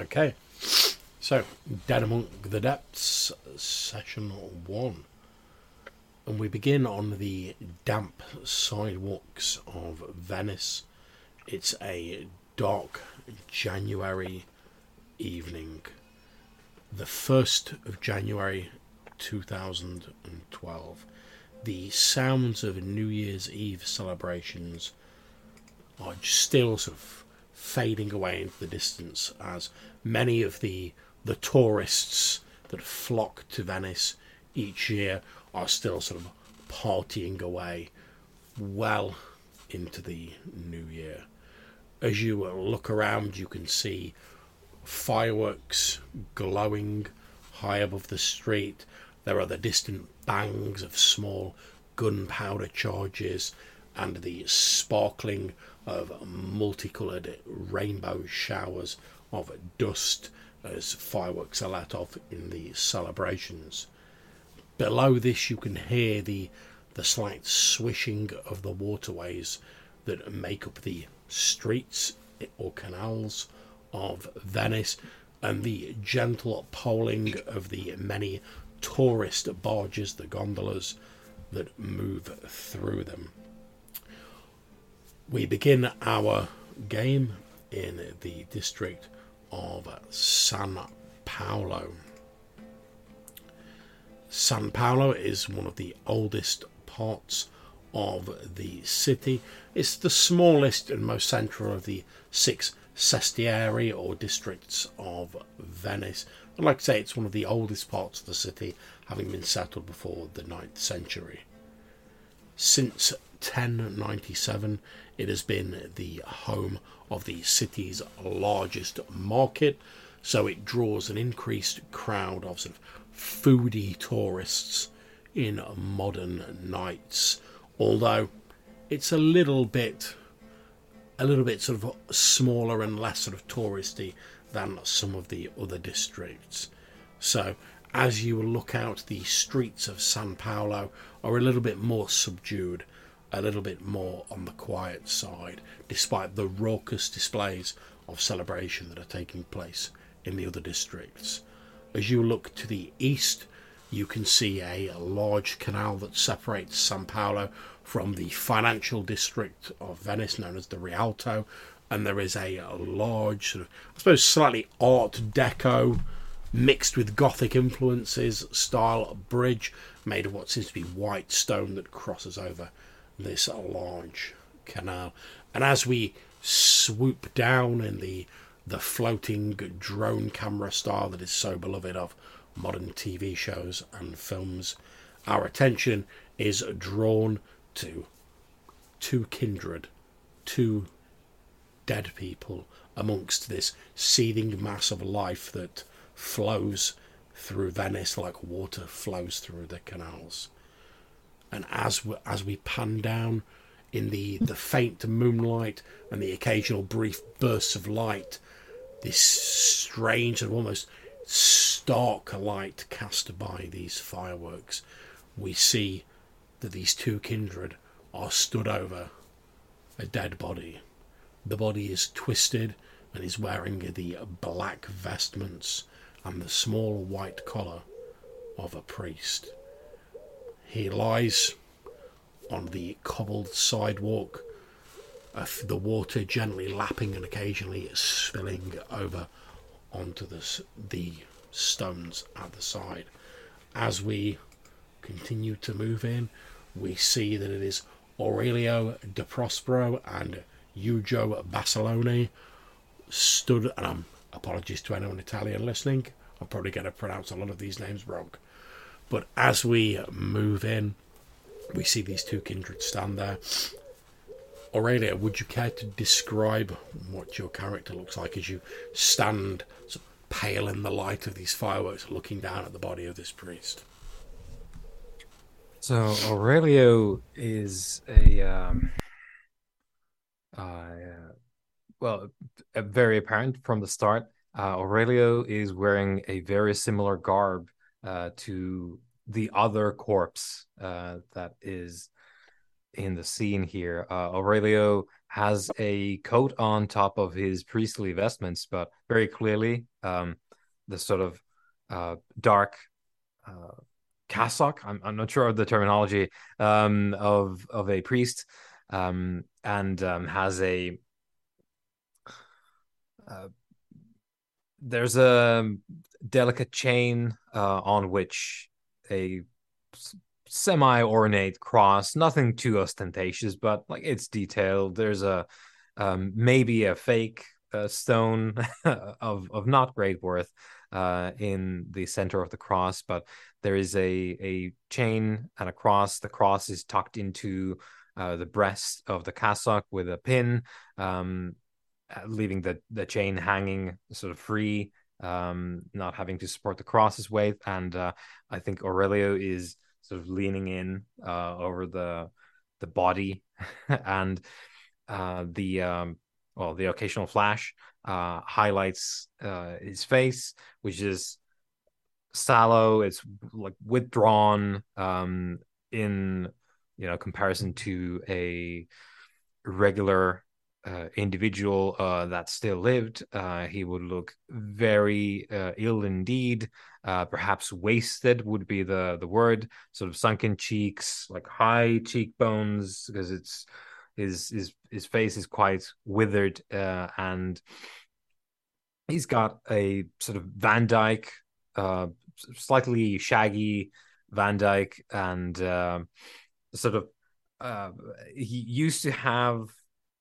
Okay, so Dead Among the Depths, session one. And we begin on the damp sidewalks of Venice. It's a dark January evening, the 1st of January 2012. The sounds of New Year's Eve celebrations are still sort of fading away into the distance as many of the the tourists that flock to Venice each year are still sort of partying away well into the new year. As you look around, you can see fireworks glowing high above the street. There are the distant bangs of small gunpowder charges and the sparkling of multicoloured rainbow showers of dust as fireworks are let off in the celebrations. Below this, you can hear the the slight swishing of the waterways that make up the streets or canals of Venice and the gentle poling of the many tourist barges, the gondolas that move through them. We begin our game in the district of San Paolo. San Paolo is one of the oldest parts of the city. It's the smallest and most central of the six sestieri or districts of Venice. I'd like to say it's one of the oldest parts of the city, having been settled before the 9th century. Since 1097, it has been the home of the city's largest market, so it draws an increased crowd of sort of foodie tourists in modern nights. Although it's a little bit, a little bit sort of smaller and less sort of touristy than some of the other districts. So as you look out, the streets of San Paolo are a little bit more subdued a little bit more on the quiet side, despite the raucous displays of celebration that are taking place in the other districts. As you look to the east, you can see a large canal that separates San Paolo from the financial district of Venice, known as the Rialto, and there is a large, sort of, I suppose, slightly Art Deco mixed with Gothic influences style bridge made of what seems to be white stone that crosses over this large canal. And as we swoop down in the the floating drone camera style that is so beloved of modern TV shows and films, our attention is drawn to two kindred, two dead people amongst this seething mass of life that flows through Venice like water flows through the canals and as we, as we pan down in the, the faint moonlight and the occasional brief bursts of light, this strange and almost stark light cast by these fireworks, we see that these two kindred are stood over a dead body. The body is twisted and is wearing the black vestments and the small white collar of a priest. He lies on the cobbled sidewalk, uh, the water gently lapping and occasionally spilling over onto the, the stones at the side. As we continue to move in, we see that it is Aurelio de Prospero and Ugo Basilone stood, and I'm apologies to anyone Italian listening, I'm probably going to pronounce a lot of these names wrong. But as we move in, we see these two kindred stand there. Aurelia, would you care to describe what your character looks like as you stand sort of pale in the light of these fireworks, looking down at the body of this priest? So Aurelio is a um, uh, well, very apparent from the start. Uh, Aurelio is wearing a very similar garb uh, to the other corpse uh, that is in the scene here. Uh, Aurelio has a coat on top of his priestly vestments, but very clearly um, the sort of uh, dark uh, cassock. I'm, I'm not sure of the terminology um, of of a priest, um, and um, has a uh, there's a delicate chain uh, on which a semi ornate cross, nothing too ostentatious, but like it's detailed. There's a um, maybe a fake uh, stone of of not great worth uh, in the center of the cross, but there is a a chain and a cross. The cross is tucked into uh, the breast of the cassock with a pin, um, uh, leaving the the chain hanging sort of free, um, not having to support the cross's weight. And uh, I think Aurelio is sort of leaning in uh, over the the body and uh, the um, well the occasional flash uh, highlights uh, his face, which is sallow. It's like withdrawn um, in you know comparison to a regular uh, individual uh, that still lived, uh, he would look very uh, ill indeed. Uh, perhaps wasted would be the the word. Sort of sunken cheeks, like high cheekbones, because it's his his his face is quite withered, and he's got a sort of Van Dyke, slightly shaggy Van Dyke, and sort of he used to have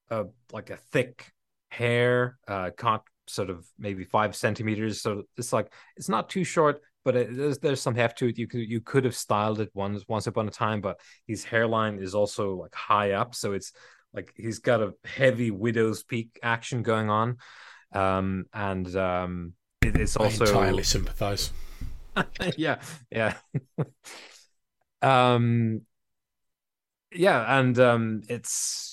a like a thick hair, uh, caught sort of maybe five centimeters. So it's like it's not too short, but it, there's there's some heft to it. You could you could have styled it once once upon a time, but his hairline is also like high up, so it's like he's got a heavy widow's peak action going on, um, and um, it, it's also I entirely sympathise. yeah, yeah. um, yeah, and um, it's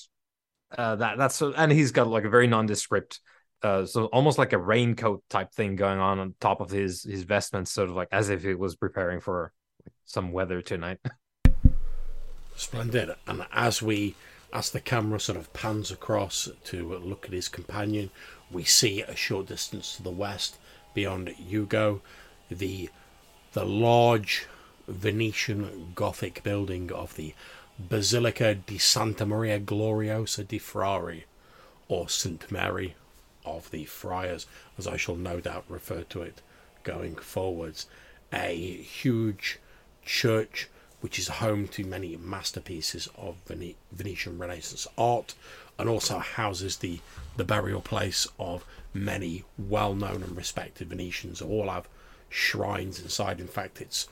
uh, that that's and he's got like a very nondescript uh, so almost like a raincoat type thing going on on top of his his vestments, sort of like as if he was preparing for some weather tonight. Splendid. And as we, as the camera sort of pans across to look at his companion, we see a short distance to the west, beyond Hugo, the the large Venetian Gothic building of the Basilica di Santa Maria Gloriosa di Frari, or St. Mary of the Friars, as I shall no doubt refer to it going forwards. A huge church which is home to many masterpieces of Vene- Venetian Renaissance art and also houses the, the burial place of many well known and respected Venetians. All have shrines inside. In fact, it's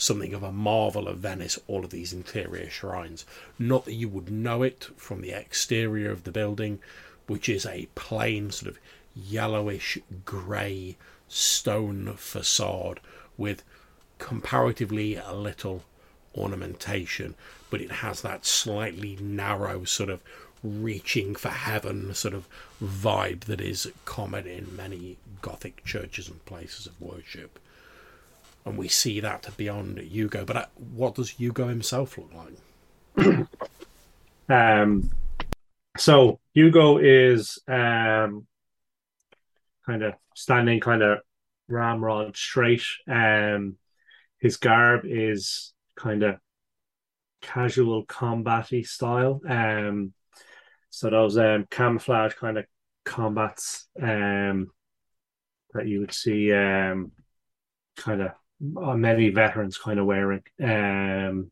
something of a marvel of Venice, all of these interior shrines. Not that you would know it from the exterior of the building, which is a plain, sort of yellowish grey stone facade with comparatively little ornamentation, but it has that slightly narrow, sort of reaching for heaven sort of vibe that is common in many Gothic churches and places of worship and we see that beyond Hugo. But uh, what does Hugo himself look like? um, so Hugo is um, kind of standing kind of ramrod straight. Um, his garb is kind of casual combaty style. Um, so those um, camouflage kind of combats um, that you would see um, kind of many veterans kind of wearing. Um,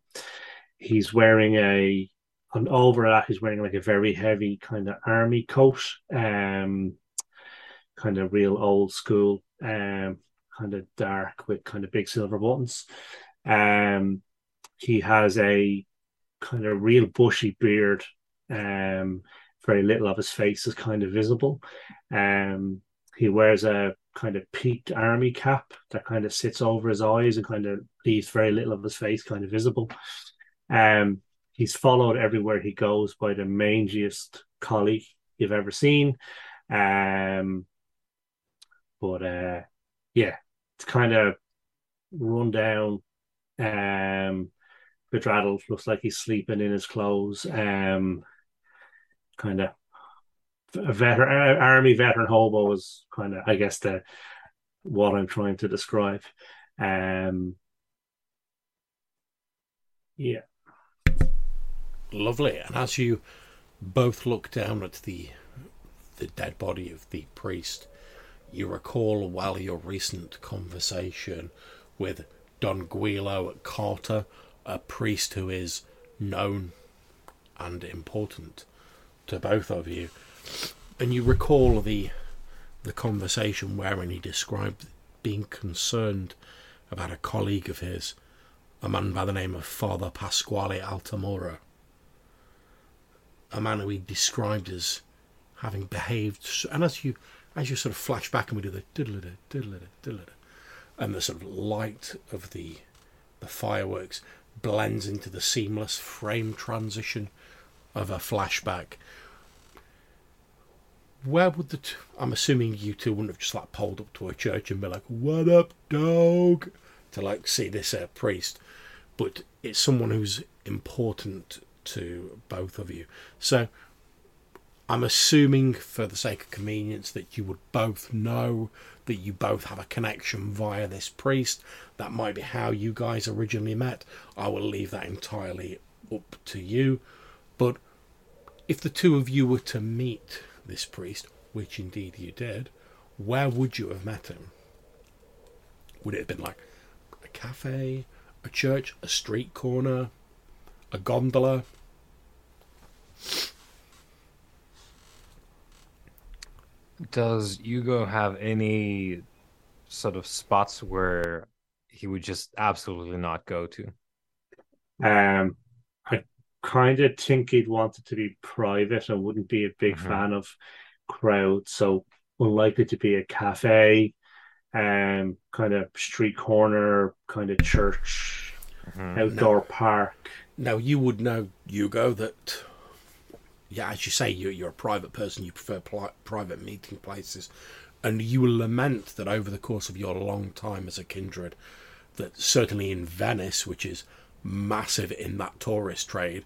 he's wearing a, and over that, he's wearing like a very heavy kind of army coat, um, kind of real old school, um, kind of dark with kind of big silver buttons. Um, he has a kind of real bushy beard. Um, very little of his face is kind of visible. Um, he wears a kind of peaked army cap that kind of sits over his eyes and kind of leaves very little of his face kind of visible. Um, he's followed everywhere he goes by the mangiest collie you've ever seen. Um, but uh, yeah, it's kind of run down. Um, bedraddled, looks like he's sleeping in his clothes. Um, kind of a veteran army veteran hobo is kind of I guess the what I'm trying to describe. Um, yeah, Lovely. And as you both look down at the the dead body of the priest, you recall while your recent conversation with Don Guilo Carter, a priest who is known and important to both of you. And you recall the the conversation wherein he described being concerned about a colleague of his, a man by the name of Father Pasquale Altamora a man who he described as having behaved, and as you as you sort of flash back and we do the diddle diddle diddle and the sort of light of the the fireworks blends into the seamless frame transition of a flashback. Where would the? I'm assuming you two wouldn't have just like pulled up to a church and be like, "What up, dog?" to like see this uh, priest, but it's someone who's important to both of you. So I'm assuming, for the sake of convenience, that you would both know that you both have a connection via this priest. That might be how you guys originally met. I will leave that entirely up to you. But if the two of you were to meet this priest, which indeed you did, where would you have met him? Would it have been like a cafe, a church, a street corner, a gondola? Does Hugo have any sort of spots where he would just absolutely not go to? Um, I kind of think he'd want it to be private. I wouldn't be a big Mhm. fan of crowds, so unlikely to be a cafe, um, kind of street corner, kind of church, Mhm. outdoor park. Now you would know, Hugo, that yeah, as you say, you're, you're a private person. You prefer pli- private meeting places, and you will lament that over the course of your long time as a kindred, that certainly in Venice, which is massive in that tourist trade,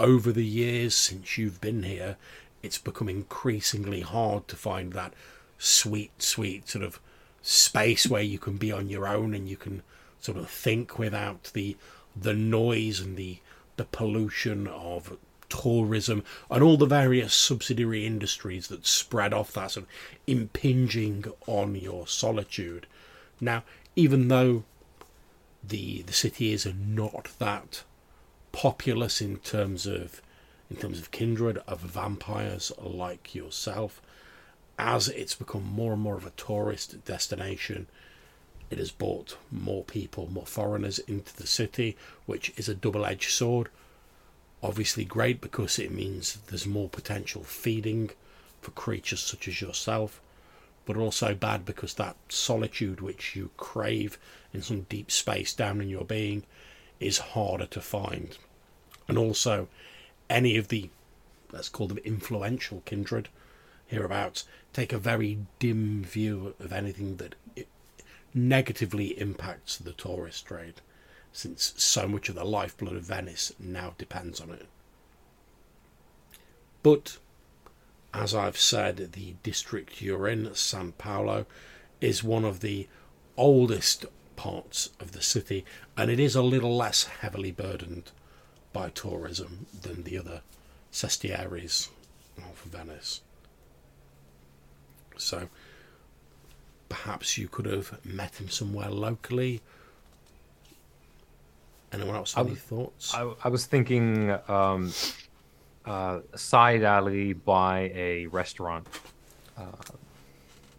over the years since you've been here, it's become increasingly hard to find that sweet, sweet sort of space where you can be on your own and you can sort of think without the the noise and the the pollution of tourism and all the various subsidiary industries that spread off that sort of impinging on your solitude. Now, even though the the city is not that populous in terms of in terms of kindred of vampires like yourself, as it's become more and more of a tourist destination, it has brought more people, more foreigners into the city, which is a double edged sword. Obviously, great because it means there's more potential feeding for creatures such as yourself, but also bad because that solitude which you crave in some deep space down in your being is harder to find. And also, any of the, let's call them influential kindred hereabouts, take a very dim view of anything that negatively impacts the tourist trade, since so much of the lifeblood of Venice now depends on it. But, as I've said, the district you're in, San Paulo, is one of the oldest parts of the city, and it is a little less heavily burdened by tourism than the other sestieres of Venice. So perhaps you could have met him somewhere locally. Anyone else have I any thoughts? I, I was thinking um, uh, side alley by a restaurant uh,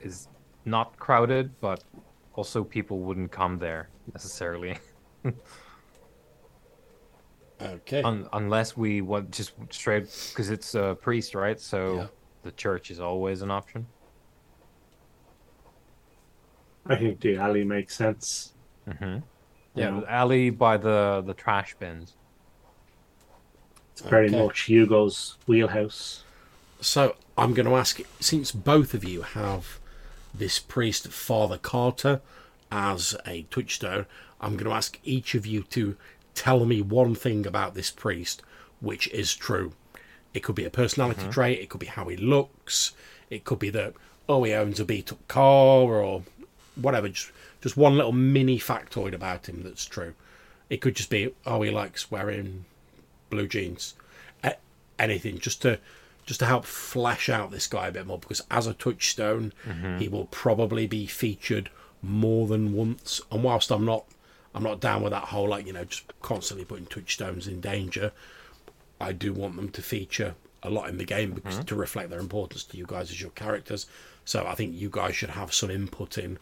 is not crowded, but also people wouldn't come there necessarily okay. Un- unless we want just straight because it's a priest, right? So Yeah. the church is always an option. I think the alley makes sense. Mm-hmm. Yeah, know. alley by the the trash bins. It's very Okay. much Hugo's wheelhouse. So I'm going to ask, since both of you have this priest, Father Carter, as a touchstone, I'm going to ask each of you to tell me one thing about this priest which is true. It could be a personality mm-hmm. trait. It could be how he looks. It could be that oh he owns a beat up car or whatever. Just just one little mini factoid about him that's true. It could just be oh he likes wearing blue jeans. Anything just to just to help flesh out this guy a bit more because as a touchstone mm-hmm. he will probably be featured more than once. And whilst I'm not I'm not down with that whole like you know just constantly putting touchstones in danger. I do want them to feature a lot in the game because mm-hmm. to reflect their importance to you guys as your characters. So I think you guys should have some input in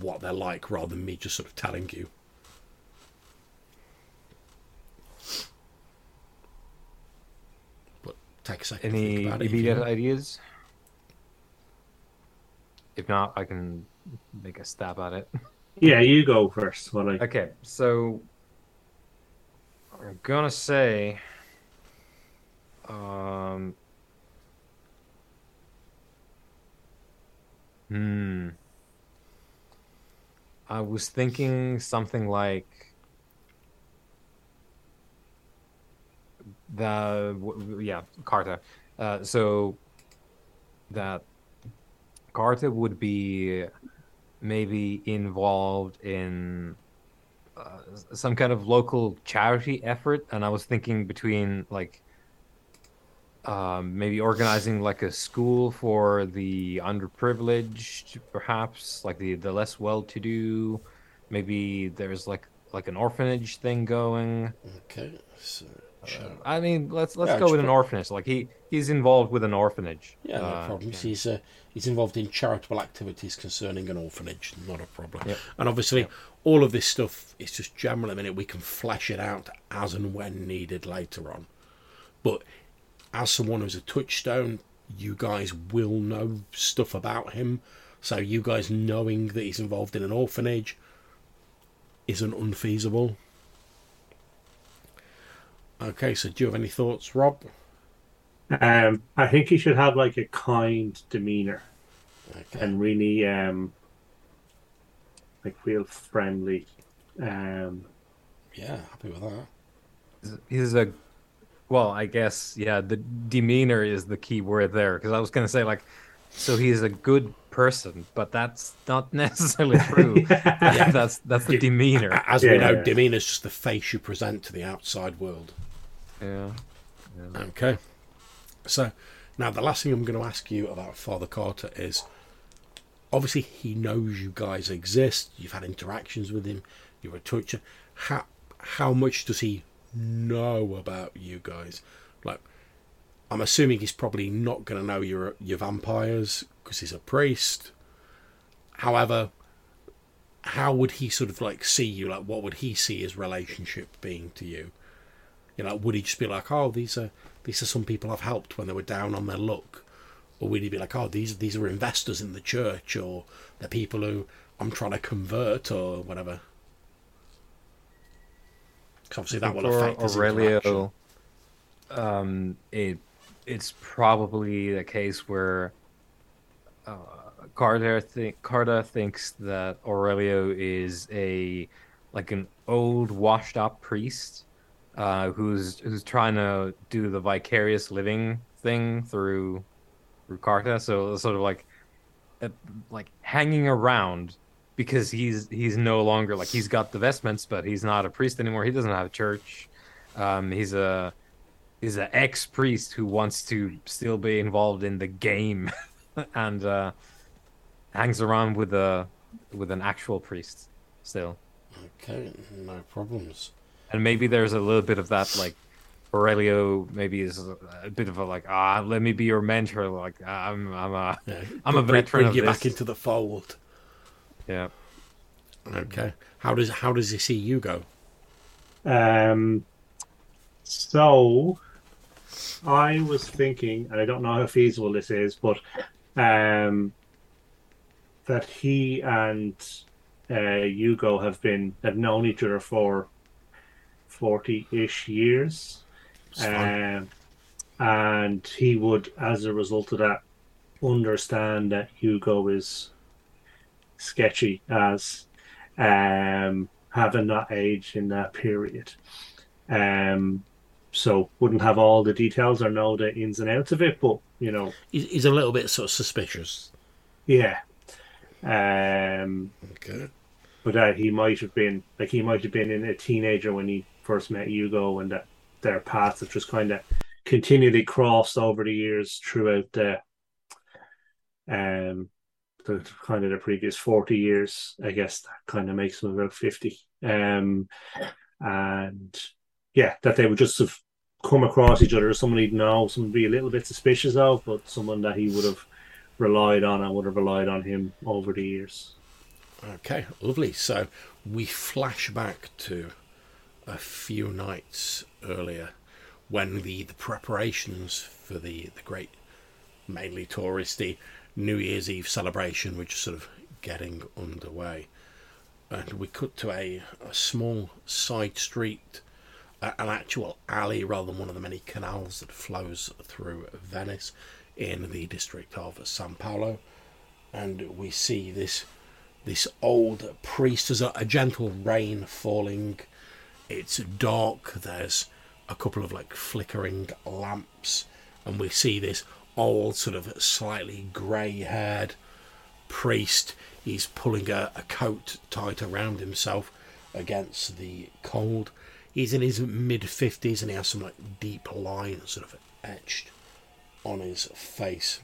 what they're like rather than me just sort of telling you. Take a second. to Any think about it immediate want. ideas? If not, I can make a stab at it. Yeah, you go first. While I... Okay, so I'm gonna say, um, hmm. I was thinking something like the yeah Carta. Uh, so that Carta would be maybe involved in uh, some kind of local charity effort, and I was thinking between like um, maybe organizing like a school for the underprivileged, perhaps like the the less well-to-do. Maybe there's like like an orphanage thing going. Okay. So, sure. I mean, let's let's Yeah, go with an orphanage. Like he he's involved with an orphanage. Yeah, no Uh, problems. He's uh, he's involved in charitable activities concerning an orphanage. Not a problem. Yep. And obviously, all of this stuff is just general. I mean, we can flesh it out as and when needed later on. But as someone who's a touchstone, you guys will know stuff about him. So you guys knowing that he's involved in an orphanage isn't unfeasible. Okay, so do you have any thoughts, Rob? Um, I think he should have like a kind demeanor Okay. and really um, like real friendly. Um, Yeah, happy with that. he's a well i guess yeah the demeanor is the key word there because i was going to say like so he's a good person but that's not necessarily true that's that's the demeanor As we Yeah, know, yeah. demeanor is just the face you present to the outside world. yeah Okay. So, now the last thing I'm going to ask you about Father Carter is obviously he knows you guys exist. You've had interactions with him. You're a toucher. How how much does he know about you guys? Like, I'm assuming he's probably not going to know you're you're vampires because he's a priest. However, how would he sort of like see you? Like, what would he see his relationship being to you? You know, would he just be like, "Oh, these are these are some people I've helped when they were down on their luck," or would he be like, "Oh, these these are investors in the church, or they're people who I'm trying to convert, or whatever"? 'Cause obviously, that will affect aurelio um it it's probably the case where uh, Carter think Carter thinks that Aurelio is a like an old washed up priest uh, who's who's trying to do the vicarious living thing through through Carta. So sort of like uh, like hanging around because he's he's no longer like he's got the vestments, but he's not a priest anymore. He doesn't have a church. Um, he's a he's an ex priest who wants to still be involved in the game, and uh, hangs around with a with an actual priest still. Okay, no problems. And maybe there's a little bit of that, like Aurelio maybe is a, a bit of a like, ah, let me be your mentor. Like I'm, I'm a, Yeah, I'm a bring, veteran bring of you this. back into the fold. yeah. Okay, how does how does he see you go? um, so I was thinking, and I don't know how feasible this is, but um, that he and uh, Hugo have been have known each other for forty-ish years. Um, and he would, as a result of that, understand that Hugo is sketchy as um, having that age in that period. Um, so wouldn't have all the details or know the ins and outs of it. But you know, He's, he's a little bit sort of suspicious. yeah. Um, Okay. but uh, he might have been like he might have been in a teenager when he first met Hugo, and that their paths have just kind of continually crossed over the years throughout the um the kind of the previous 40 years i guess that kind of makes him about 50 um and yeah that they would just have come across each other as someone he'd know someone be a little bit suspicious of but someone that he would have relied on and would have relied on him over the years Okay, lovely. So we flash back to a few nights earlier when the, the preparations for the, the great, mainly touristy New Year's Eve celebration were just sort of getting underway. And we cut to a, a small side street, an actual alley rather than one of the many canals that flows through Venice in the district of San Paolo. And we see this this old priest. There's a, a gentle rain falling. It's dark. There's a couple of like flickering lamps, and we see this old, sort of slightly grey-haired priest. He's pulling a, a coat tight around himself against the cold. He's in his mid fifties, and he has some like deep lines sort of etched on his face.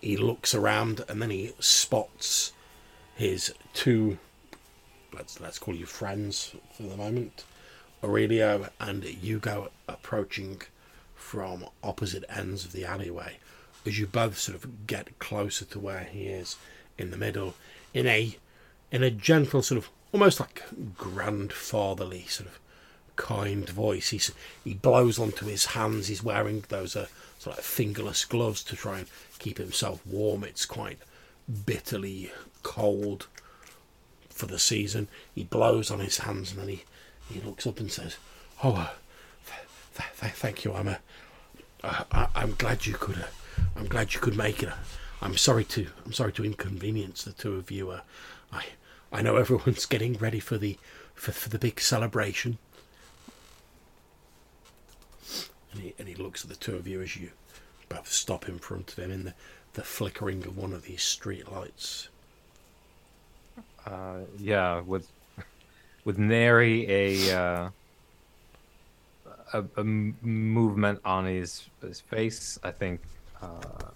He looks around, and then he spots his two let's let's call you friends for the moment aurelio and hugo approaching from opposite ends of the alleyway as you both sort of get closer to where he is in the middle in a in a gentle sort of almost like grandfatherly sort of kind voice he's, he blows onto his hands he's wearing those uh, sort of fingerless gloves to try and keep himself warm it's quite bitterly cold for the season. He blows on his hands and then he, he looks up and says, "Oh, uh, th- th- thank you. I'm a, uh, I- I'm glad you could. Uh, I'm glad you could make it. I'm sorry to. I'm sorry to inconvenience the two of you. Uh, I I know everyone's getting ready for the for, for the big celebration." And he, and he looks at the two of you as you both stop in front of him in the, the flickering of one of these street lights. Uh, yeah, with with nary a uh, a, movement on his his face, I think uh,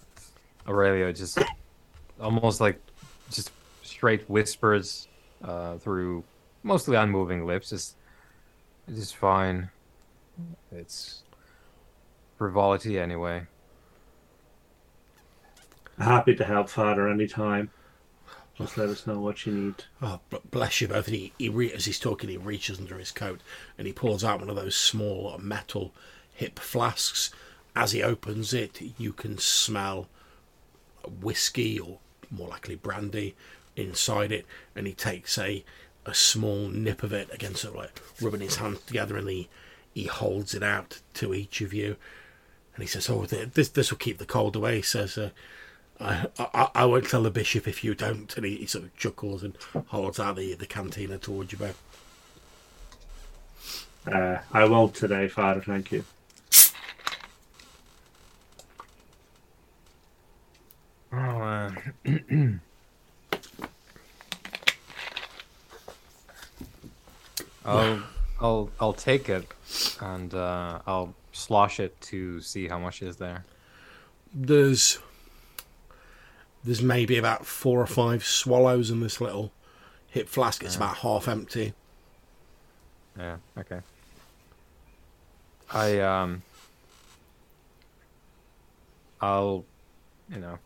Aurelio just almost like just straight whispers uh, through mostly unmoving lips. Just it's just fine. It's frivolity anyway. happy to help father anytime just let us know what you need Oh, bless you both. And he, he re- as he's talking, he reaches under his coat and he pulls out one of those small metal hip flasks. As he opens it, you can smell whiskey or more likely brandy inside it. And he takes a a small nip of it again, sort of like rubbing his hands together, and he he holds it out to each of you. And he says, "Oh, this this will keep the cold away." He says. Uh, I, I, I won't tell the bishop if you don't. And he, he sort of chuckles and holds out the, the cantina towards you both. uh, i won't today father thank you Oh, uh, I'll I'll I'll take it, and uh, I'll slosh it to see how much is there. There's there's maybe about four or five swallows in this little hip flask. It's about half empty. Yeah. Okay. I um. I'll, you know,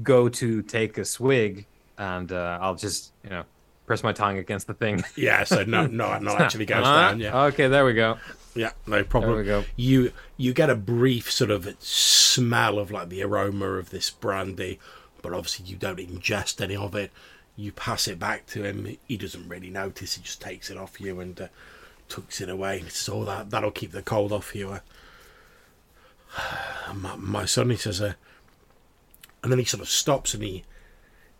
go to take a swig, and uh, I'll just, you know, press my tongue against the thing. Yeah, so no, no, no, actually goes Uh, down. Yeah, Okay, there we go. yeah, no There problem. we go. You you get a brief sort of smell of like the aroma of this brandy, but obviously you don't ingest any of it. You pass it back to him. He doesn't really notice. He just takes it off you and uh, tucks it away. He says, "Oh, that that'll keep the cold off you." Uh, my, my son, he says, uh, and then he sort of stops and he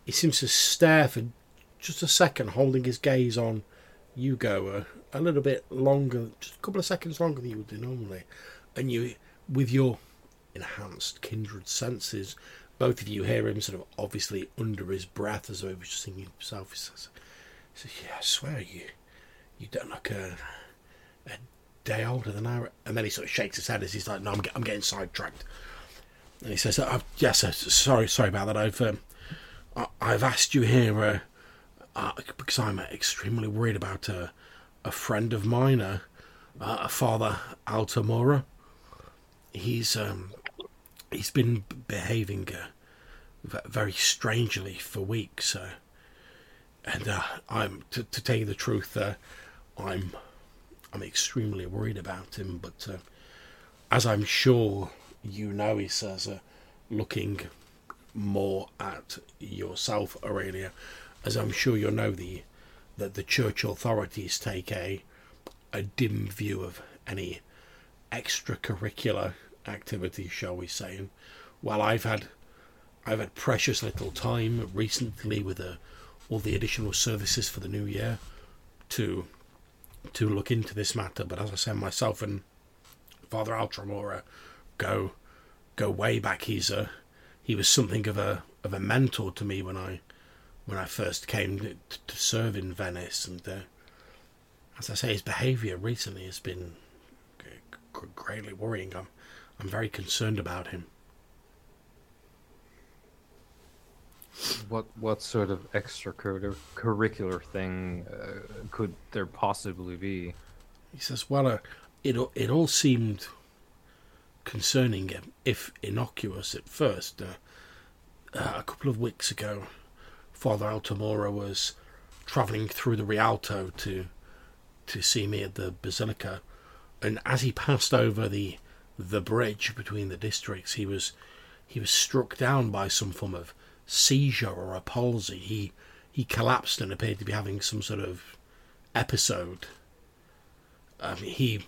he seems to stare for just a second, holding his gaze on Hugo, uh, a little bit longer, just a couple of seconds longer than you would do normally, and you, with your enhanced kindred senses, both of you hear him sort of obviously under his breath as though he was just thinking himself. He says, he says "Yeah, I swear you, you don't look a, a day older than I." And then he sort of shakes his head as he's like, "No, I'm, I'm getting sidetracked." And he says, oh, "Yes, sorry, sorry about that. I've um, I, have asked you here uh, uh, because I'm extremely worried about a, a friend of mine, a, uh, Father Altamora. He's um, he's been behaving uh, very strangely for weeks, uh, and uh, I'm to, to, tell you the truth, uh, I'm I'm extremely worried about him. But uh, as I'm sure you know, he says, looking more at yourself, Aurelia, as I'm sure you'll know, the that the church authorities take a a dim view of any extracurricular activity, shall we say. And while I've had I've had precious little time recently with the, uh, all the additional services for the new year to to look into this matter. But as I said, myself and Father Altramora go go way back. He's a he was something of a of a mentor to me when I when I first came to, to serve in Venice, and uh, as I say, his behaviour recently has been greatly worrying. I'm I'm very concerned about him. What what sort of extracurricular thing uh, could there possibly be? He says, "Well, uh, it it all seemed concerning, if innocuous at first. Uh, uh, a couple of weeks ago, Father Altamora was travelling through the Rialto to to see me at the Basilica, and as he passed over the the bridge between the districts, he was he was struck down by some form of seizure or a palsy. He he collapsed and appeared to be having some sort of episode. Um, he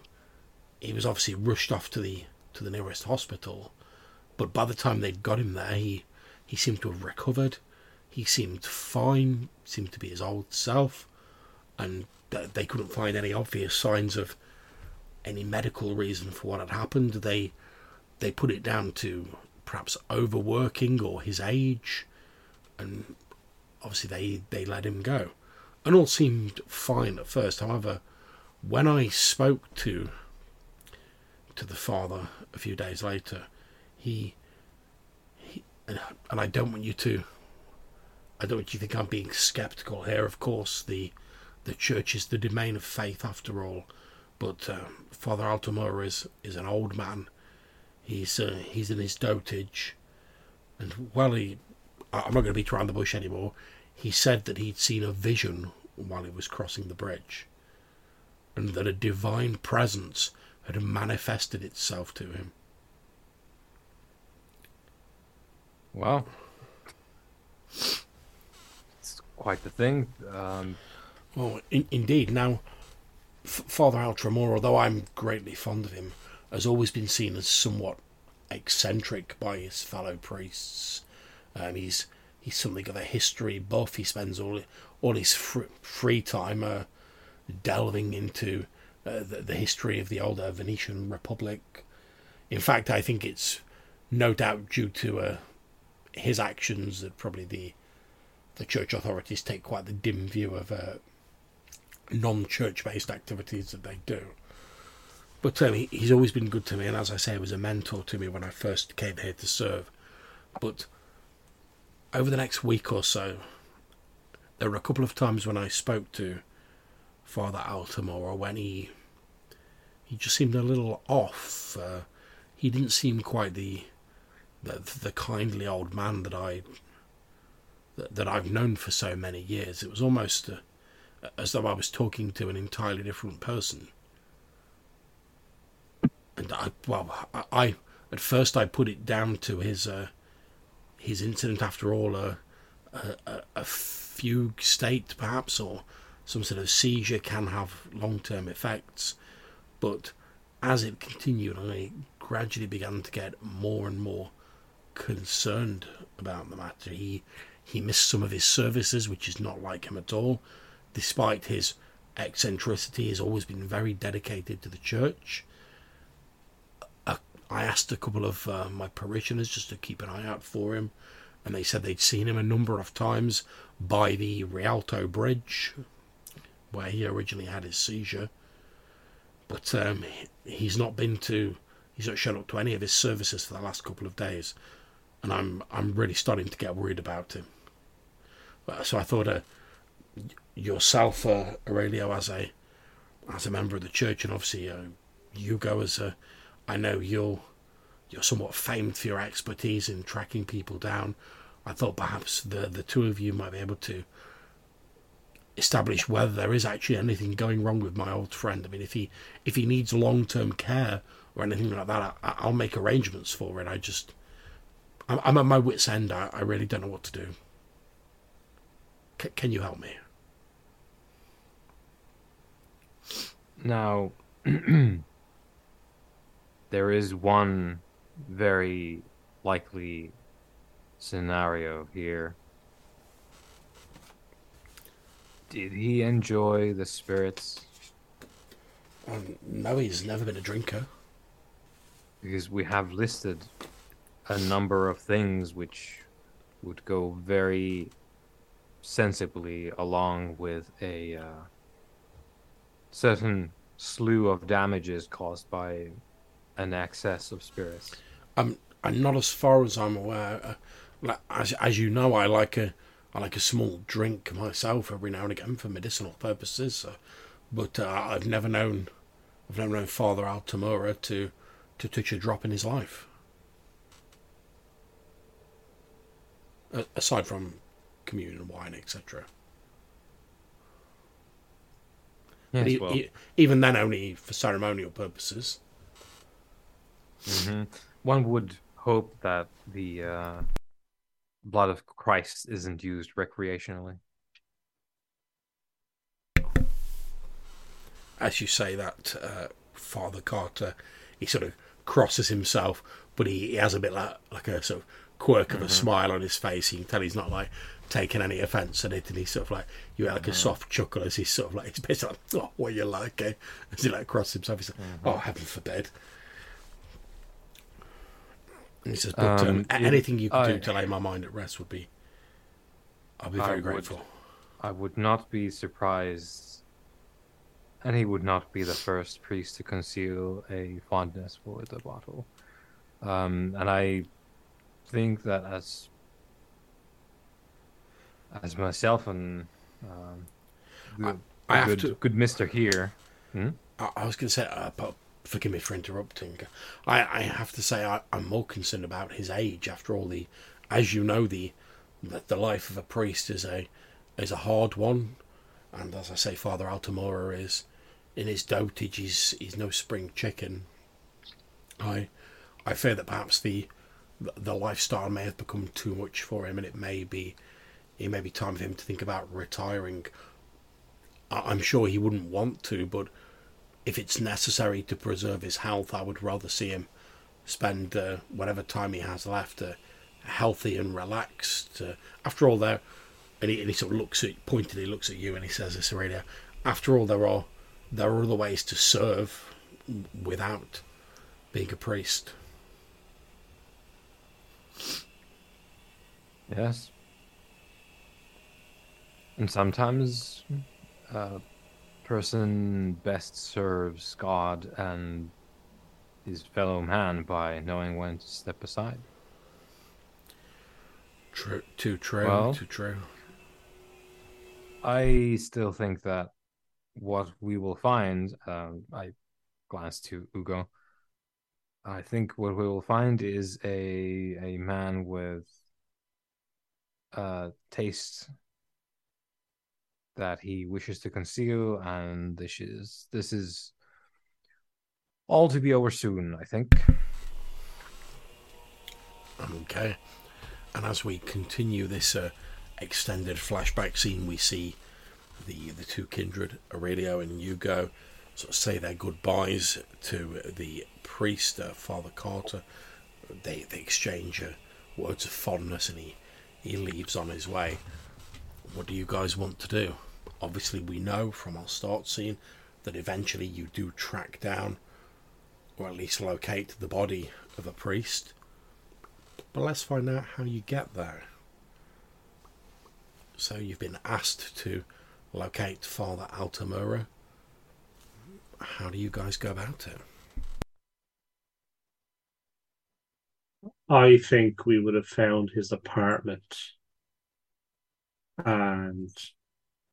he was obviously rushed off to the to the nearest hospital, but by the time they'd got him there, he he seemed to have recovered. He seemed fine, seemed to be his old self, and they couldn't find any obvious signs of any medical reason for what had happened. They they put it down to perhaps overworking or his age, and obviously they they let him go, and all seemed fine at first. However, when I spoke to to the father a few days later, he he and, and I don't want you to. I don't you think I'm being sceptical here. Of course, the the church is the domain of faith after all, but uh, Father Altamora is is an old man. He's uh, he's in his dotage, and while he, I'm not going to beat around the bush anymore. He said that he'd seen a vision while he was crossing the bridge, and that a divine presence had manifested itself to him. Wow, quite the thing. Um... Well, in, indeed. Now, Father Altramore, although I'm greatly fond of him, has always been seen as somewhat eccentric by his fellow priests. Um, he's he's something of a history buff. He spends all all his fr- free time uh, delving into uh, the, the, history of the older Venetian Republic. In fact, I think it's no doubt due to uh, his actions that probably the the church authorities take quite the dim view of uh, non-church based activities that they do. But um, he, he's always been good to me, and as I say, he was a mentor to me when I first came here to serve. But over the next week or so, there were a couple of times when I spoke to Father Altamora when he he just seemed a little off. Uh, he didn't seem quite the, the the kindly old man that I that, I've known for so many years. It was almost uh, as though I was talking to an entirely different person. And I, well, I, I at first I put it down to his uh, his incident. After all, uh, a, a fugue state, perhaps, or some sort of seizure can have long-term effects. But as it continued, I gradually began to get more and more concerned about the matter. He he missed some of his services, which is not like him at all despite his eccentricity. He's always been very dedicated to the church. Uh, I asked a couple of uh, my parishioners just to keep an eye out for him, and they said they'd seen him a number of times by the Rialto Bridge, where he originally had his seizure. But um, he's not been to, he's not shown up to any of his services for the last couple of days, and I'm I'm really starting to get worried about him. Uh, so I thought, uh, yourself, uh, Aurelio, as a as a member of the church, and obviously uh, Hugo as a, I know you're you're somewhat famed for your expertise in tracking people down. I thought perhaps the the two of you might be able to establish whether there is actually anything going wrong with my old friend. I mean, if he if he needs long term care or anything like that, I, will make arrangements for it. I just I'm, I'm at my wits' end. I, I, really don't know what to do. C- can you help me? Now, there is one very likely scenario here Did he enjoy the spirits? Um, no, he's never been a drinker. Because we have listed a number of things which would go very sensibly along with a uh, certain slew of damages caused by an excess of spirits. I'm, I'm not as far as I'm aware. Uh, like, as, as you know, I like a I like a small drink myself every now and again for medicinal purposes. Uh, but uh, I've never known, I've never known Father Altamura to to touch a drop in his life. Aside from communion, wine, etc. Yes, well. even then, only for ceremonial purposes. Mm-hmm. One would hope that the uh, blood of Christ isn't used recreationally. As you say that, uh, Father Carter, he sort of crosses himself, but he, he has a bit like like a sort of quirk of mm-hmm. a smile on his face. You can tell he's not like taking any offence at it, and he's sort of like you get like mm-hmm. a soft chuckle as he's sort of like he's basically like, "Oh, what you like?" Eh? As he like crosses himself, he's like, mm-hmm. "Oh, heaven forbid." And he says, but um, um, anything you can I, do to lay my mind at rest would be, I'll be very I grateful. Would, I would not be surprised, and he would not be the first priest to conceal a fondness for the bottle. Um, and I think that as as myself and um, good, I, I good, good Mister here. Hmm? I, I was going to say, uh, forgive me for interrupting. I, I have to say I, am more concerned about his age. After all, the as you know, the the life of a priest is a is a hard one, and as I say, Father Altamora is in his dotage. He's he's no spring chicken. I I fear that perhaps the the lifestyle may have become too much for him, and it may be it may be time for him to think about retiring. I'm sure he wouldn't want to, but if it's necessary to preserve his health, I would rather see him spend uh, whatever time he has left uh, healthy and relaxed. Uh, after all, there, and he, and he sort of looks at pointedly looks at you and he says this radio. After all, there are there are other ways to serve without being a priest. Yes. And sometimes uh, person best serves God and his fellow man by knowing when to step aside. True, too true, well, too true. I still think that what we will find, um, I glance to Ugo. I think what we will find is a a man with uh, taste that he wishes to conceal, and this is this is all to be over soon, I think. Okay, and as we continue this uh, extended flashback scene, we see the the two kindred, Aurelio and Hugo, sort of say their goodbyes to the priest, uh, Father Carter. They they exchange uh, words of fondness, and he he leaves on his way. What do you guys want to do? Obviously, we know from our start scene that eventually you do track down, or at least locate, the body of a priest. But let's find out how you get there. So you've been asked to locate Father Altamura. How do you guys go about it? I think we would have found his apartment and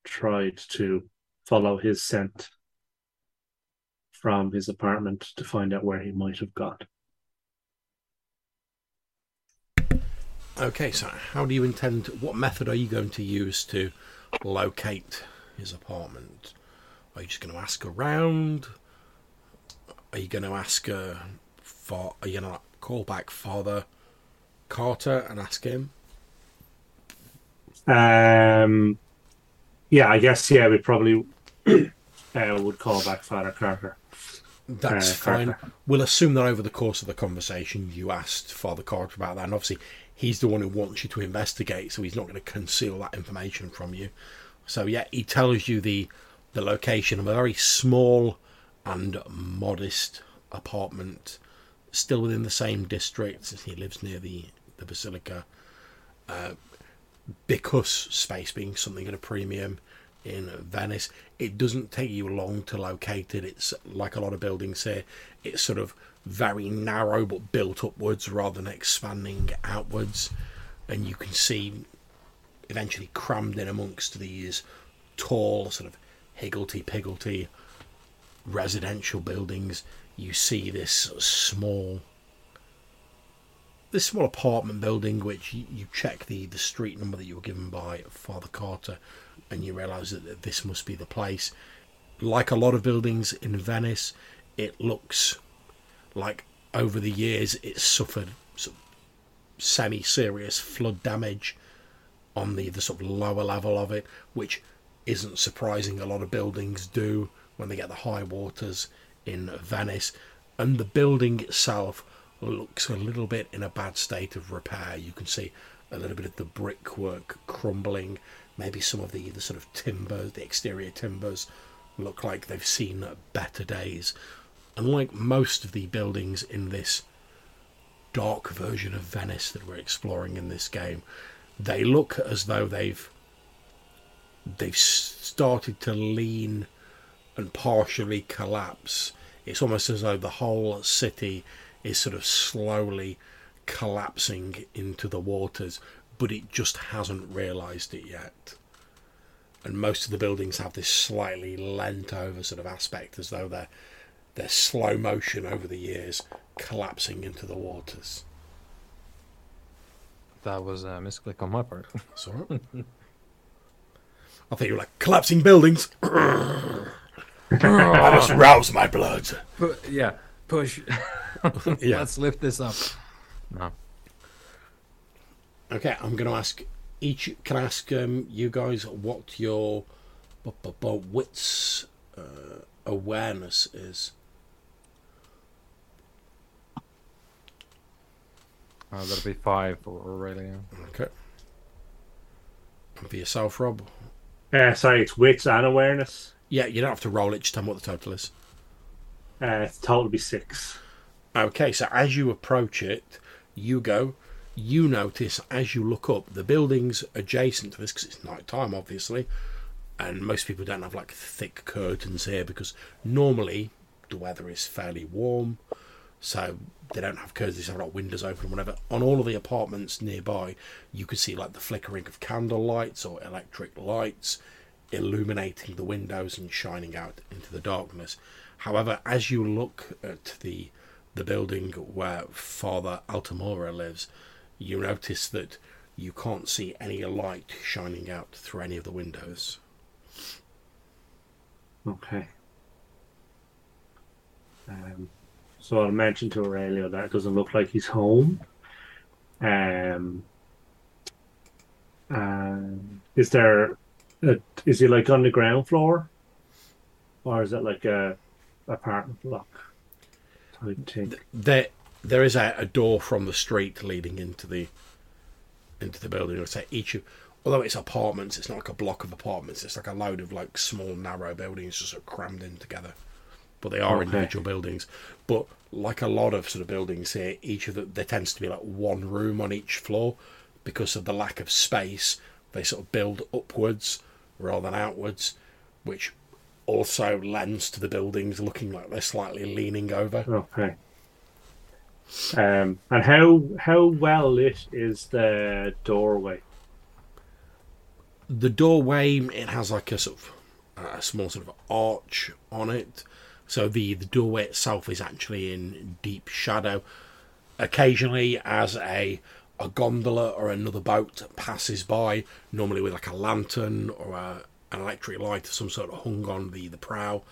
tried to follow his scent from his apartment to find out where he might have gone. Okay, so how do you intend? What method are you going to use to locate his apartment? Are you just going to ask around? Are you going to ask uh, for? Are you going to call back Father Carter and ask him? Um, yeah, I guess yeah, we probably uh, would call back Father Carter. That's Uh, fine. Carter. We'll assume that over the course of the conversation, you asked Father Carter about that, and obviously he's the one who wants you to investigate, so he's not going to conceal that information from you. So yeah, he tells you the the location of a very small and modest apartment, still within the same district. He lives near the the basilica. Uh, because space being something at a premium in Venice, it doesn't take you long to locate it. It's like a lot of buildings here, it's sort of very narrow but built upwards rather than expanding outwards. And you can see eventually crammed in amongst these tall, sort of higgledy piggledy residential buildings, you see this small this small apartment building, which you, check the, the street number that you were given by Father Carter, and you realise that this must be the place. Like a lot of buildings in Venice, it looks like over the years it's suffered sort of semi-serious flood damage on the, the sort of lower level of it, which isn't surprising. A lot of buildings do when they get the high waters in Venice, and the building itself looks a little bit in a bad state of repair. You can see a little bit of the brickwork crumbling, maybe some of the, the sort of timber, the exterior timbers look like they've seen better days. Unlike most of the buildings in this dark version of Venice that we're exploring in this game, they look as though they've they've started to lean and partially collapse. It's almost as though the whole city is sort of slowly collapsing into the waters, but it just hasn't realised it yet. And most of the buildings have this slightly leant over sort of aspect, as though they're they're slow motion over the years collapsing into the waters. That was a misclick on my part. Sorry. I think you were like collapsing buildings. I must rouse my blood. Pu- yeah, push. Yeah. Let's lift this up. No. Okay, I'm going to ask each. Can I ask um, you guys what your bu- bu- bu- wits uh, awareness is? Uh, that'll be five for Aurelia. Okay. And for yourself, Rob. Uh, sorry, it's wits and awareness. Yeah, you don't have to roll it. Just tell me what the total is. Uh, it's total to be six. Okay, so as you approach it, you go. You notice as you look up the buildings adjacent to this because it's night time, obviously, and most people don't have like thick curtains here because normally the weather is fairly warm, so they don't have curtains. They have like windows open or whatever. On all of the apartments nearby, you can see like the flickering of candle lights or electric lights illuminating the windows and shining out into the darkness. However, as you look at the the building where Father Altamora lives, you notice that you can't see any light shining out through any of the windows. Okay. Um, so I'll mention to Aurelio that it doesn't look like he's home. Um, and is there, a, is he like on the ground floor, or is it like a apartment block type thing? There, there is a, a door from the street leading into the into the building. I'd say each of although it's apartments, it's not like a block of apartments. It's like a load of like small, narrow buildings just sort of crammed in together. But they are Okay. individual buildings. But like a lot of sort of buildings here, each of them there tends to be like one room on each floor because of the lack of space. They sort of build upwards rather than outwards, which also lends to the buildings looking like they're slightly leaning over. Okay. Um, and how how well lit is the doorway? the doorway it has like a sort of a small sort of arch on it so the the doorway itself is actually in deep shadow occasionally as a a gondola or another boat passes by normally with like a lantern or a, an electric light of some sort of hung on the the prow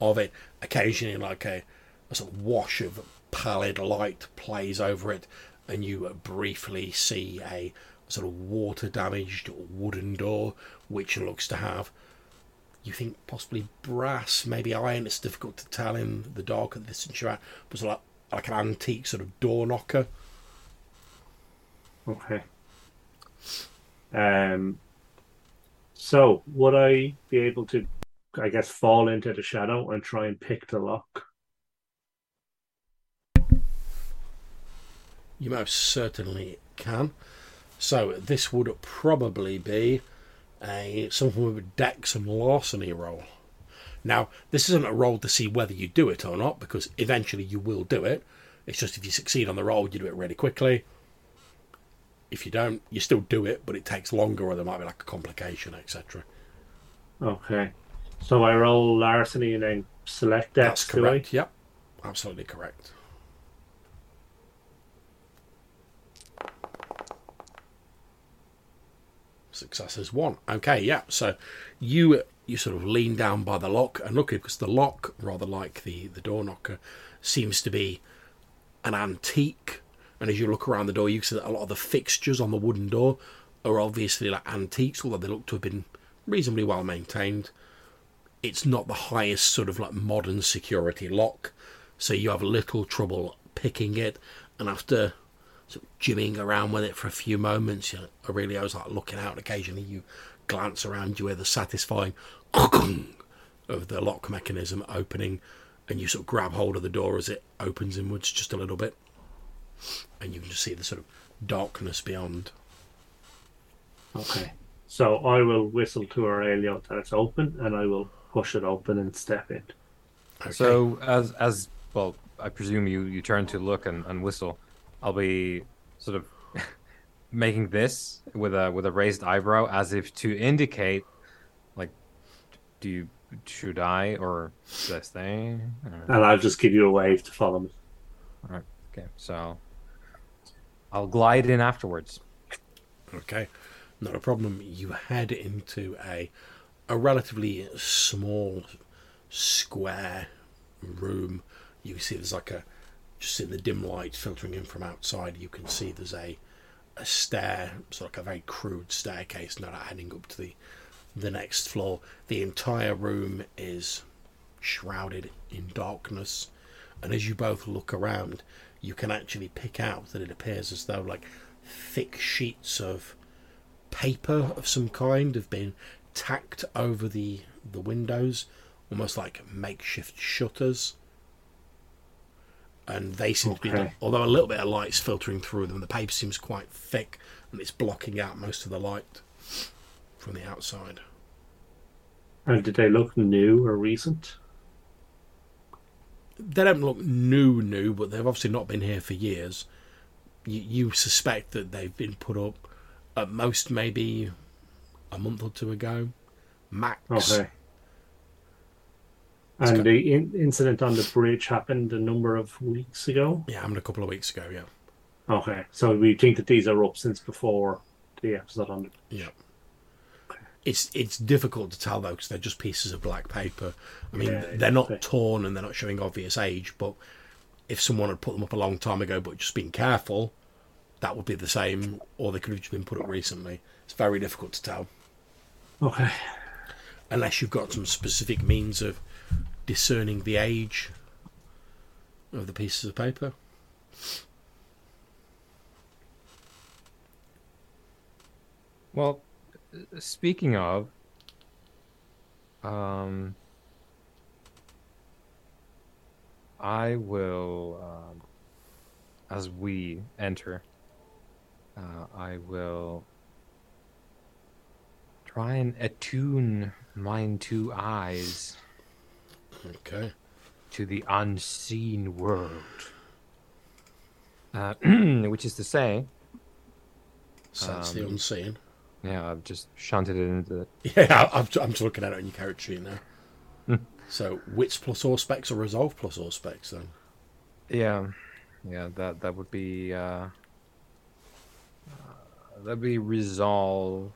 of it. Occasionally like a, a sort of wash of pallid light plays over it and you briefly see a sort of water damaged wooden door which looks to have you think possibly brass maybe iron. It's difficult to tell in the dark at distance you're at but sort of like, like an antique sort of door knocker Okay. Um. So would I be able to, I guess, fall into the shadow and try and pick the lock? You most certainly can. So this would probably be a something with a dex and larceny roll. Now, this isn't a roll to see whether you do it or not, because eventually you will do it. It's just if you succeed on the roll, you do it really quickly. If you don't, you still do it, but it takes longer, or there might be like a complication, etc. Okay. So I roll larceny and then select That's do I? correct. Yep, absolutely correct. Success is one. Okay, yeah. So you you sort of lean down by the lock and look because the lock, rather like the the door knocker, seems to be an antique. And as you look around the door, you can see that a lot of the fixtures on the wooden door are obviously like antiques, although they look to have been reasonably well maintained it's not the highest sort of like modern security lock, so you have little trouble picking it. And after sort of jimmying around with it for a few moments, you know, Aurelio's like looking out. Occasionally, you glance around, you hear the satisfying of the lock mechanism opening, and you sort of grab hold of the door as it opens inwards just a little bit, and you can just see the sort of darkness beyond. Okay. So I will whistle to Aurelio that it's open, and I will push it open and step in. Okay. So as as well, I presume you you turn to look and, and whistle. I'll be sort of making this with a with a raised eyebrow as if to indicate, like, do you should I or should I stay? Or- And I'll just give you a wave to follow me. All right. Okay, so I'll glide in afterwards. Okay, not a problem. You head into a a relatively small square room. You see there's like a just in the dim light filtering in from outside. You can see there's a a stair, sort of like a very crude staircase, not heading up to the the next floor. The entire room is shrouded in darkness, and as you both look around, you can actually pick out that it appears as though like thick sheets of paper of some kind have been tacked over the the windows, almost like makeshift shutters. And they seem to be, Okay. although a little bit of light's filtering through them, the paper seems quite thick and it's blocking out most of the light from the outside. And did they look new or recent? They don't look new, new, but they've obviously not been here for years. You, you suspect that they've been put up at most maybe a month or two ago, max. Okay. It's And got- the in- incident on the bridge happened a number of weeks ago. Yeah, I mean a couple of weeks ago. Yeah, Okay, so we think that these are up since before the episode on the. yeah. It's it's difficult to tell though because they're just pieces of black paper. I mean, Yeah, they're not torn and they're not showing obvious age. But if someone had put them up a long time ago but just been careful, that would be the same. Or they could have just been put up recently. It's very difficult to tell Okay. unless you've got some specific means of discerning the age of the pieces of paper. Well, speaking of, um, I will, um, as we enter, uh, I will try and attune mine two eyes Okay. to the unseen world. Uh, which is to say, Sense the Um, unseen. Yeah, I've just shunted it into the. Yeah, I'm, I'm just looking at it on your character sheet now. Hmm. so, wits plus Auspex or resolve plus Auspex then? Yeah, yeah, that that would be uh, uh that'd be resolve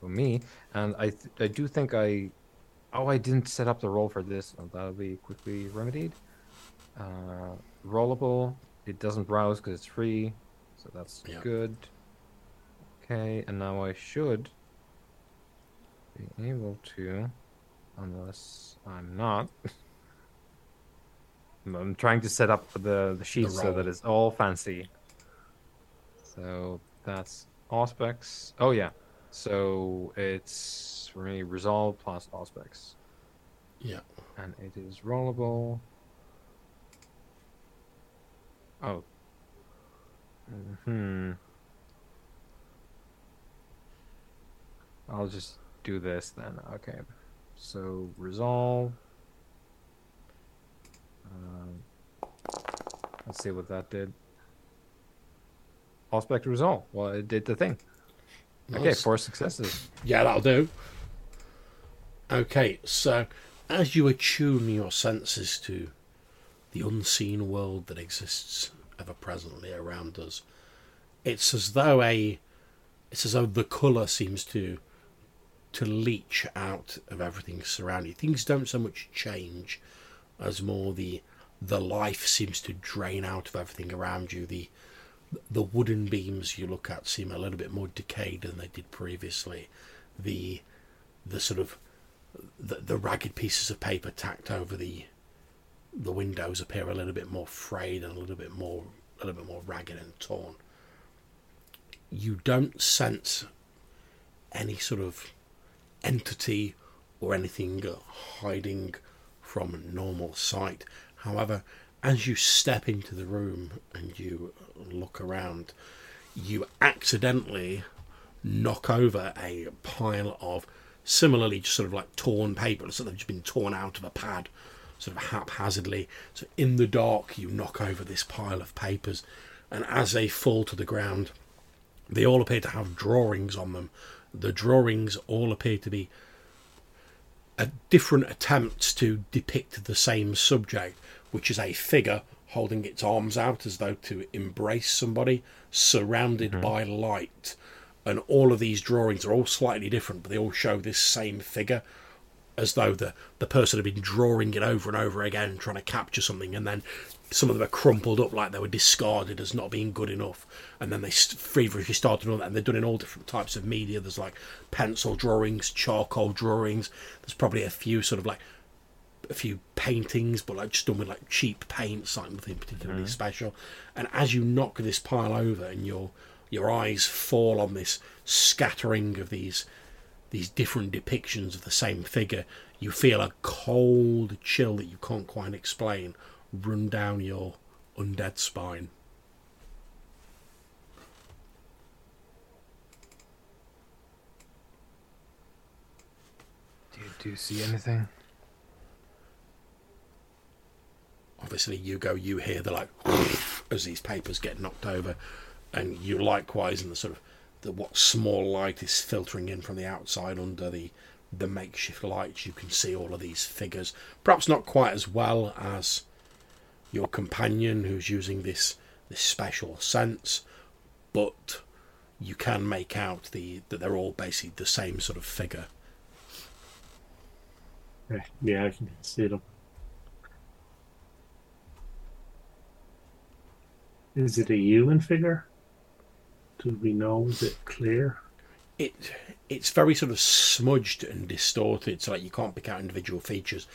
for me, and I th- I do think I oh I didn't set up the roll for this. Oh, that'll be quickly remedied. Uh, rollable. It doesn't browse because it's free, so that's Yeah. good. Okay, and now I should be able to, unless I'm not. I'm- trying to set up the the sheet so that it's all fancy. So that's Auspex. Oh yeah. So it's for me resolve plus Auspex. Yeah. And it is rollable. Oh. Hmm. I'll just do this then. Okay. So resolve. Um, let's see what that did. Auspex resolve. Well, it did the thing. Okay, four successes. Yeah, that'll do. Okay, so as you attune your senses to the unseen world that exists ever presently around us, it's as though a it's as though the colour seems to to leach out of everything surrounding you. Things don't so much change as more the the life seems to drain out of everything around you. The the wooden beams you look at seem a little bit more decayed than they did previously. The the sort of the, the ragged pieces of paper tacked over the the windows appear a little bit more frayed and a little bit more a little bit more ragged and torn. You don't sense any sort of entity or anything hiding from normal sight. However, as you step into the room and you look around, you accidentally knock over a pile of similarly just sort of like torn paper, sort of just been torn out of a pad, sort of haphazardly. So in the dark, you knock over this pile of papers, and as they fall to the ground, they all appear to have drawings on them. The drawings all appear to be a different attempts to depict the same subject, which is a figure holding its arms out as though to embrace somebody, surrounded mm-hmm. by light. And all of these drawings are all slightly different, but they all show this same figure, as though the, the person had been drawing it over and over again, trying to capture something, and then some of them are crumpled up like they were discarded as not being good enough, and then they feverishly started on that, and they're done in all different types of media. There's like pencil drawings, charcoal drawings. There's probably a few sort of like a few paintings, but like just done with like cheap paints, like nothing particularly mm-hmm. special. And as you knock this pile over, and your your eyes fall on this scattering of these these different depictions of the same figure, you feel a cold chill that you can't quite explain run down your undead spine. Do you, do you see anything? Obviously, you go, you hear the like as these papers get knocked over, and you likewise, in the sort of the what small light is filtering in from the outside under the the makeshift lights, you can see all of these figures. Perhaps not quite as well as your companion who's using this this special sense, but you can make out the that they're all basically the same sort of figure. Yeah, I can see them. Is it a human figure? Do we know? Is it clear? it it's very sort of smudged and distorted, so like you can't pick out individual features,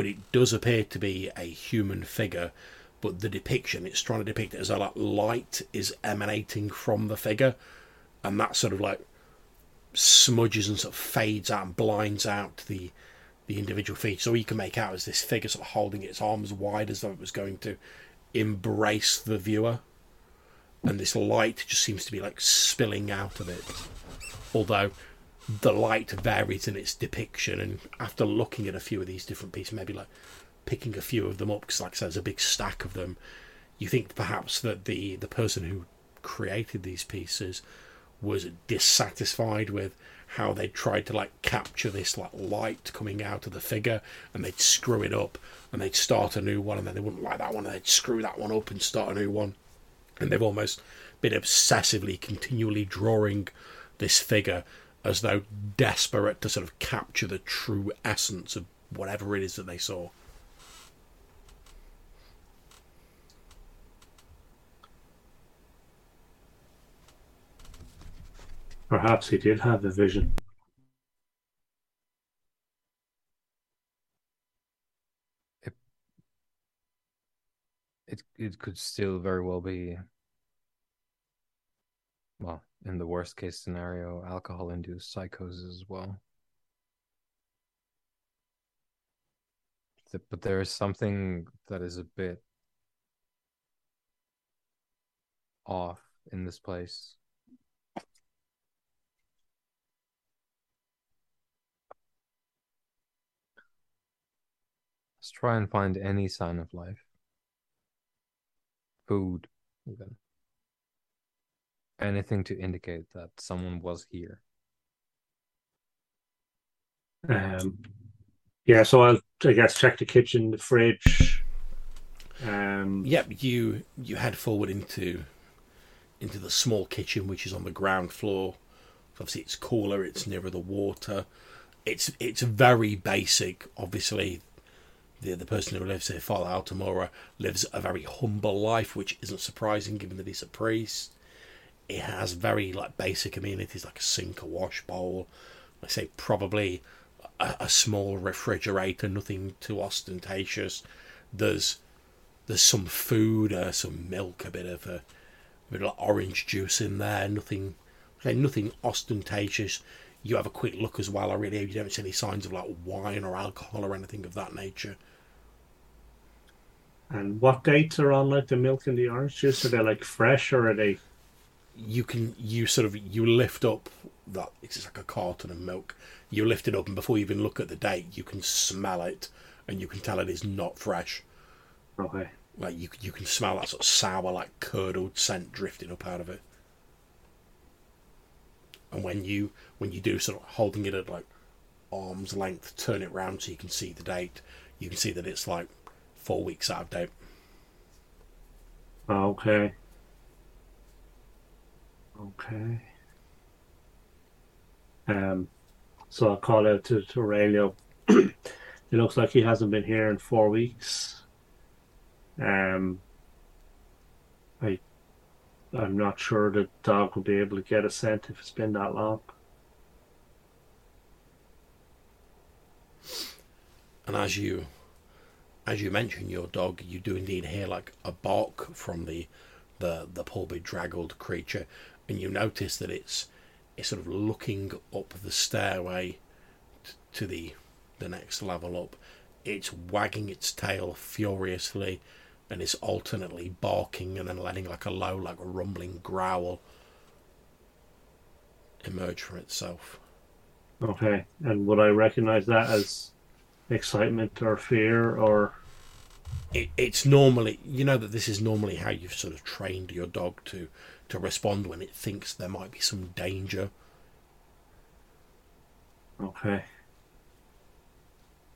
but it does appear to be a human figure. But the depiction, it's trying to depict it as though like light is emanating from the figure, and that sort of like smudges and sort of fades out and blinds out the the individual features. So all you can make out is this figure sort of holding its arms wide as though it was going to embrace the viewer, and this light just seems to be like spilling out of it. Although the light varies in its depiction, and after looking at a few of these different pieces, maybe like picking a few of them up, because like I said, there's a big stack of them, you think perhaps that the the person who created these pieces was dissatisfied with how they tried to like capture this like light coming out of the figure and they'd screw it up and they'd start a new one and then they wouldn't like that one and they'd screw that one up and start a new one. And they've almost been obsessively continually drawing this figure as though desperate to sort of capture the true essence of whatever it is that they saw Perhaps he did have a vision. It, it, it could still very well be, well, in the worst case scenario, alcohol induced psychosis as well. But there is something that is a bit off in this place. Let's try and find any sign of life. Food, even. Anything to indicate that someone was here. Um, yeah, so I'll, I guess, check the kitchen, the fridge. Um, yep, you you head forward into into the small kitchen, which is on the ground floor. Obviously, it's cooler. It's nearer the water. It's it's very basic. Obviously, the the person who lives here, Father Altamora, lives a very humble life, which isn't surprising given that he's a priest. It has very like basic amenities like a sink, a wash bowl. I say probably a, a small refrigerator, nothing too ostentatious. There's there's some food, uh, some milk, a bit of a, a bit of orange juice in there. Nothing, okay, nothing ostentatious. You have a quick look as well. I really you don't see any signs of like wine or alcohol or anything of that nature. And what dates are on like the milk and the orange juice? Are they like fresh or are they? You can you sort of you lift up that it's like a carton of milk. You lift it up, and before you even look at the date, you can smell it, and you can tell it is not fresh. Okay. Like you you can smell that sort of sour, like curdled scent drifting up out of it. And when you when you do sort of holding it at like arm's length, turn it round so you can see the date. You can see that it's like four weeks out of date. Okay. Okay. Um, so I'll call out to, to Aurelio. it looks like he hasn't been here in four weeks. Um, I, I'm not sure the dog will be able to get a scent if it's been that long. And as you as you mentioned your dog, you do indeed hear like a bark from the the the poor bedraggled creature, and you notice that it's it's sort of looking up the stairway t- to the the next level up. It's wagging its tail furiously, and it's alternately barking and then letting like a low, like a rumbling growl emerge from itself. Okay, and would I recognize that as excitement or fear or it, it's normally you know that this is normally how you've sort of trained your dog to to respond when it thinks there might be some danger okay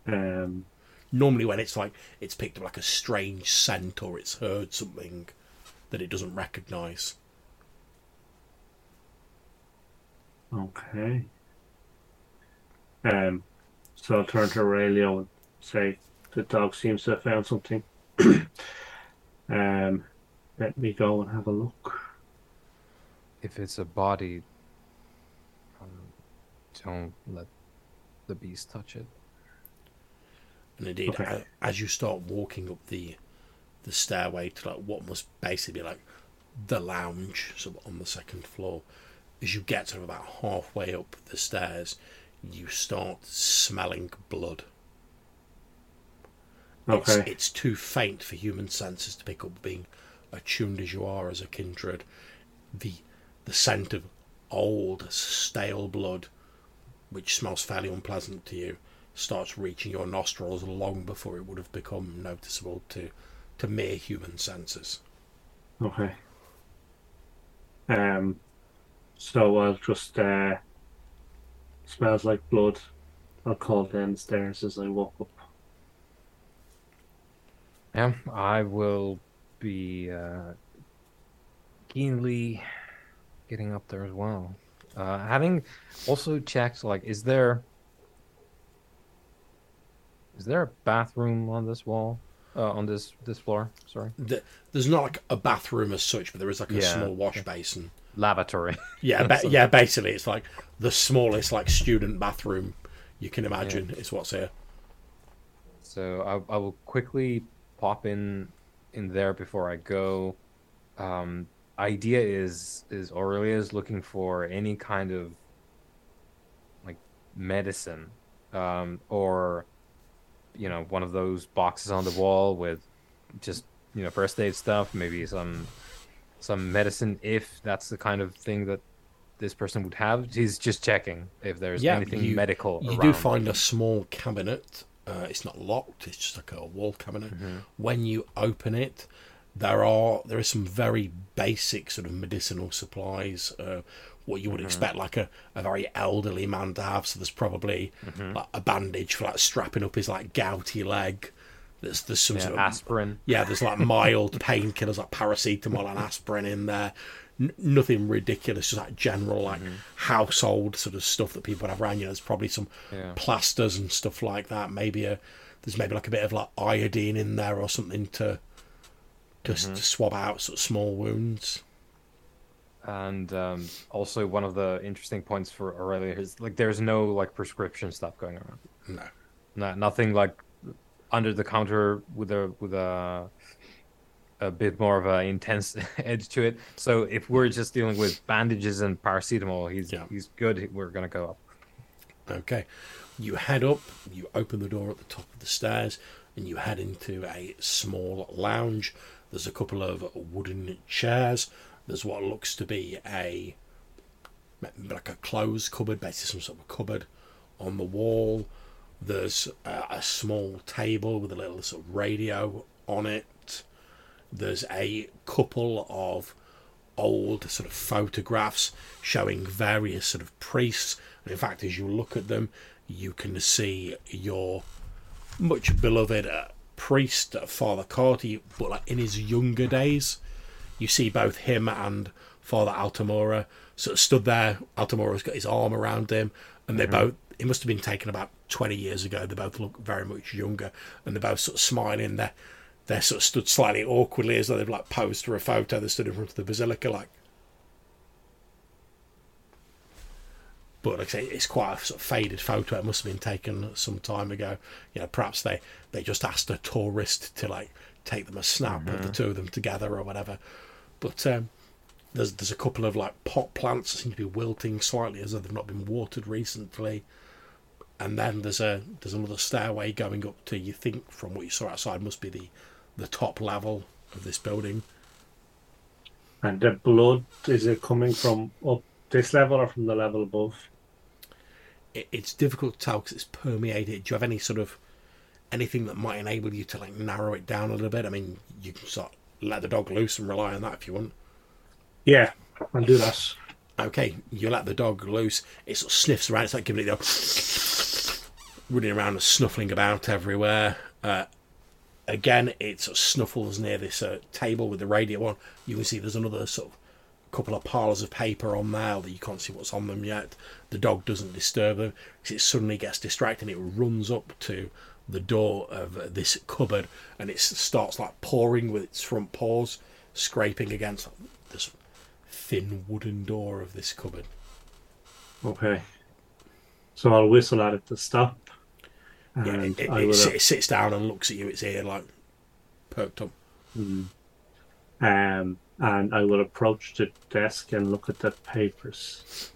um normally when it's like it's picked up like a strange scent or it's heard something that it doesn't recognize okay um so I'll turn to Aurelio and say the dog seems to have found something. um, let me go and have a look. If it's a body, um, don't let the beast touch it. And indeed, Okay. a- as you start walking up the the stairway to like what must basically be like the lounge, so on the second floor, as you get sort of about halfway up the stairs, you start smelling blood. It's, Okay. it's too faint for human senses to pick up, being attuned as you are as a kindred. The the scent of old, stale blood, which smells fairly unpleasant to you, starts reaching your nostrils long before it would have become noticeable to to mere human senses. Okay. Um. So I'll just uh. Smells like blood. I'll call downstairs as I walk up. Yeah, I will be uh, keenly getting up there as well. Uh, having also checked, like, is there is there a bathroom on this wall, uh, on this this floor? Sorry, The, there's not like a bathroom as such, but there is like a Yeah. small wash basin. lavatory. Yeah, ba- yeah. Basically, it's like the smallest like student bathroom you can imagine is what's here. So I, I will quickly pop in in there before I go. Um, idea is is Aurelia is looking for any kind of like medicine, um, or you know one of those boxes on the wall with just you know first aid stuff, maybe some some medicine if that's the kind of thing that this person would have. He's just checking if there's Yeah, anything you- medical. You do find a small cabinet. Uh, it's not locked. It's just like a wall cabinet. When you open it, there are there is some very basic sort of medicinal supplies. Uh, what you would mm-hmm. expect like a, a very elderly man to have. So there's probably mm-hmm. like a bandage for like strapping up his like gouty leg. There's there's some Yeah, sort of aspirin. yeah, there's like mild painkillers like paracetamol and aspirin in there. N- nothing ridiculous, just like general like mm-hmm. household sort of stuff that people have around. You know, there's probably some Yeah. plasters and stuff like that. Maybe a there's maybe like a bit of like iodine in there or something to just to swab out sort of small wounds. And um, also, one of the interesting points for Aurelia is like there's no like prescription stuff going around. No, No, nothing like under the counter with a with a a bit more of an intense edge to it. So if we're just dealing with bandages and paracetamol, he's Yeah. he's good. We're gonna go up. Okay. You head up, you open the door at the top of the stairs, and you head into a small lounge. There's a couple of wooden chairs. There's what looks to be a like a clothes cupboard, basically some sort of cupboard on the wall. There's a, a small table with a little sort of radio on it. There's a couple of old sort of photographs showing various sort of priests. And in fact, as you look at them, you can see your much beloved uh, priest, Father Carty, but like in his younger days. You see both him and Father Altamora sort of stood there. Altamora's got his arm around him, and they mm-hmm. both. It must have been taken about twenty years ago. They both look very much younger, and they're both sort of smiling. They're they're sort of stood slightly awkwardly as though they've like posed for a photo. They stood in front of the basilica, like. But like I say, it's quite a sort of faded photo. It must have been taken some time ago. You know, perhaps they they just asked a tourist to like take them a snap of the two of them together or whatever. But um, there's there's a couple of like pot plants that seem to be wilting slightly as though they've not been watered recently. And then there's a there's another stairway going up to you think from what you saw outside must be the the top level of this building. And the blood is it coming from up this level or from the level above? It, it's difficult to tell because it's permeated. Do you have any sort of anything that might enable you to like narrow it down a little bit? I mean, you can sort of let the dog loose and rely on that if you want. Yeah, I'll do that. Okay, you let the dog loose. It sort of sniffs around. It's like giving it the running around and snuffling about everywhere. Uh, again, it sort of snuffles near this uh, table with the radio on. You can see there's another sort of couple of piles of paper on there that you can't see what's on them yet. The dog doesn't disturb them because it suddenly gets distracted and it runs up to the door of uh, this cupboard and it starts like pawing with its front paws, scraping against this thin wooden door of this cupboard. Okay. So I'll whistle at it to stop. Yeah, it, it, it, sit- it sits down and looks at you. Its ear like perked up. um, and I will approach the desk and look at the papers.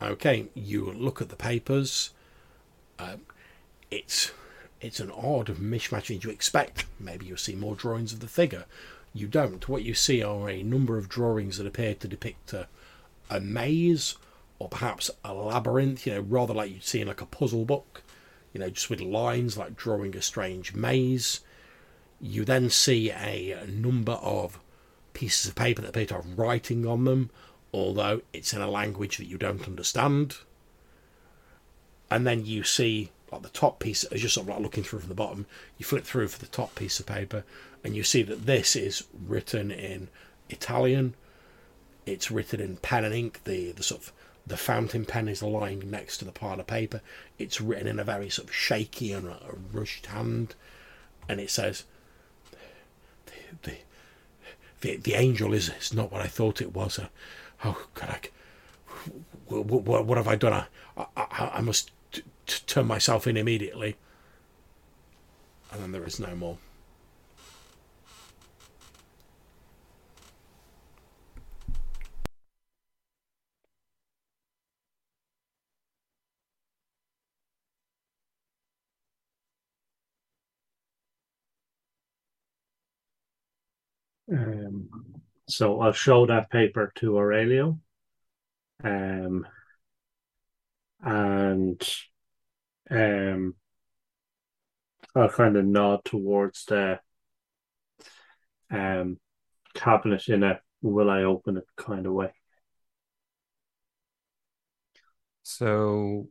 Okay, you look at the papers. Um, it's it's an odd mishmash. You expect maybe you'll see more drawings of the figure. You don't. What you see are a number of drawings that appear to depict a, a maze or perhaps a labyrinth. You know, rather like you'd see in like a puzzle book. You know, just with lines like drawing a strange maze. You then see a number of pieces of paper that appear to have writing on them, although it's in a language that you don't understand. And then you see like the top piece as you're sort of like looking through from the bottom, you flip through for the top piece of paper and you see that this is written in Italian. It's written in pen and ink. The the sort of the fountain pen is lying next to the pile of paper. It's written in a very sort of shaky and a, rushed hand, and it says, "The the the, the angel is, is not what I thought it was. Uh, oh God, I, what, what, what have I done? I I, I must to turn myself in immediately. And then there is no more. Um, so I'll show that paper to Aurelio. Um, and um, I'll kind of nod towards the um, cabinet in a will I open it kind of way. So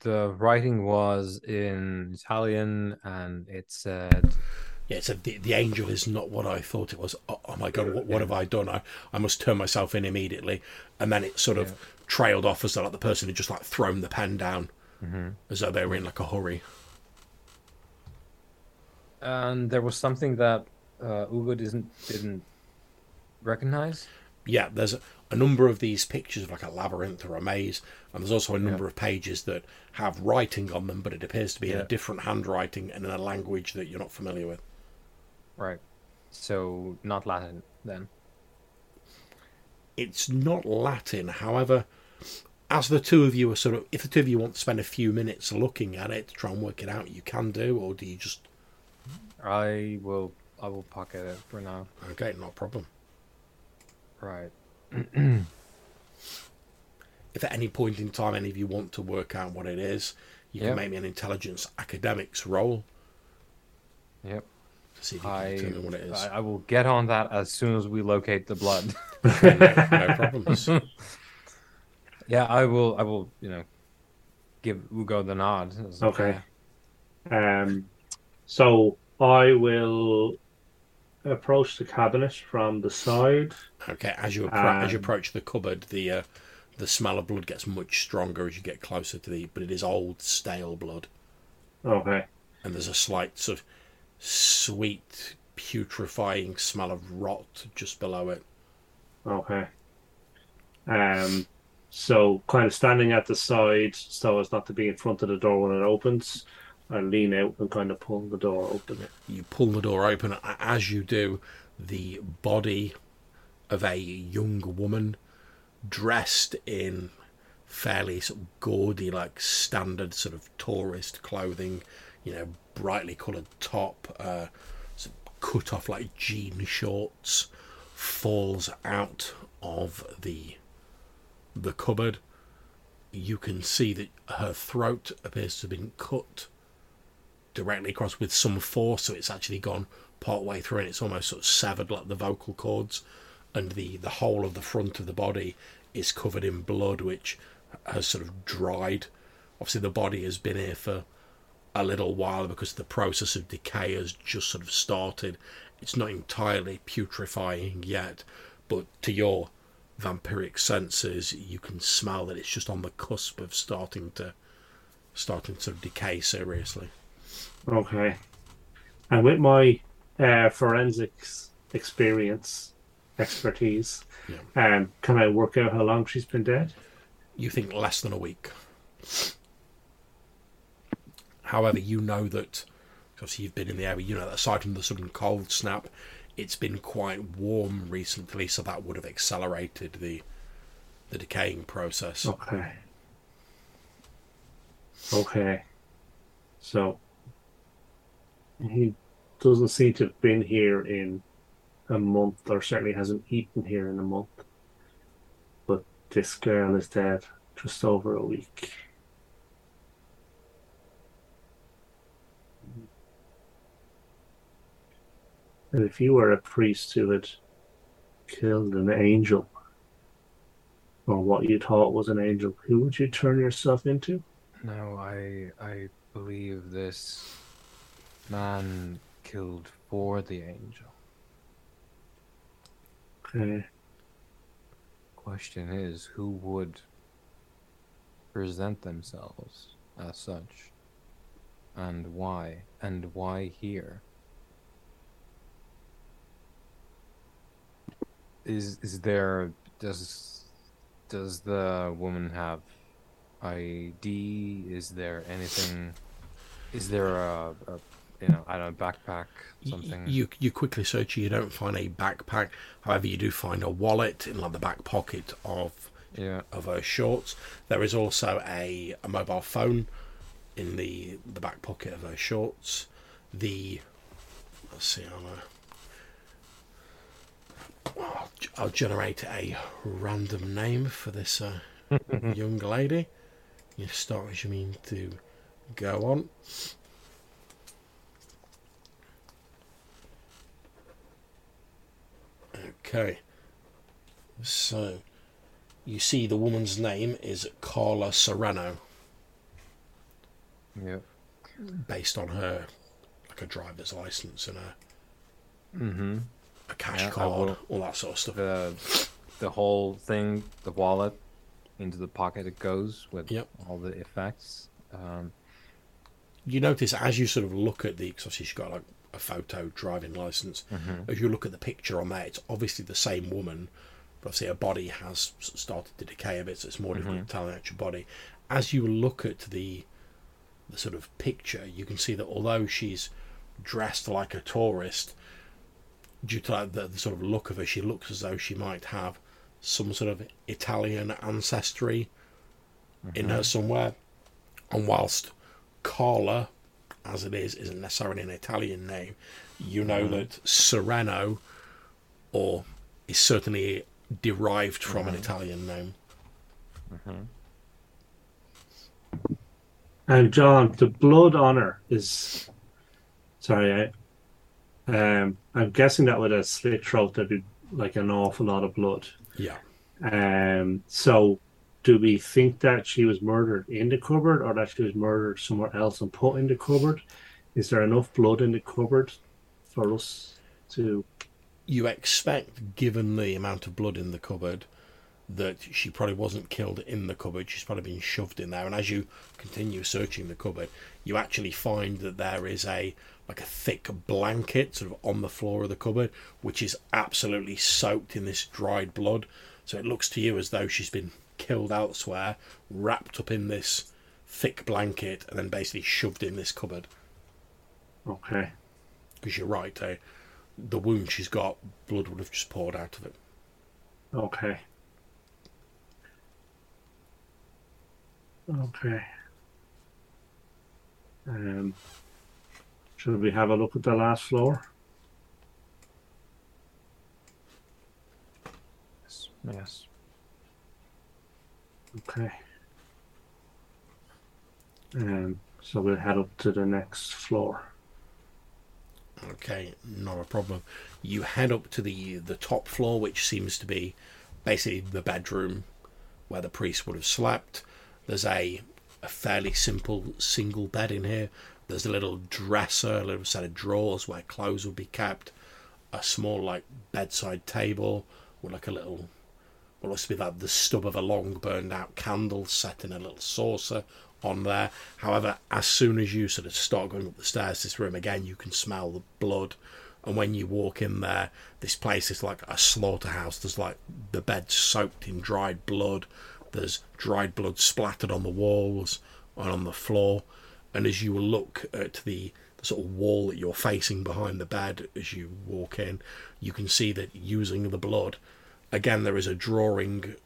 the writing was in Italian and it said yeah, said the, the angel is not what I thought it was. Oh, oh my god, what, what have I done? I, I must turn myself in immediately. And then it sort of yeah. trailed off as though like the person had just like thrown the pen down mm-hmm. as though they were in like a hurry. And there was something that uh, Ugo didn't didn't recognize. Yeah, there's a, a, number of these pictures of like a labyrinth or a maze, and there's also a number yeah. of pages that have writing on them, but it appears to be yeah. in a different handwriting and in a language that you're not familiar with. Right. So not Latin then. It's not Latin, however, as the two of you are sort of, if the two of you want to spend a few minutes looking at it to try and work it out, you can do, or do you just? I will. I will pocket it for now. Okay, not a problem. Right. if at any point in time any of you want to work out what it is, you yep. can make me an intelligence academics roll. Yep. To see if you I, can determine what it is. I, I will get on that as soon as we locate the blood. no, no problems. Yeah, I will. I will. You know, give Ugo the nod. Okay. Um, so I will approach the cabinet from the side. Okay, as you appro- um, as you approach the cupboard, the uh, the smell of blood gets much stronger as you get closer to the. But it is old, stale blood. Okay. And there's a slight sort of sweet, putrefying smell of rot just below it. Okay. Um, so, kind of standing at the side so as not to be in front of the door when it opens. I lean out and kind of pull the door open. You pull the door open. As you do, the body of a young woman dressed in fairly sort of gaudy, like standard sort of tourist clothing, you know, brightly coloured top, uh, cut off like jean shorts, falls out of the the cupboard, you can see that her throat appears to have been cut directly across with some force, so it's actually gone part way through and it's almost sort of severed like the vocal cords, and the, the whole of the front of the body is covered in blood, which has sort of dried. Obviously, the body has been here for a little while because the process of decay has just sort of started. It's not entirely putrefying yet, but to your vampiric senses, you can smell that it's just on the cusp of starting to starting to decay seriously. Okay. And with my uh, forensics experience, expertise, yeah. um, can I work out how long she's been dead? You think less than a week. However, you know that, because you've been in the area, you know that aside from the sudden cold snap, it's been quite warm recently, so that would have accelerated the the decaying process. Okay. Okay. So he doesn't seem to have been here in a month, or certainly hasn't eaten here in a month. But this girl is dead just over a week. And if you were a priest who had killed an angel, or what you thought was an angel, who would you turn yourself into? No, I I believe this man killed for the angel. Okay. Question is, who would present themselves as such, and why, and why here? Is is there does does the woman have ID? Is there anything? Is there a, a you know I don't know backpack something? You you quickly search, you don't find a backpack. However, you do find a wallet in like the back pocket of yeah. of her shorts. There is also a, a mobile phone in the the back pocket of her shorts. The let's see, I'll, uh, I'll, generate a random name for this uh, young lady. You start as you mean to go on. Okay. So you see the woman's name is Carla Serrano, Yeah. based on her like a driver's license and a, Mm-hmm. A cash Yeah, card, all that sort of stuff. The the whole thing, the wallet, into the pocket it goes with Yep. all the effects. Um, You notice as you sort of look at the, because obviously she's got like a photo driving license. As you look at the picture on there, it's obviously the same woman, but obviously her body has started to decay a bit, so it's more difficult to tell the actual body. As you look at the the sort of picture, you can see that although she's dressed like a tourist, due to like the, the sort of look of her, she looks as though she might have some sort of Italian ancestry in her mm-hmm. somewhere. And whilst Carla, as it is, isn't necessarily an Italian name, you know mm-hmm. that Sereno, or is certainly derived from an mm-hmm. Italian name. And John, the blood on her is sorry, I um I'm guessing that with a slit throat there'd be like an awful lot of blood. Yeah. Um so do we think that she was murdered in the cupboard or that she was murdered somewhere else and put in the cupboard? Is there enough blood in the cupboard for us to You expect, given the amount of blood in the cupboard, that she probably wasn't killed in the cupboard. She's probably been shoved in there. And as you continue searching the cupboard, you actually find that there is a like a thick blanket sort of on the floor of the cupboard, which is absolutely soaked in this dried blood. So it looks to you as though she's been killed elsewhere, wrapped up in this thick blanket, and then basically shoved in this cupboard. Okay. Because you're right, eh? the wound she's got, blood would have just poured out of it. Okay. Okay. Um, should we have a look at the last floor? yes. yes. Okay. Um, so we'll head up to the next floor. Okay, not a problem. You head up to the the top floor, which seems to be basically the bedroom where the priest would have slept. There's a a fairly simple single bed in here. There's a little dresser, a little set of drawers where clothes would be kept. A small like bedside table with like a little what looks to be like the stub of a long burned out candle set in a little saucer on there. However, as soon as you sort of start going up the stairs this room again, you can smell the blood. And when you walk in there, this place is like a slaughterhouse. There's like the bed soaked in dried blood. There's dried blood splattered on the walls and on the floor. And as you look at the the sort of wall that you're facing behind the bed as you walk in, you can see that using the blood, again, there is a drawing,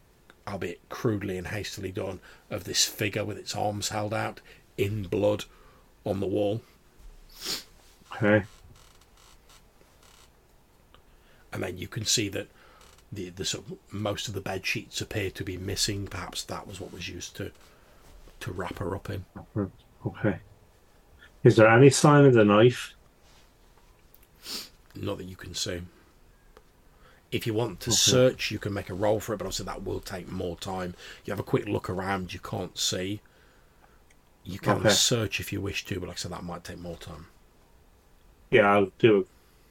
albeit crudely and hastily done, of this figure with its arms held out in blood on the wall. Okay. And then you can see that the, the sort of, most of the bed sheets appear to be missing. Perhaps that was what was used to to wrap her up in. Mm-hmm. Okay. Is there any sign of the knife? Not that you can see. If you want to Okay. search, you can make a roll for it, but obviously that will take more time. You have a quick look around, you can't see. You can Okay. search if you wish to, but like I said, that might take more time. Yeah, I'll do a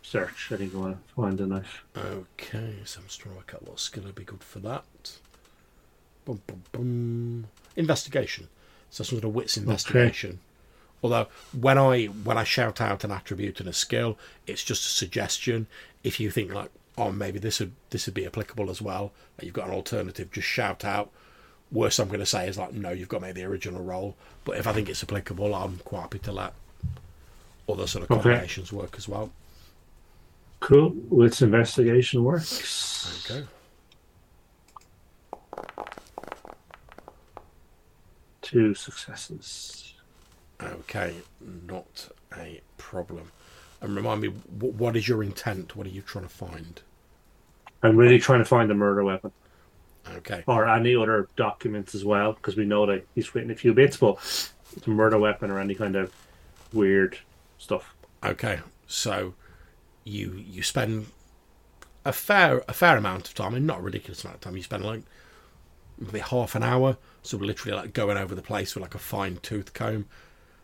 search. I think I want to find the knife. Okay, so I'm just trying to work out what skill would be good for that. Boom, boom, boom. Investigation. So some sort of wits investigation. Although when I when I shout out an attribute and a skill, it's just a suggestion. If you think like, oh, maybe this would this would be applicable as well, like you've got an alternative, just shout out. Worst I'm going to say is like, no, you've got to make the original roll. But if I think it's applicable, I'm quite happy to let other sort of Okay. combinations work as well. Cool. Wits investigation works. Okay. Two successes. Okay, not a problem. And remind me, what is your intent? What are you trying to find? I'm really trying to find the murder weapon Okay, or any other documents as well, because we know that he's written a few bits, but the murder weapon or any kind of weird stuff. okay. So you you spend a fair a fair amount of time, and not a ridiculous amount of time. You spend like maybe half an hour, so we're literally like going over the place with like a fine tooth comb.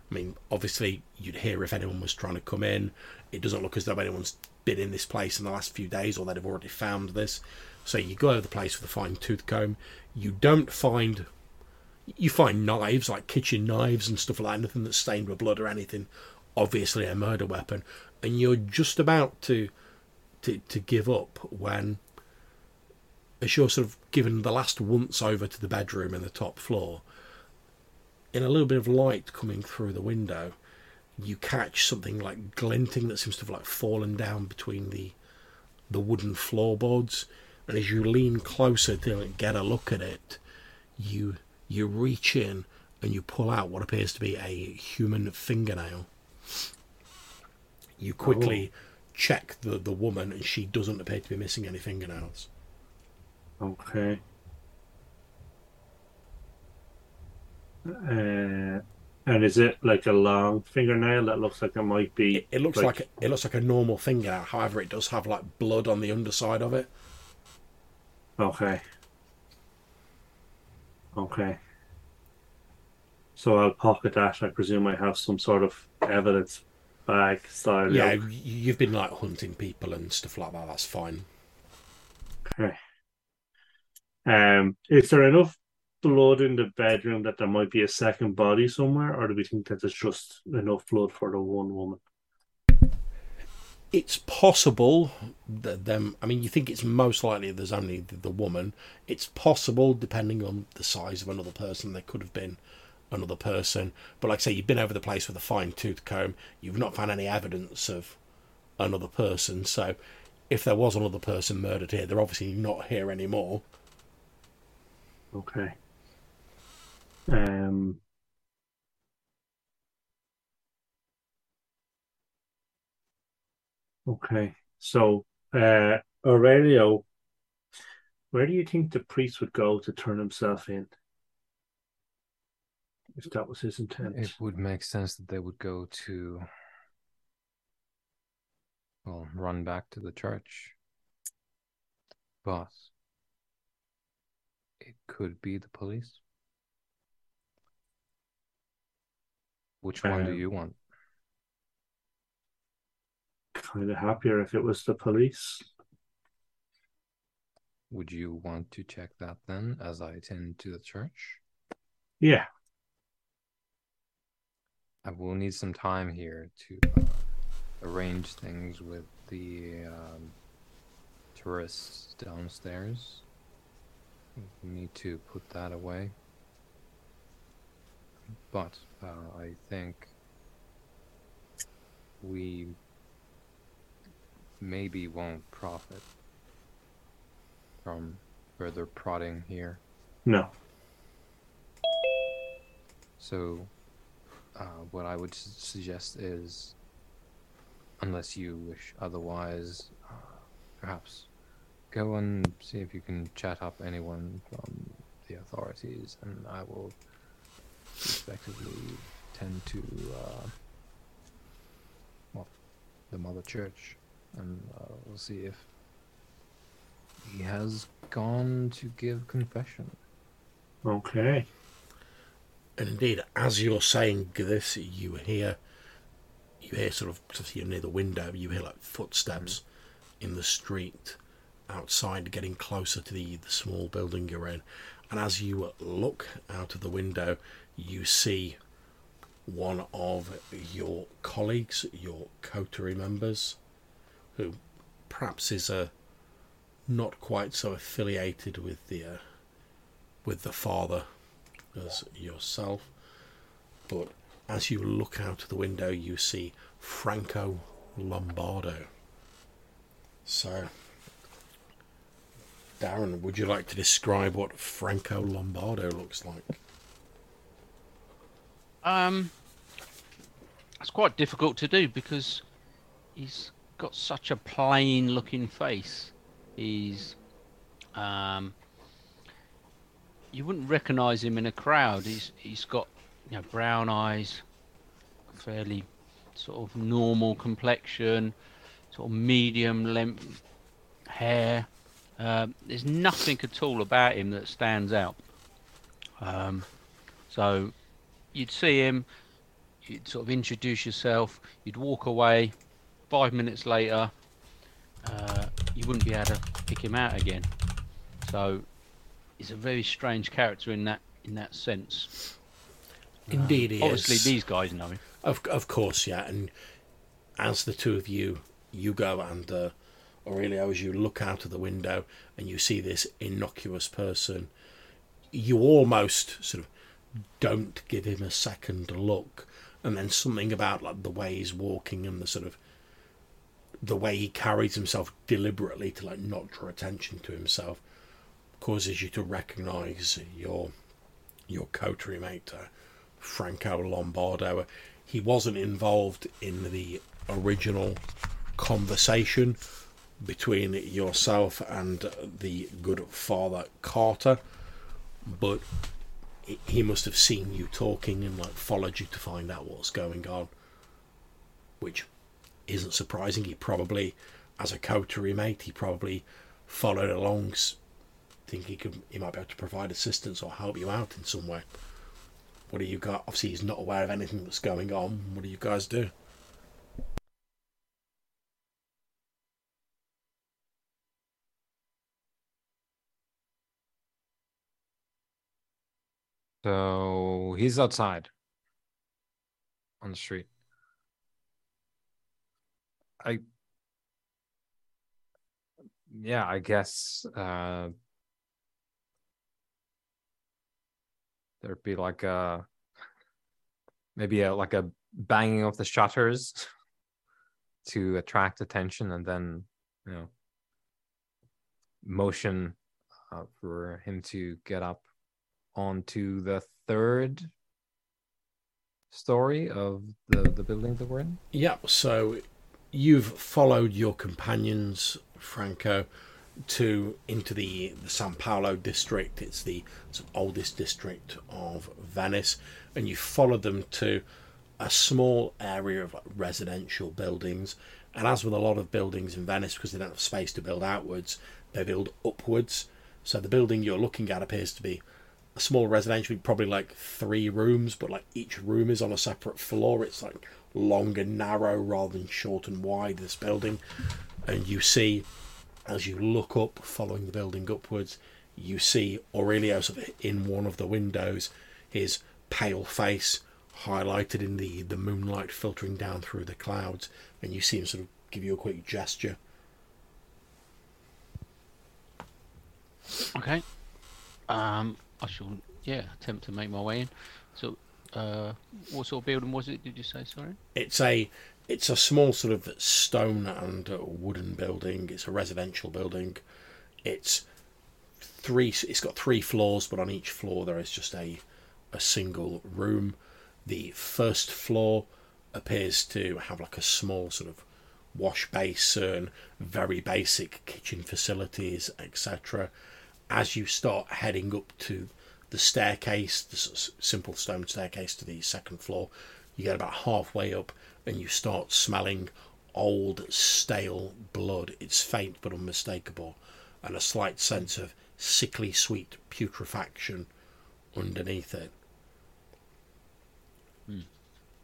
I mean, obviously you'd hear if anyone was trying to come in. It doesn't look as though anyone's been in this place in the last few days, or they'd have already found this. So you go over the place with a fine tooth comb. You don't find you find knives like kitchen knives and stuff like that, nothing that's stained with blood or anything. Obviously, a murder weapon, and you're just about to to, to give up when, as you're sort of given the last once over to the bedroom in the top floor, in a little bit of light coming through the window, you catch something like glinting that seems to have like fallen down between the the wooden floorboards, and as you lean closer to like, get a look at it, you you reach in and you pull out what appears to be a human fingernail. You quickly oh. check the, the woman, and she doesn't appear to be missing any fingernails. Okay. Uh, and is it like a long fingernail that looks like it might be? It, it looks like, it looks like a normal fingernail. However, it does have like blood on the underside of it. Okay. Okay. So I'll pocket that. I presume I have some sort of evidence bag style. Yeah, look. you've been like hunting people and stuff like that. That's fine. Okay. Um, is there enough blood in the bedroom that there might be a second body somewhere, or do we think that there's just enough blood for the one woman? It's possible that them. I mean, you think it's most likely there's only the, the woman. It's possible, depending on the size of another person, there could have been another person. But like I say, you've been over the place with a fine tooth comb. You've not found any evidence of another person. So, if there was another person murdered here, they're obviously not here anymore. Okay. Um. Okay. So, uh, Aurelio, where do you think the priest would go to turn himself in? If that was his intent. It would make sense that they would go to, well, run back to the church. But it could be the police. Which one do Um, you want? Kind of happier if it was the police. Would you want to check that then as I attend to the church? Yeah. I will need some time here to uh, arrange things with the um, tourists downstairs. We need to put that away. But uh, I think we maybe won't profit from further prodding here. No. So, uh, what I would s- suggest is, unless you wish otherwise, uh, perhaps go and see if you can chat up anyone from the authorities, and I will respectively tend to, uh, well, the Mother Church, and uh, we'll see if he has gone to give confession. Okay. And indeed, as you're saying this, you hear, you hear sort of, because you're near the window, you hear like footsteps in the street outside, getting closer to the, the small building you're in. And as you look out of the window, you see one of your colleagues, your coterie members, who perhaps is a not quite so affiliated with the uh, with the father as yourself. But as you look out of the window, you see Franco Lombardo. So, Darren, would you like to describe what Franco Lombardo looks like? Um, it's quite difficult to do because he's got such a plain-looking face. He's, um, you wouldn't recognise him in a crowd. He's he's got you know brown eyes, fairly sort of normal complexion, sort of medium length hair. Um, there's nothing at all about him that stands out. Um, so you'd see him, you'd sort of introduce yourself, you'd walk away. Five minutes later, uh, you wouldn't be able to pick him out again. So he's a very strange character in that in that sense. Indeed, he is. Obviously, is. these guys know him. Of of course, yeah. And as the two of you, you go and uh, Aurelio, as you look out of the window and you see this innocuous person, you almost sort of don't give him a second look, and then something about like the way he's walking and the sort of the way he carries himself deliberately to like not draw attention to himself causes you to recognise your your coterie mate uh, Franco Lombardo. He wasn't involved in the original conversation between yourself and the good father Carter, but he- must have seen you talking and like followed you to find out what's going on, which isn't surprising. He probably, as a coterie mate, he probably followed along, s- think he could he might be able to provide assistance or help you out in some way. What do you got? Obviously, he's not aware of anything that's going on. What do you guys do? So he's outside on the street. I yeah, I guess uh there'd be like a maybe a like a banging of the shutters to attract attention and then you know motion uh, for him to get up onto the third story of the the building that we're in. Yeah, So you've followed your companions, Franco, to into the the San Paolo district. It's the oldest district of Venice, and you followed them to a small area of like residential buildings. And as with a lot of buildings in Venice, because they don't have space to build outwards, they build upwards. So the building you're looking at appears to be a small residential, probably like three rooms, but like each room is on a separate floor. It's like long and narrow rather than short and wide, this building. And you see, as you look up, following the building upwards, you see Aurelio sort of in one of the windows, his pale face highlighted in the, the moonlight filtering down through the clouds, and you see him sort of give you a quick gesture. Okay. Um, I shall, yeah, attempt to make my way in. So, Uh, what sort of building was it? Did you say? Sorry. It's a it's a small sort of stone and wooden building. It's a residential building. It's three. It's got three floors, but on each floor there is just a a single room. The first floor appears to have like a small sort of wash basin, very basic kitchen facilities, etc. As you start heading up to the staircase, the simple stone staircase to the second floor, you get about halfway up and you start smelling old, stale blood. It's faint but unmistakable, and a slight sense of sickly sweet putrefaction underneath it. Hmm.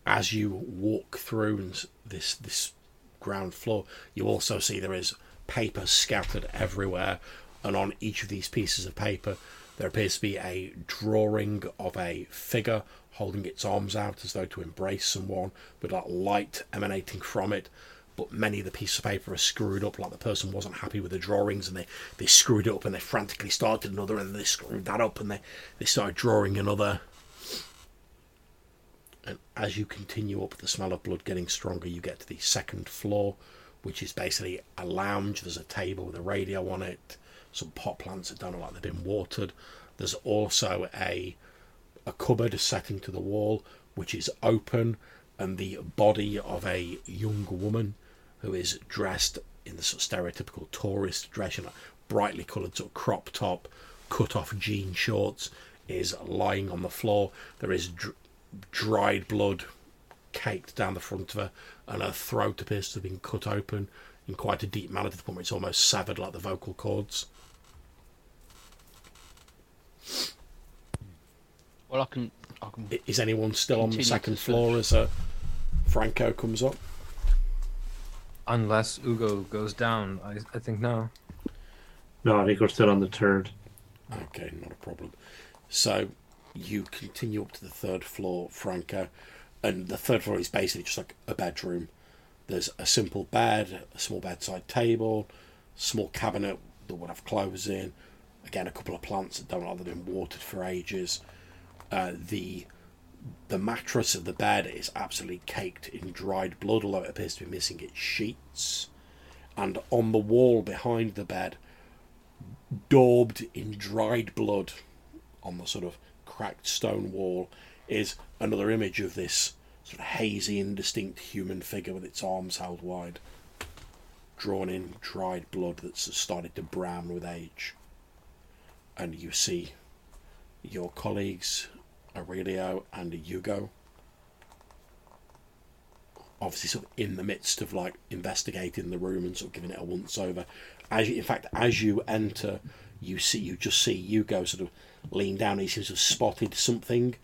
As you walk through this this ground floor, you also see there is paper scattered everywhere, and on each of these pieces of paper, there appears to be a drawing of a figure holding its arms out as though to embrace someone, with that light emanating from it. But many of the pieces of paper are screwed up, like the person wasn't happy with the drawings, and they, they screwed it up and they frantically started another, and they screwed that up and they, they started drawing another. And as you continue up, the smell of blood getting stronger, you get to the second floor, which is basically a lounge. There's a table with a radio on it, some pot plants that don't look like they've been watered. There's also a a cupboard set into the wall, which is open, and the body of a young woman who is dressed in the sort of stereotypical tourist dress, you know, brightly coloured sort of crop top, cut off jean shorts, is lying on the floor. There is dr- dried blood caked down the front of her, and her throat appears to have been cut open in quite a deep manner to the point where it's almost severed like the vocal cords. Well, I can. I can Is anyone still on the second floor as uh, Franco comes up? Unless Ugo goes down, I, I think no. No, I think we're still on the third. Okay, not a problem. So you continue up to the third floor, Franco, and the third floor is basically just like a bedroom. There's a simple bed, a small bedside table, small cabinet that would have clothes in. Again, a couple of plants that don't like they've been watered for ages. Uh, the the mattress of the bed is absolutely caked in dried blood, although it appears to be missing its sheets. And on the wall behind the bed, daubed in dried blood on the sort of cracked stone wall, is another image of this sort of hazy, indistinct human figure with its arms held wide, drawn in dried blood that's started to brown with age. And you see your colleagues Aurelio and Ugo. Obviously, sort of in the midst of like investigating the room and sort of giving it a once over. As you, in fact, as you enter, you see you just see Ugo sort of lean down. He seems to have spotted something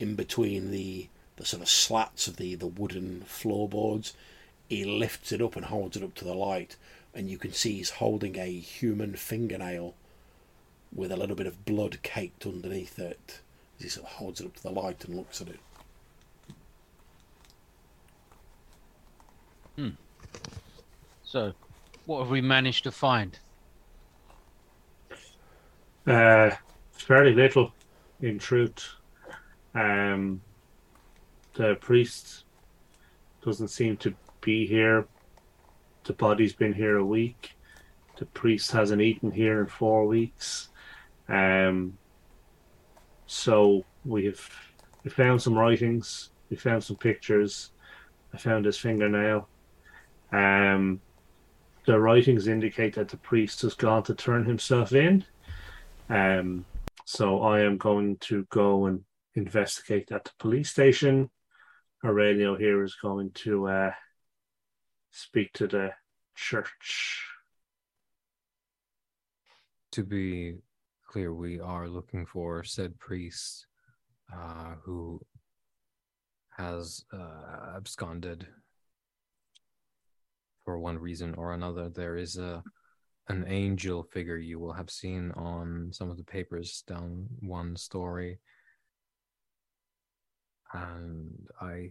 in between the the sort of slats of the the wooden floorboards. He lifts it up and holds it up to the light, and you can see he's holding a human fingernail with a little bit of blood caked underneath it he sort of holds it up to the light and looks at it. Hmm. So, what have we managed to find? Uh, fairly little, in truth. Um, the priest doesn't seem to be here. The body's been here a week. The priest hasn't eaten here in four weeks. Um, so we've we found some writings, we found some pictures. I found his fingernail. Um, the writings indicate that the priest has gone to turn himself in. Um, so I am going to go and investigate at the police station. Aurelio here is going to uh, speak to the church. To be clear, we are looking for said priest uh, who has uh, absconded for one reason or another. There is a an angel figure you will have seen on some of the papers down one story. And I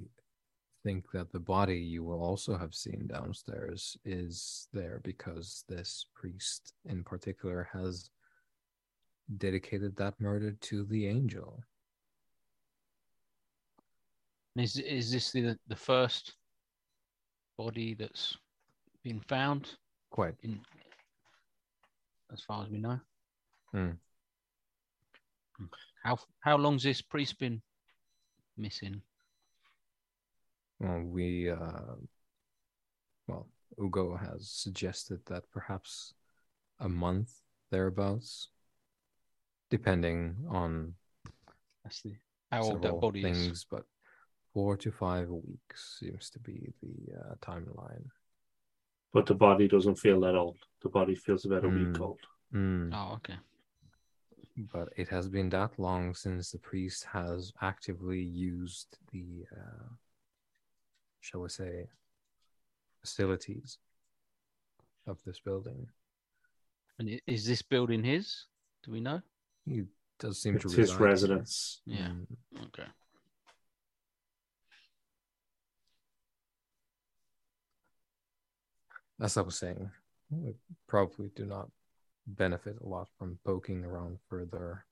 think that the body you will also have seen downstairs is there because this priest in particular has dedicated that murder to the angel. Is is this the the first body that's been found Quite. in, as far as we know? Hmm. How how long's this priest been missing? Well, we, uh, well, Ugo has suggested that perhaps a month thereabouts, depending on That's the how old that several body is. things, but four to five weeks seems to be the uh, timeline. But the body doesn't feel that old. The body feels about a week Mm. old. Mm, Oh, okay. But it has been that long since the priest has actively used the, uh, shall we say, facilities of this building. And is this building his? Do we know? He does seem to It's his reside here. residence. Yeah. Mm, Okay. As I was saying, we probably do not benefit a lot from poking around further.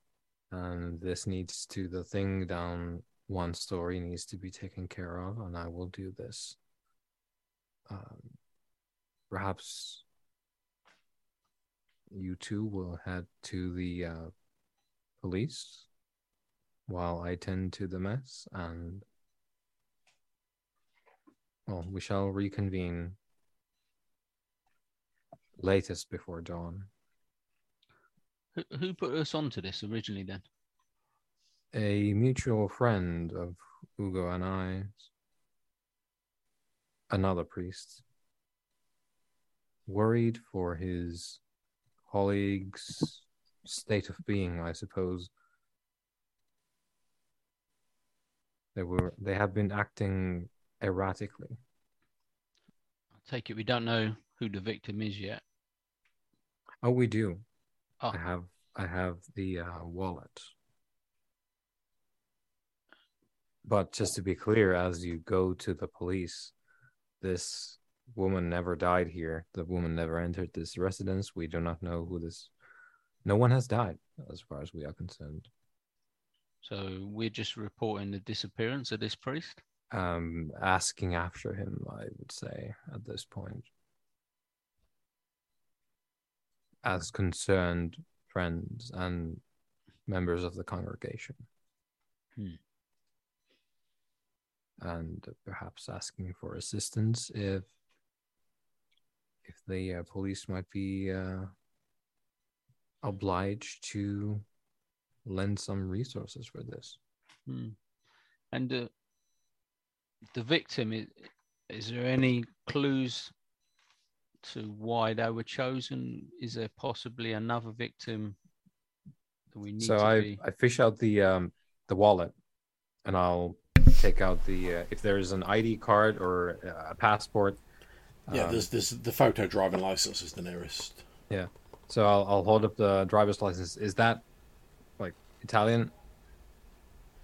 And this needs to, the thing down one story needs to be taken care of, and I will do this. Um, perhaps you two will head to the uh, police while I tend to the mess, and well, we shall reconvene latest before dawn. Who, who put us onto this originally then? A mutual friend of Ugo and I, another priest, worried for his colleagues' state of being, I suppose. They were they have been acting erratically. I take it we don't know who the victim is yet. Oh, we do. Oh, I have I have the uh, wallet. But just to be clear, as you go to the police, this woman never died here. The woman never entered this residence. We do not know who this. No one has died, as far as we are concerned. so we're just reporting the disappearance of this priest. Um, asking after him, I would say at this point, as concerned friends and members of the congregation. Hmm. and perhaps asking for assistance if if the uh, police might be uh, obliged to lend some resources for this. Hmm. And uh, the victim is. Is there any clues to why they were chosen? Is there possibly another victim that we need so to I be? I fish out the um the wallet, and I'll take out the uh, if there's an ID card or uh, a passport. Yeah, um, there's there's the photo driving license is the nearest. So I'll I'll hold up the driver's license. Is that like Italian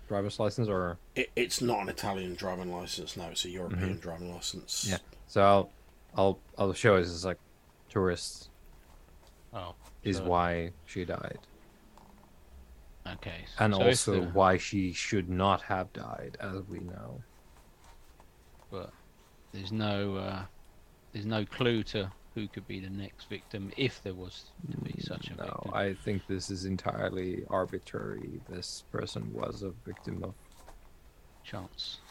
driver's license or? It, it's not an Italian driving license. No, it's a European driving license. Yeah. So I'll I'll I'll show it as like tourists oh, is so- why she died, okay. and so also the- why she should not have died, as we know. but there's no uh, there's no clue to who could be the next victim if there was to be mm, such a No, victim. I think this is entirely arbitrary. This person was a victim of Chance.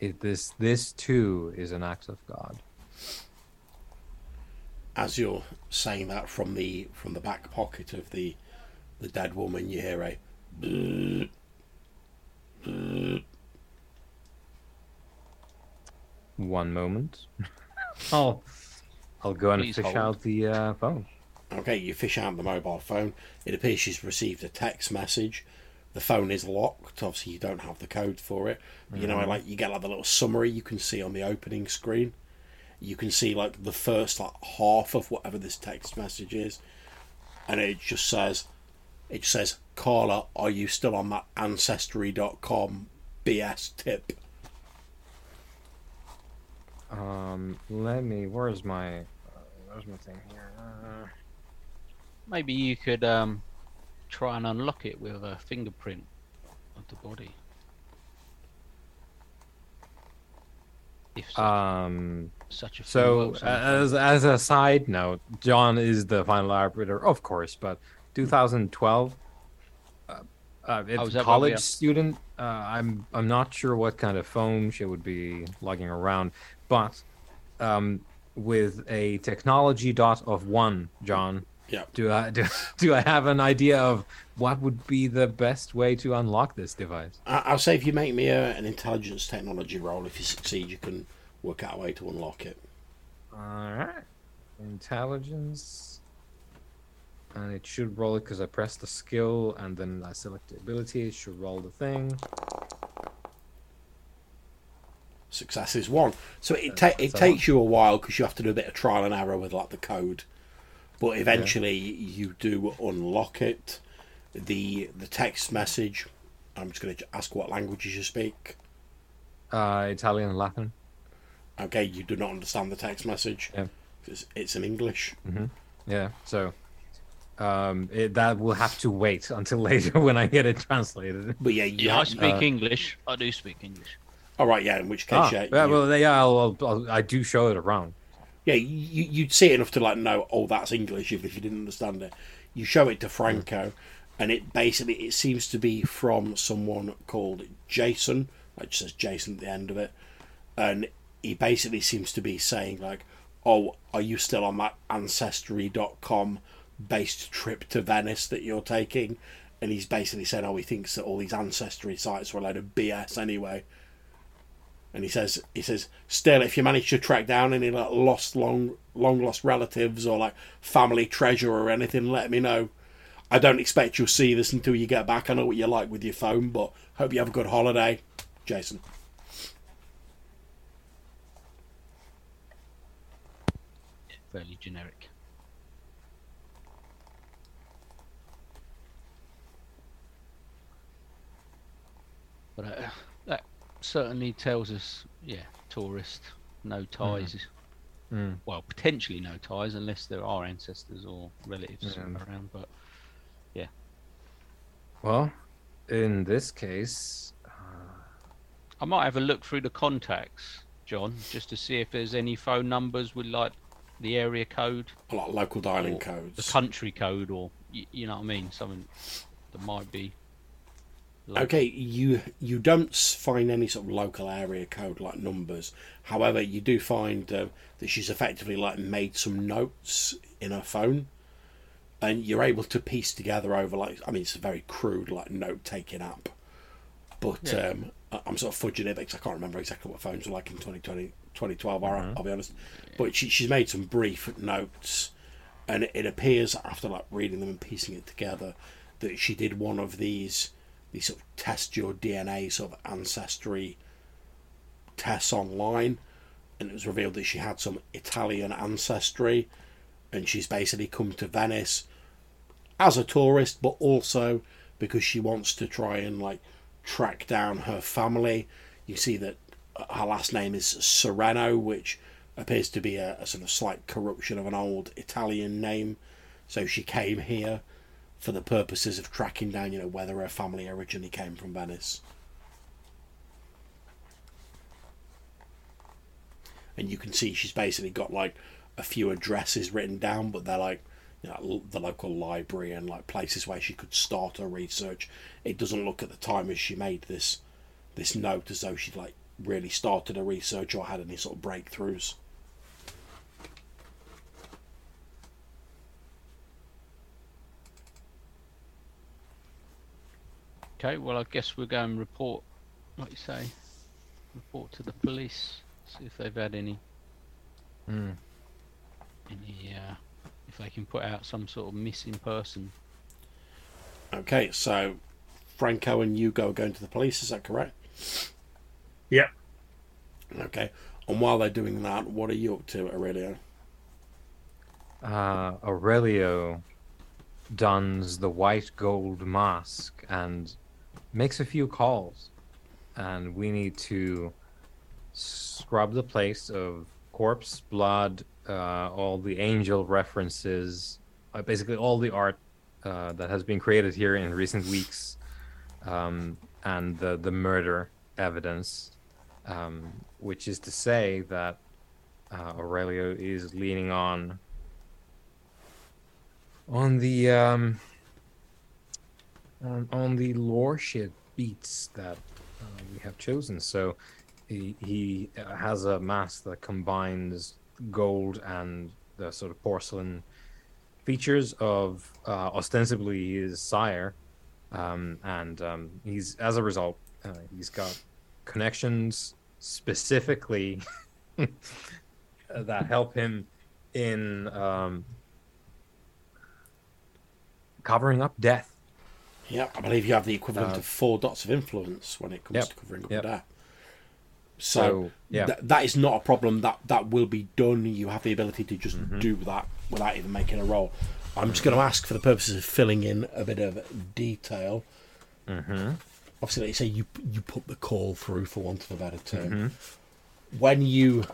it. This this too is an act of God. As you're saying that from the from the back pocket of the the dead woman, you hear a. One moment. I'll oh, I'll go and Please fish hold. out the uh, phone. Okay, you fish out the mobile phone. It appears she's received a text message. The phone is locked. Obviously, you don't have the code for it. But you know, like you get like the little summary you can see on the opening screen. You can see like the first like half of whatever this text message is, and it just says, it just says, Carla, are you still on that ancestry.com BS tip? Um, let me. Where's my? Uh, where's my thing here? Uh, Maybe you could um, try and unlock it with a fingerprint of the body. such, Um, such a so, works on the as as a side note, John is the final arbiter, of course, but 2012. Uh, uh, it's Oh, is that what we college student. Uh, I'm I'm not sure what kind of phone she would be lugging around, but um, with a technology dot of one, John. Yeah. Do I do, do I have an idea of what would be the best way to unlock this device? I- I'll say if you make me a, an intelligence technology roll, if you succeed, you can work out a way to unlock it. All right. Intelligence. And it should roll it because I pressed the skill and then I select the ability. It should roll the thing. Success is one. So it, ta- it that's a takes you a while because you have to do a bit of trial and error with like the code, but eventually you do unlock it. The the text message. I'm just going to ask what languages you speak. Uh, Italian and Latin. Okay, you do not understand the text message. Yeah. It's, it's in English. Yeah. So um, it, that will have to wait until later when I get it translated. But yeah, you Yeah, I speak uh, English. I do speak English. All right. Yeah, in which case, Ah, yeah, yeah, you- well, yeah, I'll, I'll, I'll, I do show it around. yeah, you, you'd see it enough to like know, oh, that's English, even if you didn't understand it. You show it to Franco, and it basically it seems to be from someone called Jason, like just says Jason at the end of it, and he basically seems to be saying like, oh, are you still on that Ancestry.com based trip to Venice that you're taking? And he's basically saying, oh, he thinks that all these ancestry sites are a load of BS anyway. And he says, he says, still, if you manage to track down any like lost, long, long lost relatives or like family treasure or anything, let me know. I don't expect you'll see this until you get back. I know what you're like with your phone, but hope you have a good holiday, Jason. Fairly generic. But uh, that certainly tells us, yeah, tourist, no ties. Mm. Well, potentially no ties unless there are ancestors or relatives Yeah. around. But yeah. Well, in this case, I might have a look through the contacts, John, just to see if there's any phone numbers with like the area code, A lot of local dialing codes, the country code, or you, you know what I mean, something that might be. Local. Okay, you you don't find any sort of local area code like numbers. However, you do find uh, that she's effectively like made some notes in her phone, and you're able to piece together over like I mean it's a very crude like note taking app, but Yeah. um, I'm sort of fudging it because I can't remember exactly what phones were like in 2020, 2012. I'll- I'll be honest, but she, she's made some brief notes, and it appears after like reading them and piecing it together that she did one of these these sort of test your DNA sort of ancestry tests online, and it was revealed that she had some Italian ancestry, and she's basically come to Venice as a tourist, but also because she wants to try and like track down her family. You see that her last name is Sereno, which appears to be a, a sort of slight corruption of an old Italian name. So she came here for the purposes of tracking down, you know, whether her family originally came from Venice. And you can see she's basically got like a few addresses written down, but they're like you know, the local library and like places where she could start her research. It doesn't look at the time as she made this this note as though she'd like really started her research or had any sort of breakthroughs. Okay, well, I guess we'll go and report, like you say, report to the police, see if they've had any, mm, any, uh, if they can put out some sort of missing person. Okay, so Franco and Ugo are going to the police, is that correct? Yeah. Okay. And while they're doing that, what are you up to, Aurelio? uh, Aurelio dons the white gold mask and makes a few calls. And we need to scrub the place of corpse, blood, uh, all the angel references, uh, basically all the art uh, that has been created here in recent weeks, um, and the, the murder evidence. um, which is to say that uh, Aurelio is leaning on on the um, on, on the lordship beats that uh, we have chosen. So he, he uh, has a mask that combines gold and the sort of porcelain features of uh, ostensibly his sire, um, and um, he's as a result uh, he's got connections specifically that help him in um, covering up death. Yeah, I believe you have the equivalent Uh, of four dots of influence when it comes Yep, to covering up yep. So, So, yeah. th- that is not a problem. That that will be done. You have the ability to just Mm-hmm. do that without even making a roll. I'm just going to ask for the purposes of filling in a bit of detail. Mm-hmm. Obviously, like you say, you you put the call through, for want of a better term. Mm-hmm. When you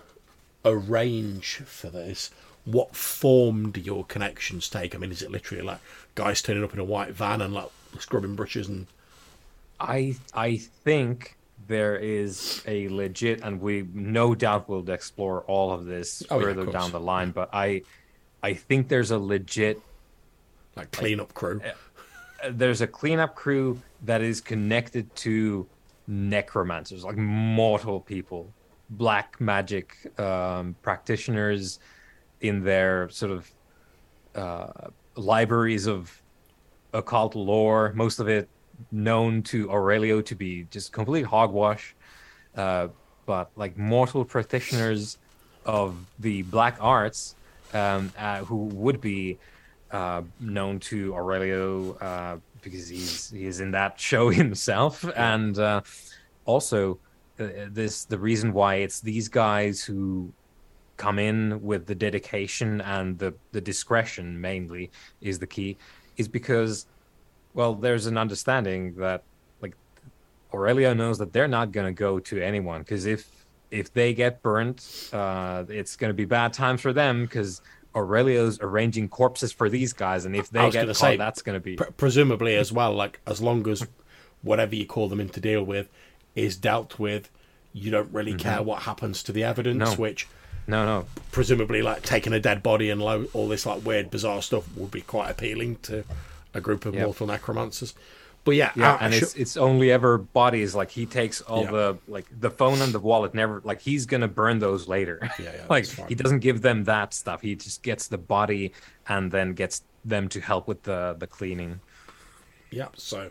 arrange for this, what form do your connections take? I mean, is it literally like guys turning up in a white van and like scrubbing brushes and I I think there is a legit, and we no doubt will explore all of this Oh, yeah, of further down the line. But I I think there's a legit like cleanup crew? there's a cleanup crew that is connected to necromancers, like mortal people, black magic um, practitioners in their sort of uh, libraries of occult lore. Most of it known to Aurelio to be just complete hogwash. Uh, but like mortal practitioners of the black arts um, uh, who would be uh, known to Aurelio uh, because he's he is in that show himself, and uh, also uh, this the reason why it's these guys who come in with the dedication and the the discretion mainly is the key, is because well there's an understanding that like Aurelio knows that they're not going to go to anyone because if if they get burnt, uh, it's going to be bad times for them because Aurelio's arranging corpses for these guys, and if they get gonna caught, say, that's going to be Pre- presumably as well like as long as whatever you call them in to deal with is dealt with you don't really care what happens to the evidence Mm-hmm. No. which no, no, presumably like taking a dead body and lo- all this like weird bizarre stuff would be quite appealing to a group of Yep. mortal necromancers but yeah, yeah, I- and it's it's only ever bodies. Like he takes all Yeah. the like the phone and the wallet. Never like he's gonna burn those later. Yeah, yeah, like he doesn't give them that stuff. He just gets the body and then gets them to help with the the cleaning. Yeah, so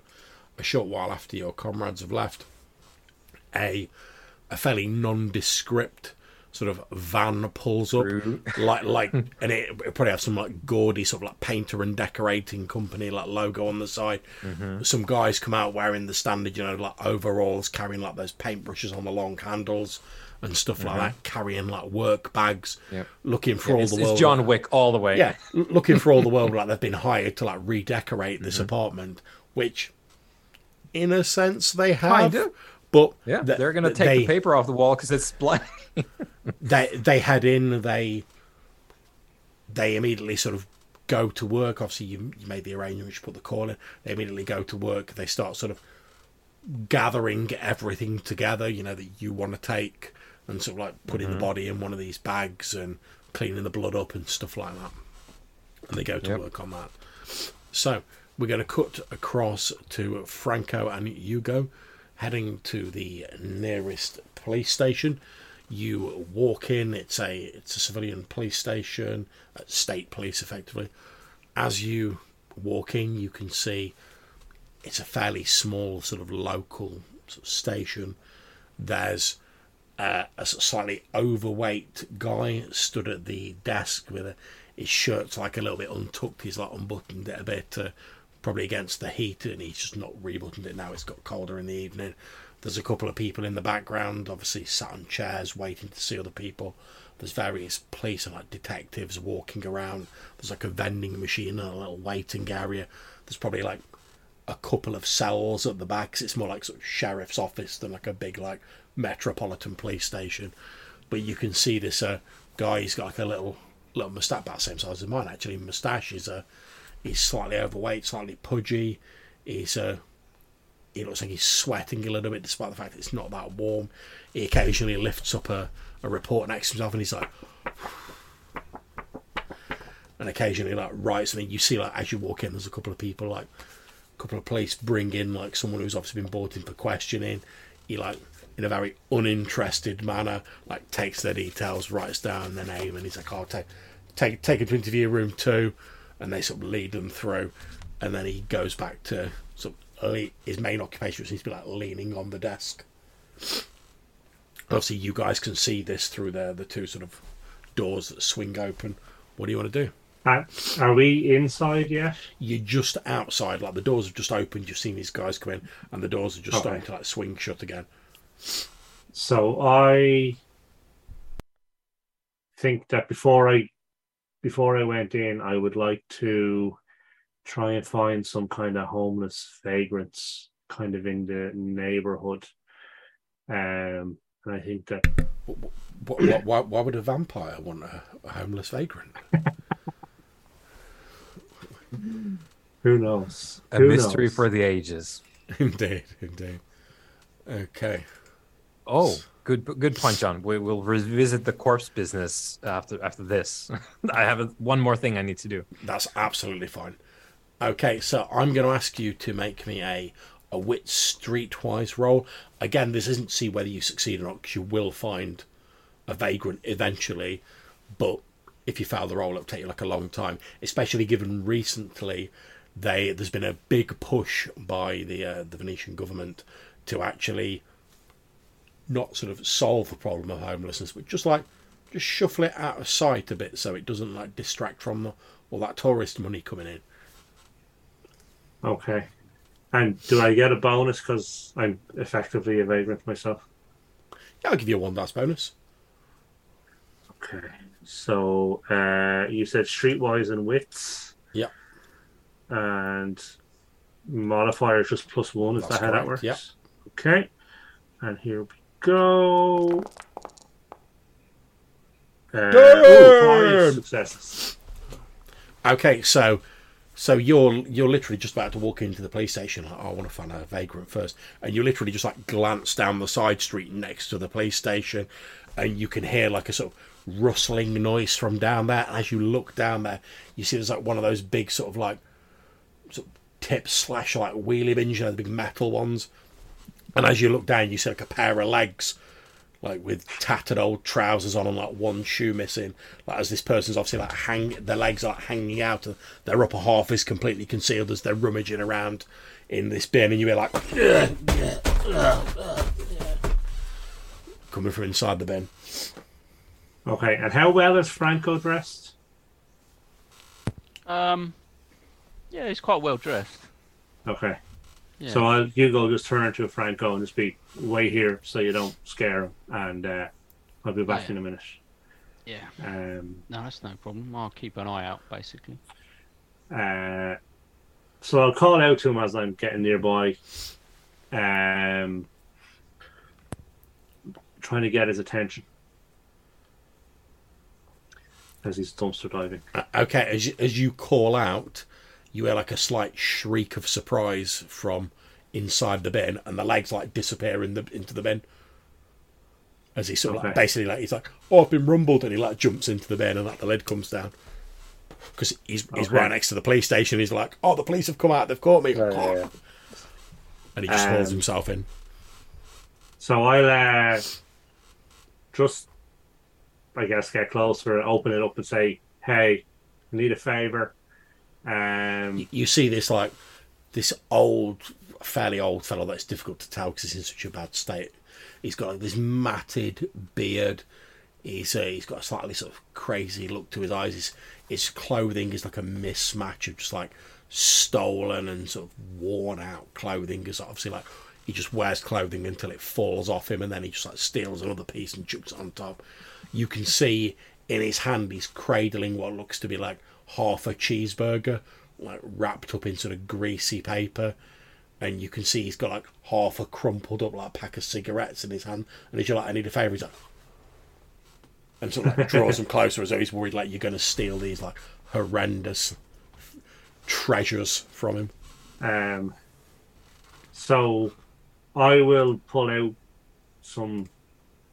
a short while after your comrades have left, a a fairly nondescript sort of van pulls up, True. like like, and it, probably have some like gaudy sort of like painter and decorating company like logo on the side. Mm-hmm. Some guys come out wearing the standard, you know, like overalls, carrying like those paintbrushes on the long handles and stuff like mm-hmm. that, carrying like work bags, Yep. looking for all It's, the it's. John Wick all the way. Yeah, looking for all the world like they've been hired to like redecorate this mm-hmm. apartment, which, in a sense, they have. Kinda. But yeah. th- They're gonna take they, the paper off the wall because it's black. They they head in. They they immediately sort of go to work. Obviously, you you made the arrangements, you put the call in. They immediately go to work. They start sort of gathering everything together. You know that you want to take and sort of like putting the mm-hmm. body in one of these bags and cleaning the blood up and stuff like that. And they go to Yep. work on that. So we're going to cut across to Franco and Ugo, heading to the nearest police station. You walk in. It's a it's a civilian police station, uh, state police, effectively. As you walk in, you can see it's a fairly small sort of local sort of station. There's uh, a slightly overweight guy stood at the desk with a, his shirt's like a little bit untucked. He's like unbuttoned it a bit, uh, probably against the heat, and he's just not rebuttoned it now. It's got colder in the evening. There's a couple of people in the background, obviously sat on chairs waiting to see other people. There's various police and like detectives walking around. There's like a vending machine and a little waiting area. There's probably like a couple of cells at the back. it's more like sort of sheriff's office than like a big like metropolitan police station. But you can see this uh, guy. He's got like a little little moustache, about the same size as mine actually. Moustache is uh, he's slightly overweight, slightly pudgy. He's uh, he looks like he's sweating a little bit, despite the fact that it's not that warm. He occasionally lifts up a, a report next to himself, and he's like, and occasionally like writes, then you see like as you walk in, there's a couple of people like a couple of police bring in like someone who's obviously been brought in for questioning. He like in a very uninterested manner, like takes their details, writes down their name, and he's like, "I'll take take take it to interview room two, and they sort of lead them through, and then he goes back to sort of le- his main occupation, which seems to be like leaning on the desk. Obviously, you guys can see this through the the two sort of doors that swing open. What do you want to do? Uh, are we inside yet? You're just outside, like the doors have just opened. You've seen these guys come in, and the doors are just Okay. starting to like swing shut again. So I think that before I before I went in, I would like to try and find some kind of homeless vagrants kind of in the neighborhood. Um, and I think that What, what, why, why would a vampire want a, a homeless vagrant? who knows? A Who mystery knows? for the ages. indeed, indeed. Okay. Oh, good good point, John. We will revisit the corpse business after after this. I have a, one more thing I need to do. That's absolutely fine. Okay, so I'm going to ask you to make me a a wit streetwise roll. Again, this isn't to see whether you succeed or not, because you will find a vagrant eventually. But if you fail the roll, it'll take you like a long time. Especially given recently, they there's been a big push by the uh, the Venetian government to actually not sort of solve the problem of homelessness, but just like just shuffle it out of sight a bit so it doesn't like distract from the, all that tourist money coming in. Okay. And do I get a bonus because I'm effectively a vagrant myself? Yeah, I'll give you a one dice bonus. Okay. So uh, you said streetwise and wits. Yeah. And modifier is just plus one. Is That's that how that works? yep. Okay. And here we go. Uh, ooh, five successes. Okay, so so you're you're literally just about to walk into the police station. Like, oh, I want to find a vagrant first, and you literally just like glance down the side street next to the police station, and you can hear like a sort of rustling noise from down there. And as you look down there, you see there's like one of those big sort of like sort of tip slash like wheelie bins, you know, the big metal ones. And as you look down, you see like a pair of legs like with tattered old trousers on and like one shoe missing. Like as this person's obviously like hang, their legs are like hanging out, and their upper half is completely concealed as they're rummaging around in this bin, and you hear like coming from inside the bin. Okay. And how well is Franco dressed? Um, yeah, he's quite well dressed. Okay. Yeah. So I'll Ugo just turn to Franco and just be wait here so you don't scare him, and uh, I'll be back Yeah. in a minute. yeah, Um, no, that's no problem. I'll keep an eye out, basically. uh, so I'll call out to him as I'm getting nearby, um, trying to get his attention as he's dumpster diving. Uh, Okay, as you, as you call out, you hear like a slight shriek of surprise from inside the bin, and the legs like disappear in the into the bin. As he sort of like, basically like he's like, "Oh, I've been rumbled," and he like jumps into the bin, and like the lid comes down because he's he's Okay. right next to the police station. He's like, "Oh, the police have come out. They've caught me," yeah. and he just Um, himself in. So I'll uh, just, I guess, get closer, and open it up, and say, "Hey, I need a favor." Um, you see this like this old, fairly old fellow that's difficult to tell because he's in such a bad state. He's got like this matted beard. He's uh, he's got a slightly sort of crazy look to his eyes. His, his clothing is like a mismatch of just like stolen and sort of worn out clothing. Because obviously like he just wears clothing until it falls off him, and then he just like steals another piece and chucks it on top. You can see in his hand he's cradling what looks to be like half a cheeseburger, like wrapped up in sort of greasy paper. And you can see he's got like half a crumpled up like pack of cigarettes in his hand. And he's like, I need a favour. He's like, and sort of like draws him closer as though he's worried like you're going to steal these like horrendous treasures from him. um, so I will pull out some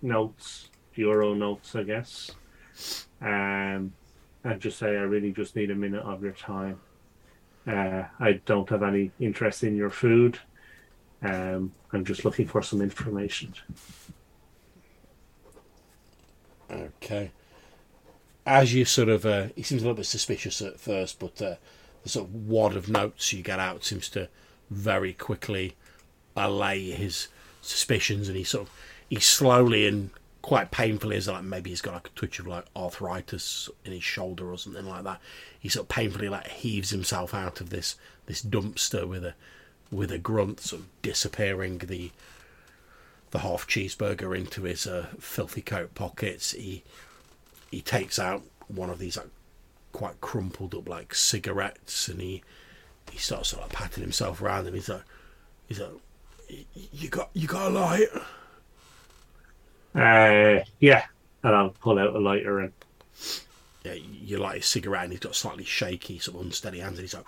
notes, euro notes, I guess, um, and just say I really just need a minute of your time. Uh, I don't have any interest in your food. Um, I'm just looking for some information. Okay. As you sort of, uh, he seems a little bit suspicious at first, but uh, the sort of wad of notes you get out seems to very quickly allay his suspicions, and he sort of, he slowly and quite painfully, as like maybe he's got like a touch of like arthritis in his shoulder or something like that. He sort of painfully like heaves himself out of this this dumpster with a with a grunt, sort of disappearing the the half cheeseburger into his uh, filthy coat pockets. He he takes out one of these like quite crumpled up like cigarettes, and he he starts sort of patting himself around, and he's like he's like, you got you got a light. Uh, yeah, and I'll pull out a lighter and Yeah, you light his cigarette, and he's got slightly shaky, sort of unsteady hands, and he's like.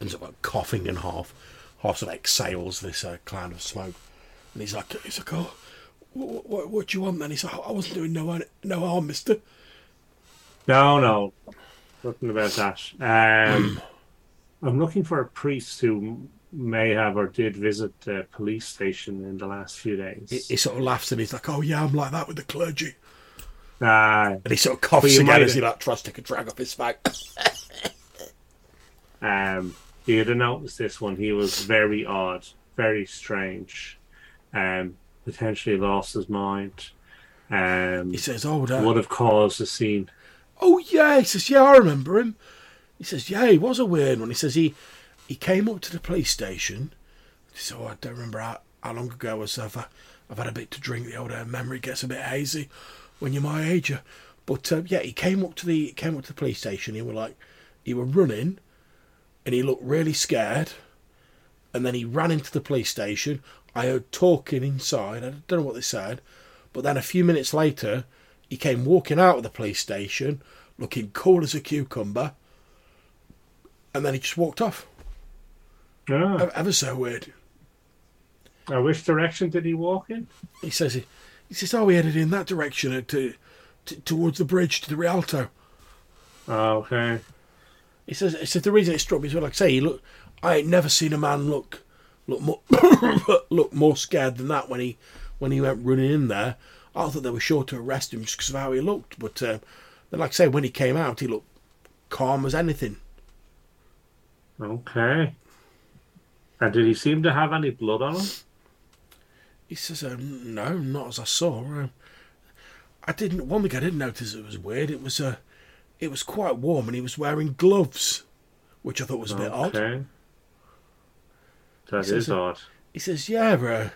and sort of like coughing and half, half sort of exhales this uh, cloud of smoke. And he's like, he's like, oh, what, what, what do you want then? He's like, I wasn't doing no, no harm, mister. No, no, nothing about that. Um, I'm looking for a priest who may have or did visit the police station in the last few days. He, he sort of laughs and he's like, oh yeah, I'm like that with the clergy. Uh, And he sort of coughs again as he like tries to take a drag off his fag. um, you'd have noticed this one. He was very odd, very strange, um, potentially lost his mind. Um, He says, oh, no. would have caused a scene. Oh yeah, he says, yeah, I remember him. He says, yeah, he was a weird one. He says he he came up to the police station. Says, oh, I don't remember how, how long ago was. I've, uh, I've had a bit to drink. The old uh, memory gets a bit hazy when you're my age. uh, But uh, yeah, he came up to the came up to the police station. He were like, he were running, and he looked really scared. And then he ran into the police station. I heard talking inside. I don't know what they said, but then a few minutes later, he came walking out of the police station, looking cool as a cucumber, and then he just walked off. Ever, ever so weird. Now, which direction did he walk in? He says he, he says, "Oh, we headed in that direction uh, to, to towards the bridge to the Rialto." Oh, okay. He says, "He says the reason it struck me is, well, like I say, he look. I ain't never seen a man look look more look more scared than that when he when he went running in there. I thought they were sure to arrest him just because of how he looked, but uh, then, like I say, when he came out, he looked calm as anything. Okay. And did he seem to have any blood on him? He says, uh, "No, not as I saw. Uh, I didn't. One thing I didn't notice it was weird. It was uh, it was quite warm, and he was wearing gloves, which I thought was a bit odd." Okay. That He is says odd. He says, "Yeah, bro." he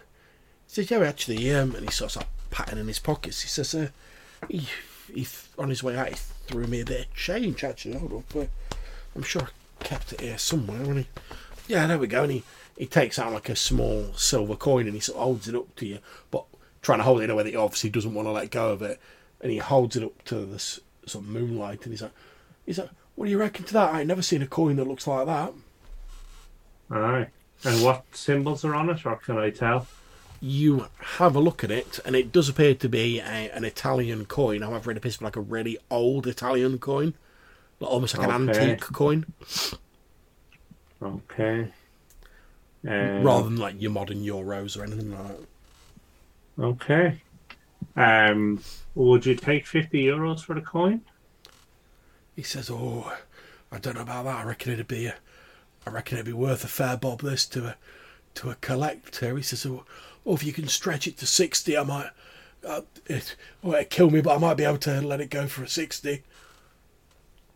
says, yeah, actually, um," and he starts like patting in his pockets. He says, uh, he, he on his way out, he threw me a bit of change. Actually, hold up, uh, I'm sure I kept it here somewhere. And he, yeah, there we go. And he, he takes out like a small silver coin and he sort of holds it up to you, but trying to hold it in a way that he obviously doesn't want to let go of it. And he holds it up to the s- sort of moonlight, and he's like, he's like, what do you reckon to that? I ain't never seen a coin that looks like that. Aye. And what symbols are on it, or can I tell? you have a look at it, and it does appear to be a, an Italian coin. However, it appears to be like a really old Italian coin, like almost like an Okay. antique coin, Okay. Um, rather than like your modern euros or anything like that. Okay. Um, would you take fifty euros for the coin? He says, "Oh, I don't know about that. I reckon it'd be, a, I reckon it'd be worth a fair bob this to a, to a collector." He says, "Oh, oh if you can stretch it to sixty, I might." Uh, it, oh, it'd kill me, but I might be able to let it go for a sixty.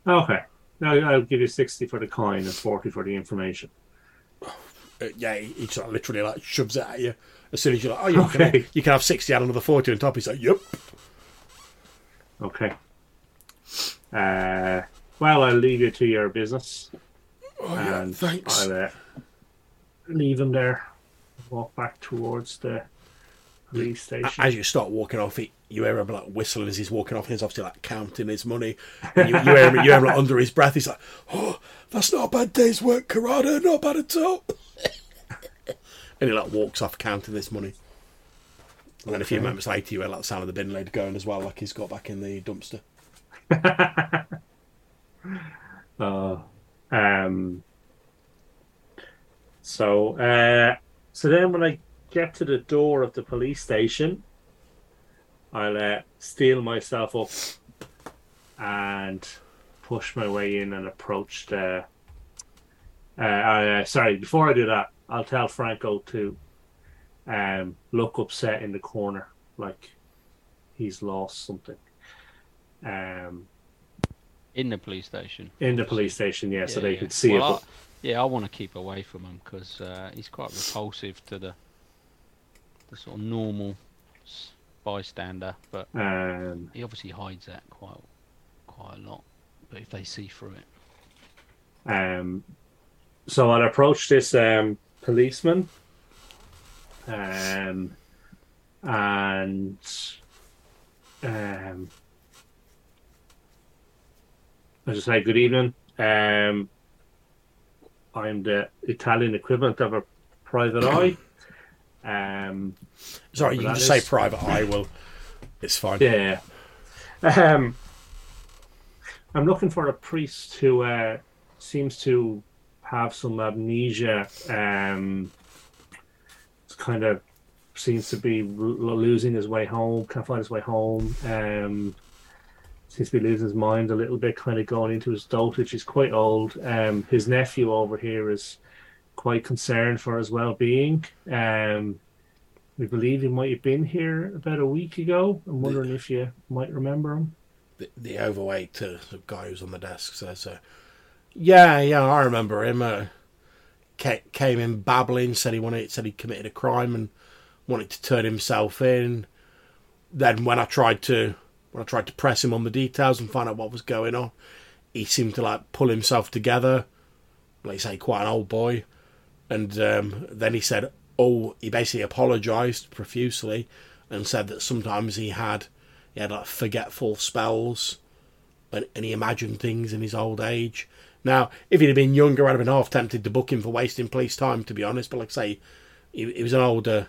Okay. Now I'll give you sixty for the coin and forty for the information. Uh, yeah, he, he sort of literally like shoves it at you as soon as you're like, oh, you, Okay. can, you can have 60 and another 40 on top. He's like, yep. Okay. Uh, well, I'll leave you to your business, Oh, yeah, and thanks. I'll uh, leave him there. Walk back towards the police station. As you start walking off, he, you hear him like whistling as he's walking off, and he's obviously like counting his money. And you, you hear him, you hear him like, under his breath. He's like, "Oh, that's not a bad day's work, Corrado. Not bad at all." and he like walks off counting this money. And then a few moments later, you hear like the sound of the bin lid going as well, like he's got back in the dumpster. Uh, um, so, uh, so then when I get to the door of the police station, I'll uh, steal myself up and push my way in and approach the. Uh, uh, sorry, before I do that, I'll tell Franco to um, look upset in the corner, like he's lost something. Um, in the police station. in the police station, yeah, so they yeah. could see Well, it. I- yeah, I want to keep away from him because uh, he's quite repulsive to the the sort of normal bystander. But um, he obviously hides that quite quite a lot. But if they see through it, um, so I'll approach this um, policeman, um, and um, I just say good evening. Um, I'm the Italian equivalent of a private eye. Um, Sorry, you can just say private eye. Will it's fine. Yeah. Um, I'm looking for a priest who uh, seems to have some amnesia. Um, it's kind of seems to be losing his way home. Can't find his way home. Um, seems to be losing his mind a little bit. Kind of going into his dotage. He's quite old. Um, his nephew over here is quite concerned for his well-being. Um, we believe he might have been here about a week ago. I'm wondering if you might remember him. the, the overweight uh, the guy who's on the desk says, uh, "Yeah, yeah, I remember him. Uh, ca- came in babbling, said he wanted, said he committed a crime and wanted to turn himself in. Then when I tried to, when I tried to press him on the details and find out what was going on, he seemed to like pull himself together. Like say, quite an old boy. And um, then he said, oh, he basically apologised profusely and said that sometimes he had he had like forgetful spells and, and he imagined things in his old age. Now, if he'd have been younger, I'd have been half tempted to book him for wasting police time, to be honest. But like I say, he, he was an older,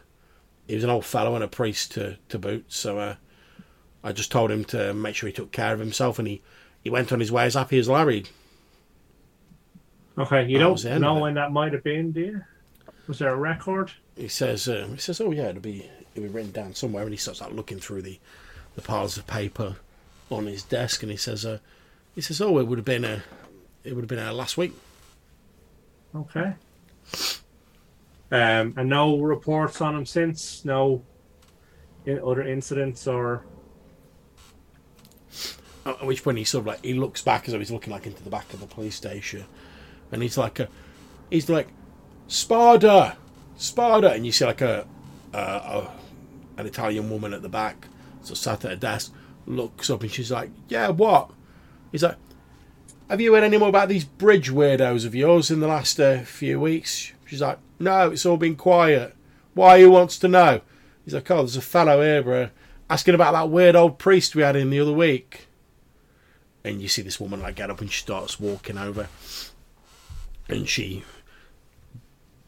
he was an old fellow and a priest to, to boot. So uh, I just told him to make sure he took care of himself, and he, he went on his way as happy as Larry. Okay, you don't was the end know when that might have been, do you? Was there a record? He says, uh, he says, oh yeah, it'll be it'll be written down somewhere, and he starts like looking through the, the piles of paper on his desk, and he says, uh, he says, oh, it would have been a, it would have been uh, last week. Okay. Um, and no reports on him since. No in other incidents or At which point he sort of like he looks back as though he's looking like into the back of the police station, and he's like, a, he's like, Spada, Spada, and you see like a, a, a an Italian woman at the back, so sat at a desk, looks up and she's like, yeah, what? He's like, have you heard any more about these bridge weirdos of yours in the last uh, few weeks? She's like, no, it's all been quiet. Why? Who wants to know? He's like, oh, there's a fellow here, bro, asking about that weird old priest we had in the other week and you see this woman like get up and she starts walking over and she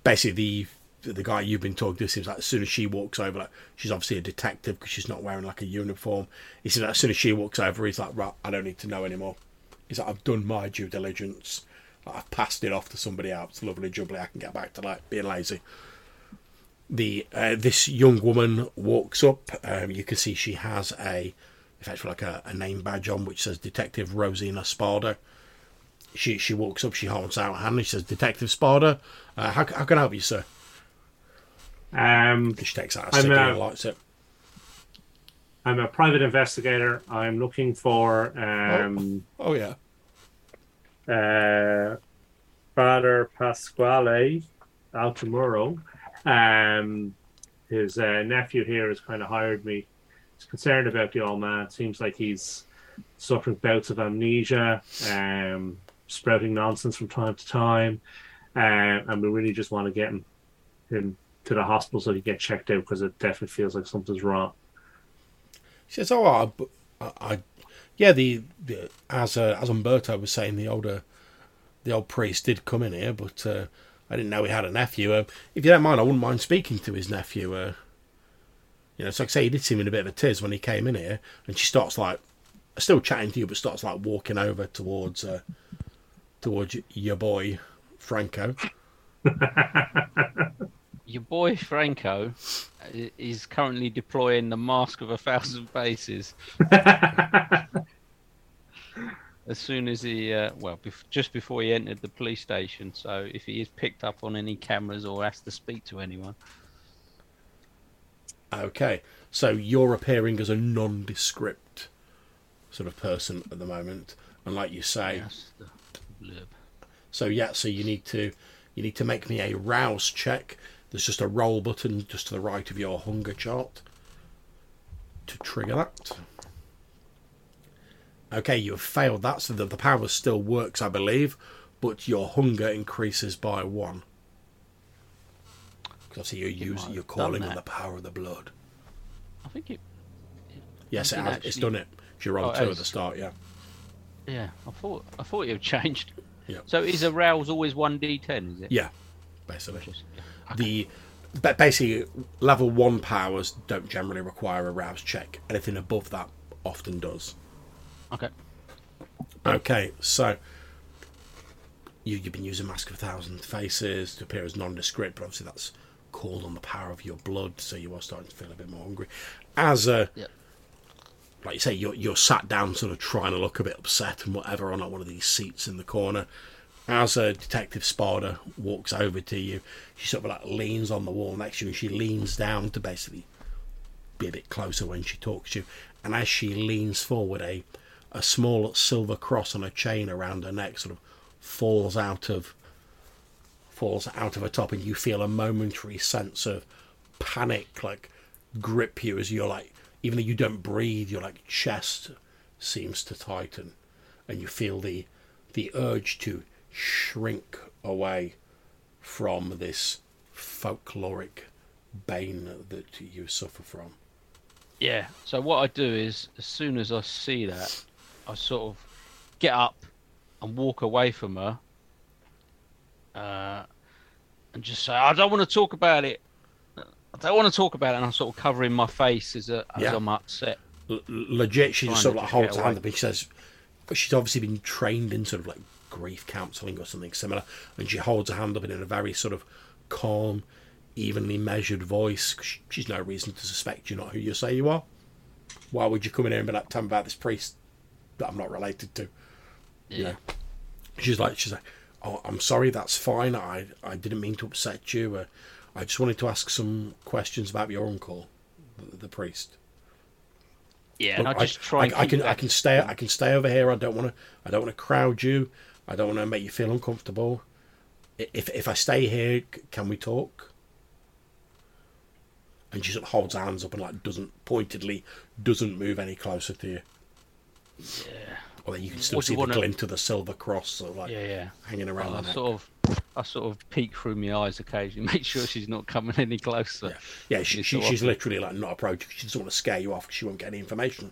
basically the the guy you've been talking to seems like as soon as she walks over like she's obviously a detective because she's not wearing like a uniform. He says as soon as she walks over he's like right I don't need to know anymore. He's like I've done my due diligence. Like, I've passed it off to somebody else. Lovely jubbly I can get back to like being lazy. The uh, this young woman walks up um, you can see she has a effectively like a, a name badge on which says Detective Rosina Spada. She she walks up, she holds out her hand, and she says, "Detective Spada, uh, how, how can I help you, sir?" um, she takes out a cigarette and lights it. I'm a private investigator. I'm looking for um, Oh yeah, uh, Father Pasquale Altamuro. Um, his uh, nephew here has kind of hired me. He's concerned about the old man. Seems like he's suffering bouts of amnesia, um, sprouting nonsense from time to time, um, and we really just want to get him, him to the hospital so you get checked out because it definitely feels like something's wrong. She says, "Oh, I, I, I yeah, the, the as uh, as Umberto was saying, the older the old priest did come in here, but uh, I didn't know he had a nephew. Uh, if you don't mind, I wouldn't mind speaking to his nephew. Uh, you know, so like I say, he did seem in a bit of a tiz when he came in here, and she starts like still chatting to you, but starts like walking over towards uh, towards your boy Franco. Your boy Franco is currently deploying the Mask of a Thousand Faces. as soon as he, uh, well, bef- just before he entered the police station. So if he is picked up on any cameras or has to speak to anyone, Okay, so you're appearing as a nondescript sort of person at the moment, and like you say, that's the. So yeah, so you need to you need to make me a rouse check. There's just a roll button just to the right of your hunger chart to trigger that. Okay, you have failed that, so that the power still works, I believe, but your hunger increases by one. Because obviously you're using, you're calling on the power of the blood. I think it. Yes, I it has, it's done it. You roll Oh, it two at the start, yeah. Yeah, I thought I thought it had changed. Yeah. So is a rouse always one d10? Is it? Yeah, basically. Just- yeah. the but basically level one powers don't generally require a rouse check anything above that often does Okay. okay so you, you've been using mask of a thousand faces to appear as nondescript but obviously that's called on the power of your blood so you are starting to feel a bit more hungry as a Yep. Like you say you're, you're sat down sort of trying to look a bit upset and whatever on one of these seats in the corner as a detective Spada walks over to you, she sort of like leans on the wall next to you and she leans down to basically be a bit closer when she talks to you. And as she leans forward, a a small silver cross on a chain around her neck sort of falls out of falls out of her top, and you feel a momentary sense of panic like grip you as you're like even though you don't breathe, your like chest seems to tighten, and you feel the the urge to shrink away from this folkloric bane that you suffer from. Yeah. So what I do is, as soon as I see that, I sort of get up and walk away from her, uh, and just say, "I don't want to talk about it. I don't want to talk about it." And I'm sort of covering my face as, a, as Yeah. I'm upset. L- legit, she just sort of like holds her hand up and she says, she's obviously been trained in sort of like grief counselling or something similar, and she holds her hand up in a very sort of calm, evenly measured voice. she- She's no reason to suspect you're not who you say you are. Why would you come in here and be like, tell me about this priest that I'm not related to? Yeah. She's like, she's like, oh, I'm sorry, that's fine. I I didn't mean to upset you. Uh, I just wanted to ask some questions about your uncle, the, the priest. Yeah. And I Look, just try. I, I can I can stay I can stay over here. I don't want to I don't want to crowd you. I don't want to make you feel uncomfortable. If if I stay here, can we talk? And she sort of holds her hands up and like doesn't pointedly doesn't move any closer to you. Yeah. Or you can mm, still What see the wanna- glint of the silver cross sort of like Yeah. Yeah. hanging around neck. sort of, I sort of peek through my eyes occasionally, make sure she's not coming any closer. Yeah, yeah she, she, she's often. literally like not approaching. She doesn't want to scare you off because she won't get any information.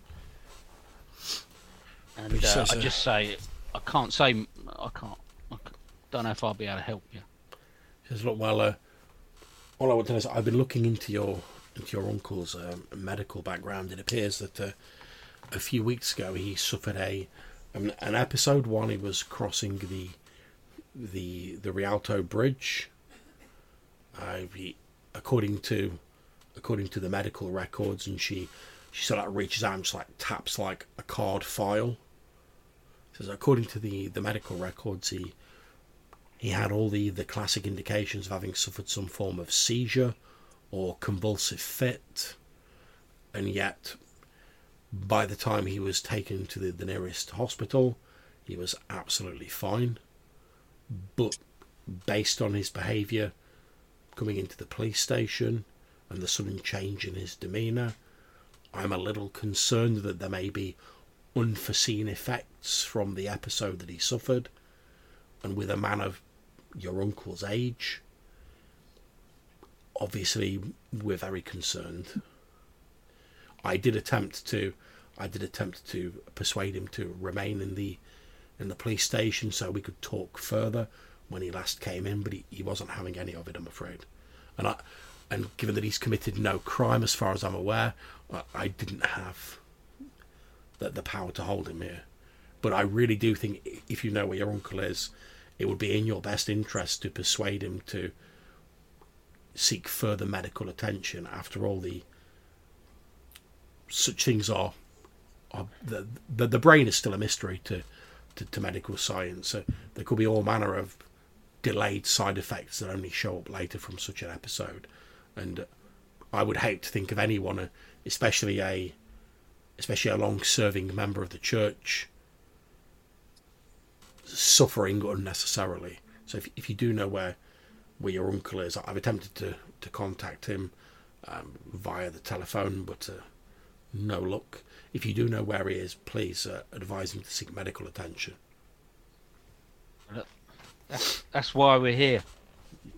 And uh, I uh, just say, I can't say, I can't, I don't know if I'll be able to help you. She says, "Look, well, uh, all I want to know is I've been looking into your into your uncle's um, medical background. It appears that uh, a few weeks ago he suffered a an, an episode while he was crossing the the the Rialto Bridge. Uh, he, according to according to the medical records, and she she sort of reaches out and just like taps like a card file. Says according to the the medical records, he he had all the, the classic indications of having suffered some form of seizure or convulsive fit, and yet by the time he was taken to the, the nearest hospital, he was absolutely fine. But based on his behaviour coming into the police station and the sudden change in his demeanour, I'm a little concerned that there may be unforeseen effects from the episode that he suffered. And with a man of your uncle's age, obviously we're very concerned. I did attempt to, I did attempt to persuade him to remain in the, in the police station so we could talk further when he last came in, but he, he wasn't having any of it, I'm afraid. And I, and given that he's committed no crime as far as I'm aware, I, I didn't have the, the power to hold him here. But I really do think if you know where your uncle is, it would be in your best interest to persuade him to seek further medical attention. After all, the such things are, are the, the the brain is still a mystery to to, to medical science. So there could be all manner of delayed side effects that only show up later from such an episode. And I would hate to think of anyone, especially a especially a long-serving member of the church, suffering unnecessarily. So if if you do know where where your uncle is, I've attempted to to contact him um, via the telephone, but uh, no luck. If you do know where he is, please uh, advise him to seek medical attention. That's that's why we're here.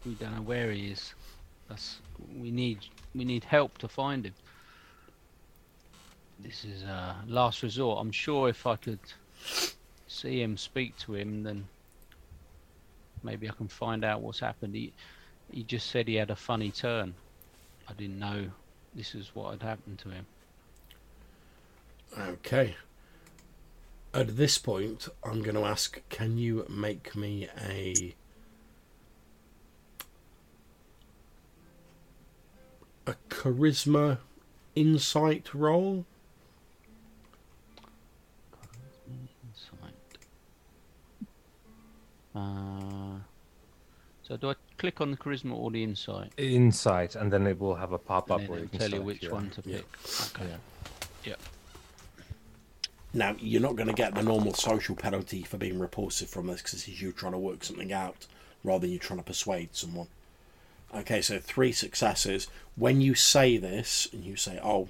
We don't know where he is. That's we need we need help to find him. This is uh, last resort. I'm sure if I could see him, speak to him, then maybe I can find out what's happened. He he just said he had a funny turn. I didn't know this is what had happened to him. Okay. At this point, I'm going to ask can you make me a. a charisma insight roll? Insight. Uh, so do I click on the charisma or the insight? Insight, and then it will have a pop up where then you can tell you which your- one to Yeah. pick. Okay. Yeah. Now, you're not going to get the normal social penalty for being repulsive from this because this is you trying to work something out rather than you trying to persuade someone. Okay, so three successes. When you say this and you say, oh,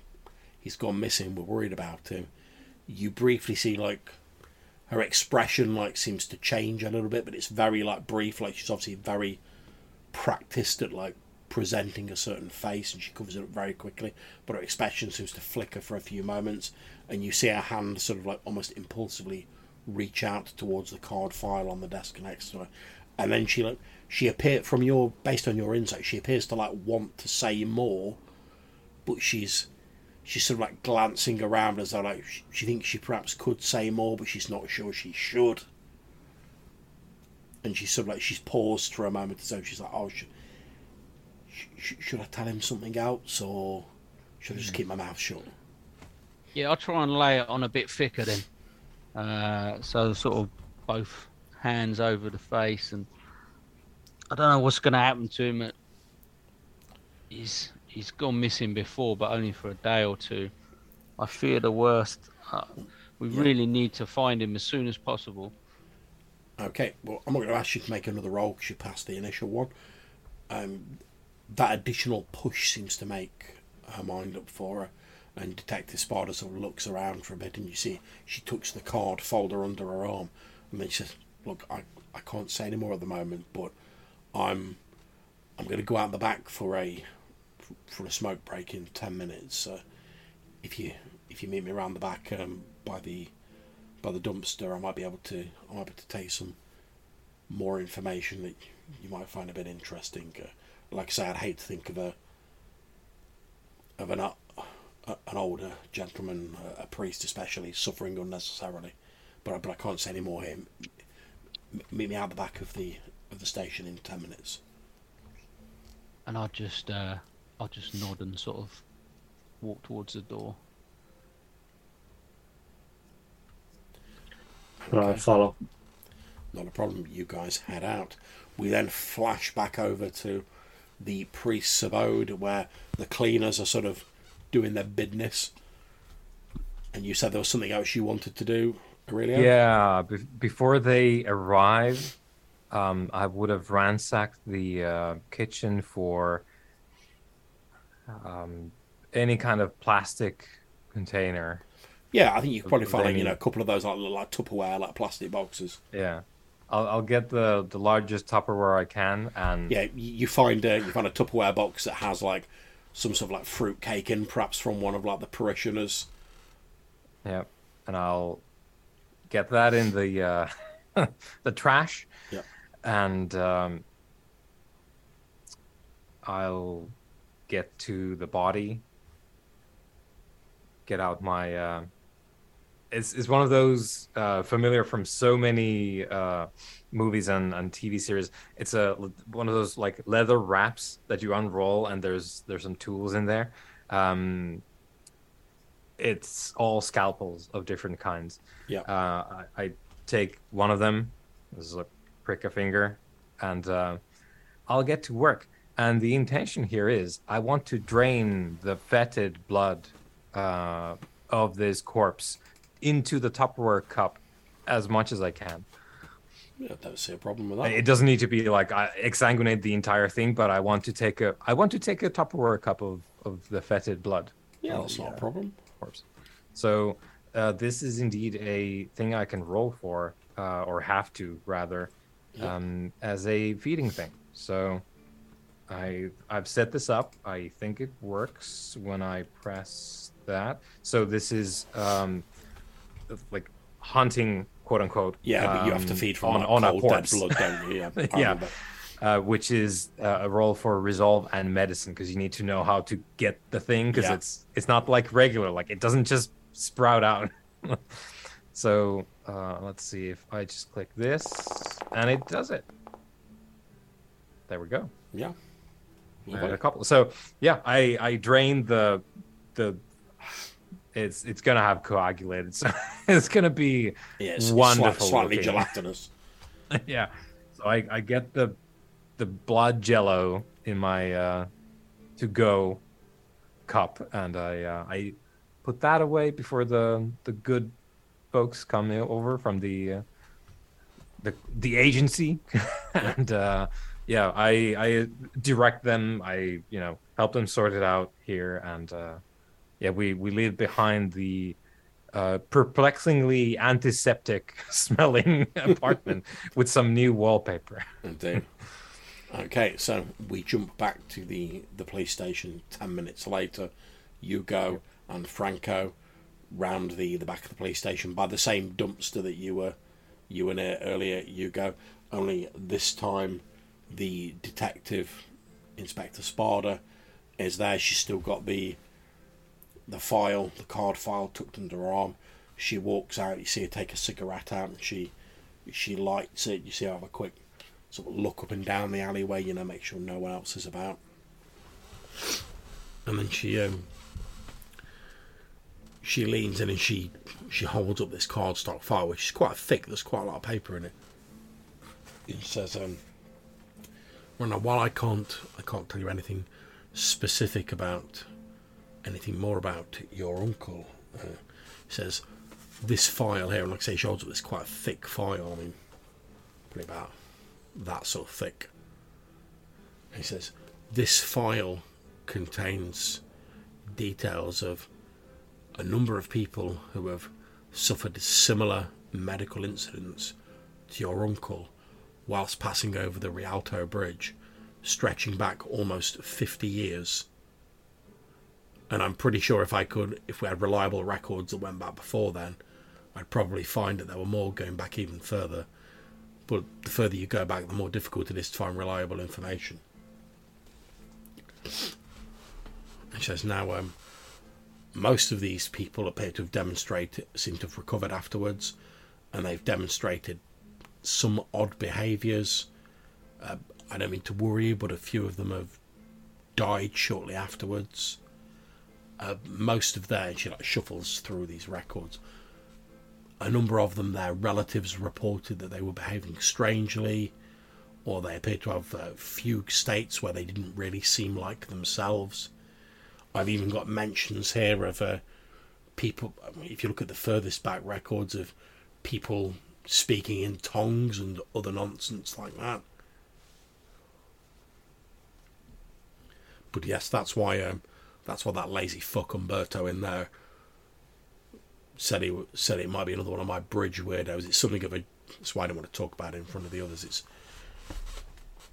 he's gone missing, we're worried about him, you briefly see like her expression like seems to change a little bit, but it's very like brief. Like she's obviously very practiced at like presenting a certain face and she covers it up very quickly, but her expression seems to flicker for a few moments, and you see her hand sort of like almost impulsively reach out towards the card file on the desk next to her, and then she like she appear from your based on your insight, she appears to like want to say more, but she's she's sort of like glancing around as though like she- thinks she perhaps could say more, but she's not sure she should. And she's sort of like she's paused for a moment as though she's like, oh, should, sh- should I tell him something else or should I just hmm. keep my mouth shut? Yeah, I'll try and lay it on a bit thicker then. Uh, so sort of both hands over the face, and I don't know what's going to happen to him. He's he's gone missing before, but only for a day or two. I fear the worst. Uh, we Yeah. really need to find him as soon as possible. Okay, well, I'm not going to ask you to make another roll because you passed the initial one. Um, that additional push seems to make her mind up for her. And Detective Spada sort of looks around for a bit, and you see she tucks the card folder under her arm, and then she says, "Look, I, I can't say any more at the moment, but I'm I'm going to go out the back for a for a smoke break in ten minutes. So if you if you meet me around the back um, by the by the dumpster, I might be able to I might be able to you some more information that you might find a bit interesting. Uh, like I say, I'd hate to think of a of an an older gentleman, uh, a priest especially, suffering unnecessarily. But I- but I can't say any more here. Meet me out the back of the of the station in ten minutes. And I'll just uh, I'll just nod and sort of walk towards the door. Right, follow. Not a problem. You guys head out. We then flash back over to the priest's abode where the cleaners are sort of doing their business. And you said there was something else you wanted to do, Aurelio? Yeah, be- before they arrive, um, I would have ransacked the uh, kitchen for um, any kind of plastic container. Yeah, I think you could probably find like, you know a couple of those like, like Tupperware, like plastic boxes. Yeah, I'll, I'll get the the largest Tupperware I can, and Yeah, you find a you find a Tupperware box that has like some sort of like fruit cake in, perhaps from one of like the parishioners. yeah, and I'll get that in the uh, the trash, Yeah. and um, I'll get to the body. Get out my. Uh, it's it's one of those uh, familiar from so many uh, movies and, and TV series. It's a one of those like leather wraps that you unroll, and there's there's some tools in there. Um, it's all scalpels of different kinds. Yeah. Uh, I, I take one of them. This is a prick a finger, and uh, I'll get to work. And the intention here is I want to drain the fetid blood uh, of this corpse into the Tupperware cup as much as I can. Yeah, I don't see a problem with that. It doesn't need to be like I exsanguinate the entire thing, but I want to take a I want to take a Tupperware cup of, of the fetid blood yeah, that's the, not a problem. corpse. So uh, this is indeed a thing I can roll for, uh, or have to rather, Yeah. um, as a feeding thing. So I I've set this up. I think it works when I press that. So this is um, like hunting, quote unquote. Yeah, but you have to um, feed from on, on a cold dead corpse. blood, don't you? Yeah, Yeah. uh, which is uh, a role for resolve and medicine because you need to know how to get the thing because Yeah. it's it's not like regular like it doesn't just sprout out so uh, let's see if i just click this and it does it there we go yeah. Had a couple so yeah i i drained the the it's it's gonna have coagulated so it's gonna be Yeah, it's wonderful sli- slightly looking. gelatinous. yeah. So I, I get the the blood jello in my uh to go cup and I uh, I put that away before the the good folks come over from the uh, the the agency and uh yeah I I direct them I you know help them sort it out here and uh yeah we we leave behind the uh, perplexingly antiseptic smelling apartment with some new wallpaper. Indeed. Okay, so we jump back to the the police station. Ten minutes later, Ugo and Franco round the the back of the police station by the same dumpster that you were you were near earlier, Ugo. Only this time, the detective, Inspector Spada, is there. She's still got the the file, the card file tucked under her arm. She walks out. You see her take a cigarette out, and she she lights it. You see her have a quick sort of look up and down the alleyway, you know, make sure no one else is about. And then she um she leans in and she she holds up this cardstock file, which is quite thick. There's quite a lot of paper in it. And she says, um, "Well, now, while I can't I can't tell you anything specific about anything more about your uncle," uh, says this file here, and like I say, she holds up this quite a thick file. I mean, probably about that sort of thick. He says, This file contains details of a number of people who have suffered similar medical incidents to your uncle whilst passing over the Rialto Bridge, stretching back almost 50 years. And I'm pretty sure if I could, if we had reliable records that went back before then, I'd probably find that there were more going back even further but the further you go back, the more difficult it is to find reliable information. She says now, um, most of these people appear to have demonstrated, seem to have recovered afterwards, and they've demonstrated some odd behaviours. Uh, I don't mean to worry you, but a few of them have died shortly afterwards. Uh, most of their, she like shuffles through these records a number of them, their relatives reported that they were behaving strangely, or they appeared to have uh, fugue states where they didn't really seem like themselves. I've even got mentions here of uh, people, if you look at the furthest back records of people speaking in tongues and other nonsense like that. But yes, that's why um, that's why that lazy fuck Umberto in there said he said it might be another one of my bridge weirdos. It's something of a that's why I don't want to talk about it in front of the others. It's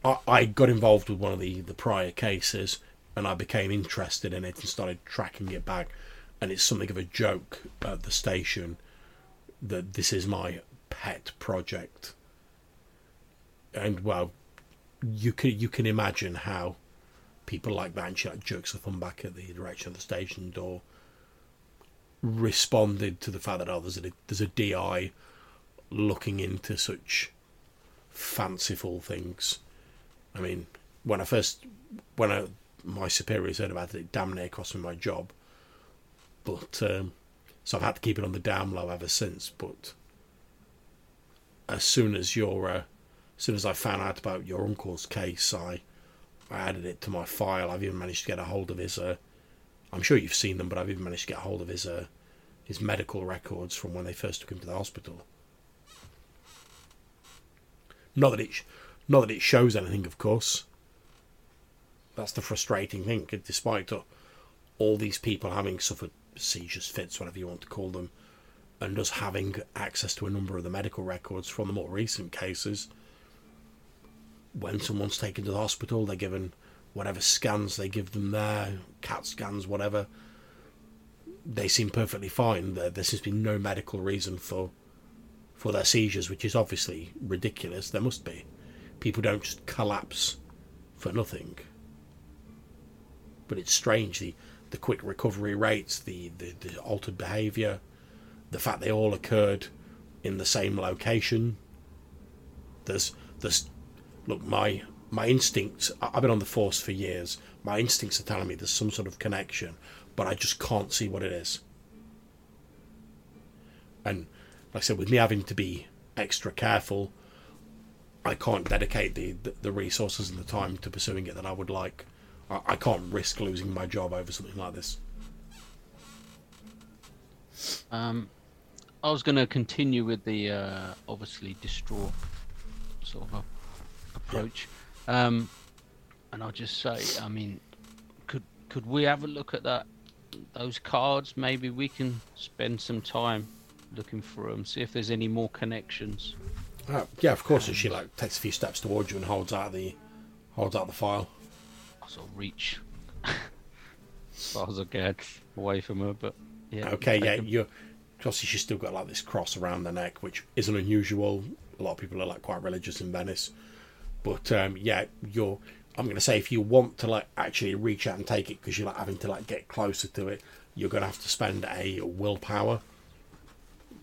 I, I got involved with one of the the prior cases, and I became interested in it and started tracking it back. And it's something of a joke at the station that this is my pet project. And well, you can you can imagine how people like that and she like jerks the thumb back at the direction of the station door responded to the fact that oh there's a there's a DI looking into such fanciful things. I mean, when I first when I, my superiors heard about it, it damn near cost me my job. But um, so I've had to keep it on the down low ever since. But as soon as your uh, as soon as I found out about your uncle's case, I I added it to my file. I've even managed to get a hold of his. Uh, I'm sure you've seen them, but I've even managed to get a hold of his uh, his medical records from when they first took him to the hospital. Not that it, sh- not that it shows anything, of course. That's the frustrating thing. Despite all these people having suffered seizures, fits, whatever you want to call them, and us having access to a number of the medical records from the more recent cases, when someone's taken to the hospital, they're given whatever scans they give them there, CAT scans, whatever. They seem perfectly fine. There, there seems to be no medical reason for for their seizures, which is obviously ridiculous. There must be. People don't just collapse for nothing. But it's strange the the quick recovery rates, the, the, the altered behaviour, the fact they all occurred in the same location. There's there's look my my instincts I've been on the force for years. My instincts are telling me there's some sort of connection, but I just can't see what it is. And like I said, with me having to be extra careful, I can't dedicate the, the, resources and the time to pursuing it that I would like. I, I can't risk losing my job over something like this. Um, I was going to continue with the uh, obviously distraught sort of approach, um, and I'll just say, I mean, could could we have a look at that those cards? Maybe we can spend some time looking through them, see if there's any more connections. Uh, yeah, of course. And she like takes a few steps towards you and holds out the holds out the file. I sort of reach as far as I can away from her, but yeah. Okay, yeah, yeah, 'em. you. Obviously, she's still got like this cross around the neck, which isn't unusual. A lot of people are like quite religious in Venice, but um, yeah, you're. I'm going to say if you want to like actually reach out and take it because you're like having to like get closer to it, you're going to have to spend a willpower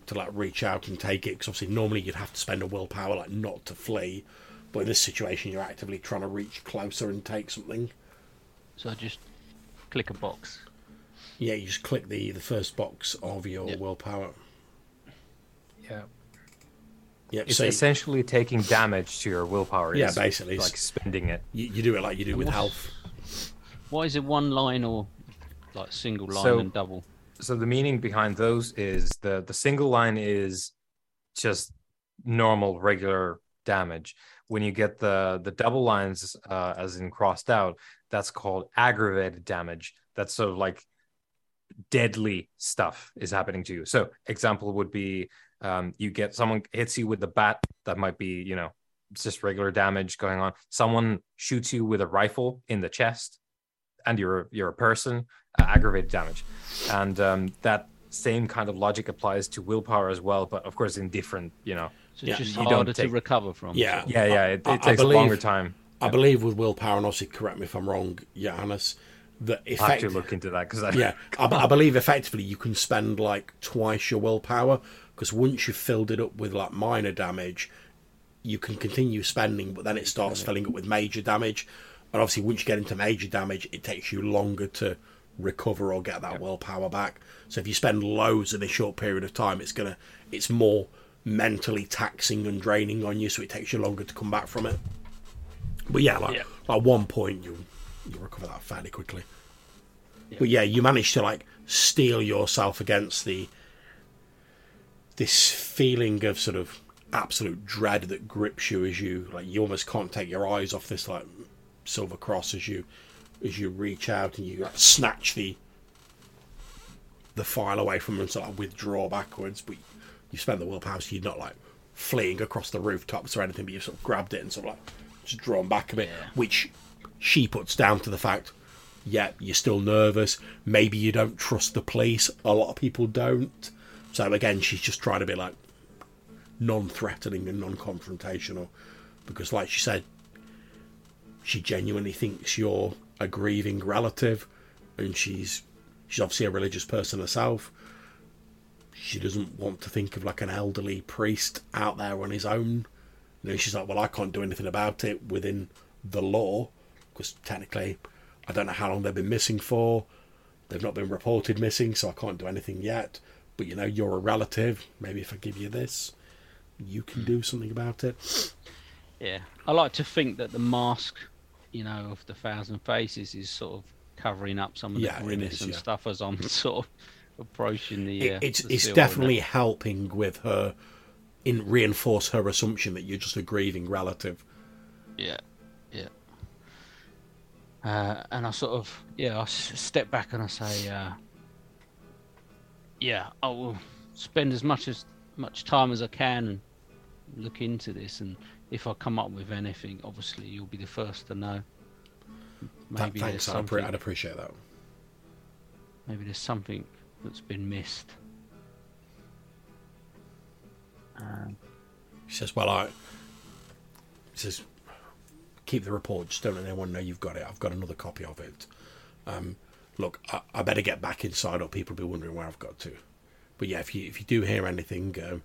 to like reach out and take it. Because obviously, normally you'd have to spend a willpower like not to flee, but in this situation, you're actively trying to reach closer and take something. So I just click a box. Yeah, you just click the the first box of your Yeah. willpower. Yeah. Yep. It's so essentially taking damage to your willpower. Yeah, It's basically, it's- Like spending it. you, you do it like you do with health. Why is it one line or like single line So- and double? So the meaning behind those is the the single line is just normal regular damage. When you get the the double lines uh, as in crossed out, that's called aggravated damage. That's sort of like deadly stuff is happening to you. So example would be um, you get someone hits you with the bat that might be you know it's just regular damage going on. Someone shoots you with a rifle in the chest, and you're you're a person, uh, aggravated damage, and um, that same kind of logic applies to willpower as well, but of course in different you know. So Yeah, it's just you don't harder to recover from. Yeah. sort of. Yeah, yeah, it, it I- I takes a longer time. I believe with willpower, and obviously correct me if I'm wrong, Johannes, that I have to look into that because yeah, I, I believe effectively you can spend like twice your willpower because once you've filled it up with like minor damage, you can continue spending, but then it starts filling up with major damage, and obviously once you get into major damage, it takes you longer to recover or get that willpower back. So if you spend loads in a short period of time, it's gonna, it's more mentally taxing and draining on you, so it takes you longer to come back from it. But yeah, like Yeah. at one point you you recover that fairly quickly. But yeah, you manage to like steel yourself against the this feeling of sort of absolute dread that grips you as you like you almost can't take your eyes off this like silver cross as you as you reach out and you like, snatch the the file away from them and sort of withdraw backwards but you spend the willpower so you're not like fleeing across the rooftops or anything, but you've sort of grabbed it and sort of like just drawn back a bit, Yeah. which she puts down to the fact, yeah, you're still nervous. Maybe you don't trust the police. A lot of people don't. So again, she's just trying to be like non-threatening and non-confrontational, because like she said, she genuinely thinks you're a grieving relative, and she's she's obviously a religious person herself. She doesn't want to think of like an elderly priest out there on his own. You know, she's like, well, I can't do anything about it within the law because technically, I don't know how long they've been missing for. They've not been reported missing, so I can't do anything yet. But you know, you're a relative. Maybe if I give you this, you can do something about it. Yeah, I like to think that the mask, you know, of the thousand faces is sort of covering up some of the grimace is, and yeah. stuff as I'm sort of approaching the. It- Uh, it's the it's definitely helping with her in reinforce her assumption that you're just a grieving relative. Yeah, yeah. Uh, and I sort of, yeah, I step back and I say, uh, yeah, I will spend as much as much time as I can and look into this. And if I come up with anything, obviously you'll be the first to know. Maybe there's Thanks, I'd, something. appre- I'd appreciate that. Maybe there's something that's been missed. Um, He says, "Well, I." He says, "Keep the report. Just don't let anyone know you've got it. I've got another copy of it. Um, look, I, I better get back inside, or people will be wondering where I've got to. But yeah, if you if you do hear anything, um,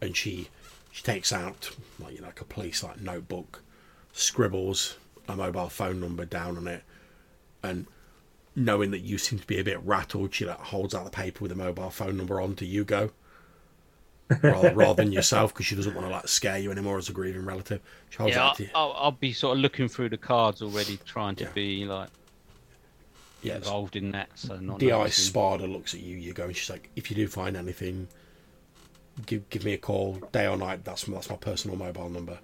and she she takes out like you know like a police like notebook, scribbles a mobile phone number down on it, and knowing that you seem to be a bit rattled, she like holds out the paper with a mobile phone number on to Ugo." rather, rather than yourself because she doesn't want to like scare you anymore as a grieving relative. She holds yeah, it I'll, to you. I'll, I'll be sort of looking through the cards already, trying to Yeah. be like It's- involved in that. So not Di. Spada looks at you. You go and she's like, "If you do find anything, give give me a call, day or night. That's that's my personal mobile number.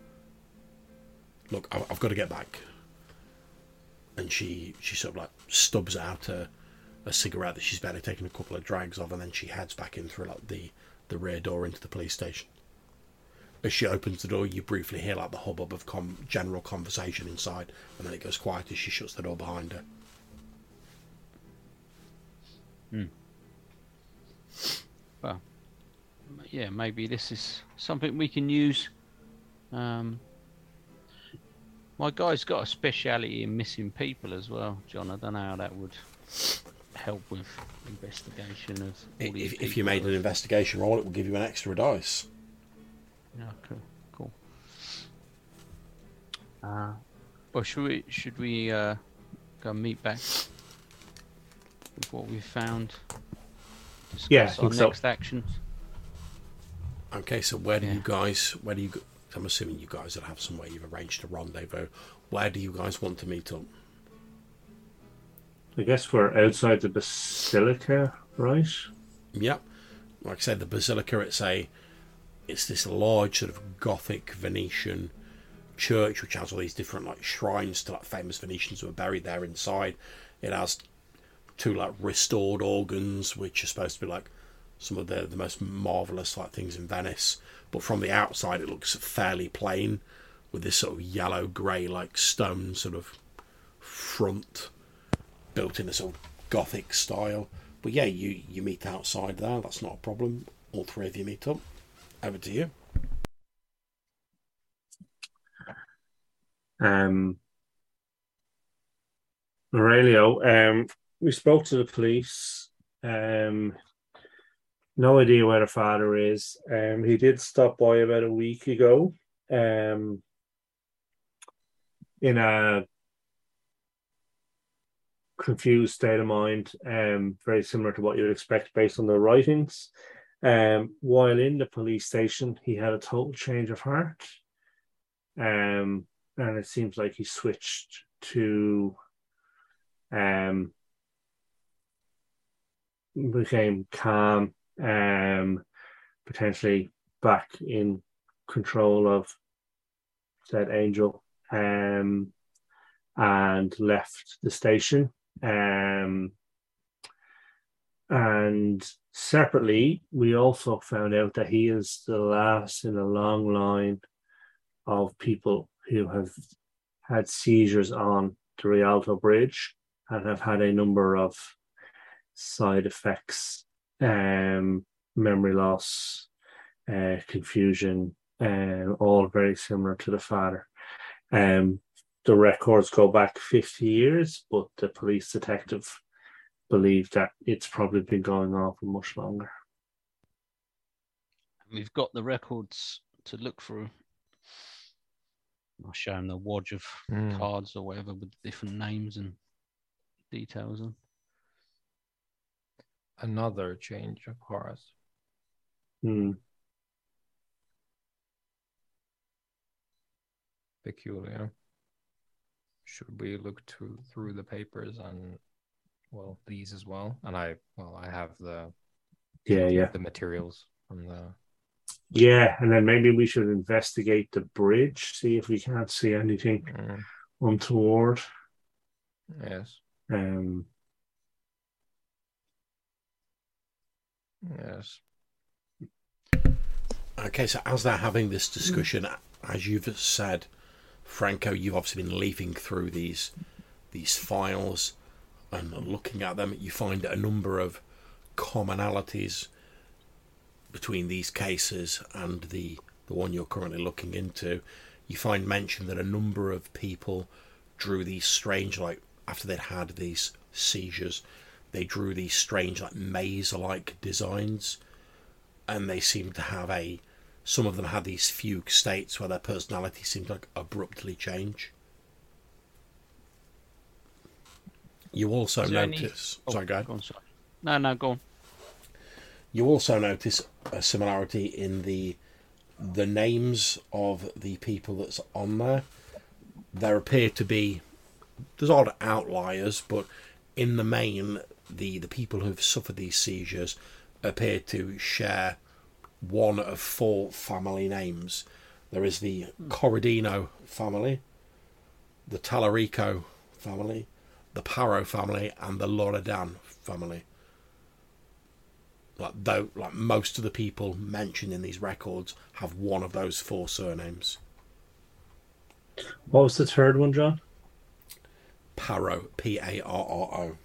Look, I've, I've got to get back." And she she sort of like stubs out a, a cigarette that she's barely taken a couple of drags of, and then she heads back in through like the the rear door into the police station. As she opens the door, you briefly hear like the hubbub of com- general conversation inside, and then it goes quiet as she shuts the door behind her. Well, yeah, maybe this is something we can use. Um, my guy's got a speciality in missing people as well, John. I don't know how that would help with investigation of If, if you made an investigation roll, it will give you an extra dice. Yeah, cool, cool. Uh, well, should we should we uh, go meet back with what we found? Discuss Yeah, I our think so. next actions. Okay, so where do Yeah. you guys? Where do you? I'm assuming you guys will have somewhere you've arranged a rendezvous. Where do you guys want to meet up? I guess we're outside the basilica, right? Yep. Like I said, the basilica. It's a. It's this large sort of Gothic Venetian church, which has all these different like shrines to like famous Venetians who are buried there inside. It has two like restored organs, which are supposed to be like some of the the most marvelous like things in Venice. But from the outside, it looks fairly plain, with this sort of yellow grey like stone sort of front, built in a sort of Gothic style. But yeah, you you meet outside there. That's not a problem. All three of you meet up. Over to you. Um, Aurelio, um, we spoke to the police. Um, no idea where the father is. Um, he did stop by about a week ago. Um, in a confused state of mind, um, very similar to what you would expect based on the writings. Um, while in the police station, he had a total change of heart. Um, and it seems like he switched to um became calm um potentially back in control of said angel um and left the station um and separately, we also found out that he is the last in a long line of people who have had seizures on the Rialto Bridge and have had a number of side effects, um, memory loss, uh, confusion, um, all very similar to the father. Um, the records go back 50 years, but the police detective believe that it's probably been going on for much longer. We've got the records to look through. I'll show him the wad of Mm. cards or whatever with different names and details on. Another change of heart. Hmm. Peculiar. Should we look to, through the papers and well these as well? And I well I have the Yeah, yeah. the materials from the Yeah, and then maybe we should investigate the bridge, see if we can't see anything Mm, untoward. yes Um, yes Okay, so as they're having this discussion, as you've said, Franco, you've obviously been leafing through these these files and looking at them. You find a number of commonalities between these cases and the the one you're currently looking into. You find mention that a number of people drew these strange, like after they'd had these seizures, they drew these strange, like maze-like designs and they seemed to have a some of them had these fugue states where their personality seemed to like abruptly change you also there any- notice Oh, sorry go ahead. on, sorry. No, no, go on. you also notice a similarity in the the names of the people that's on there there appear to be there's odd outliers but in the main the the people who've suffered these seizures appear to share one of four family names. There is the corradino family the talarico family the paro family and the loredan family. Like though like most of the people mentioned in these records have one of those four surnames. What was the third one, John? paro p-a-r-r-o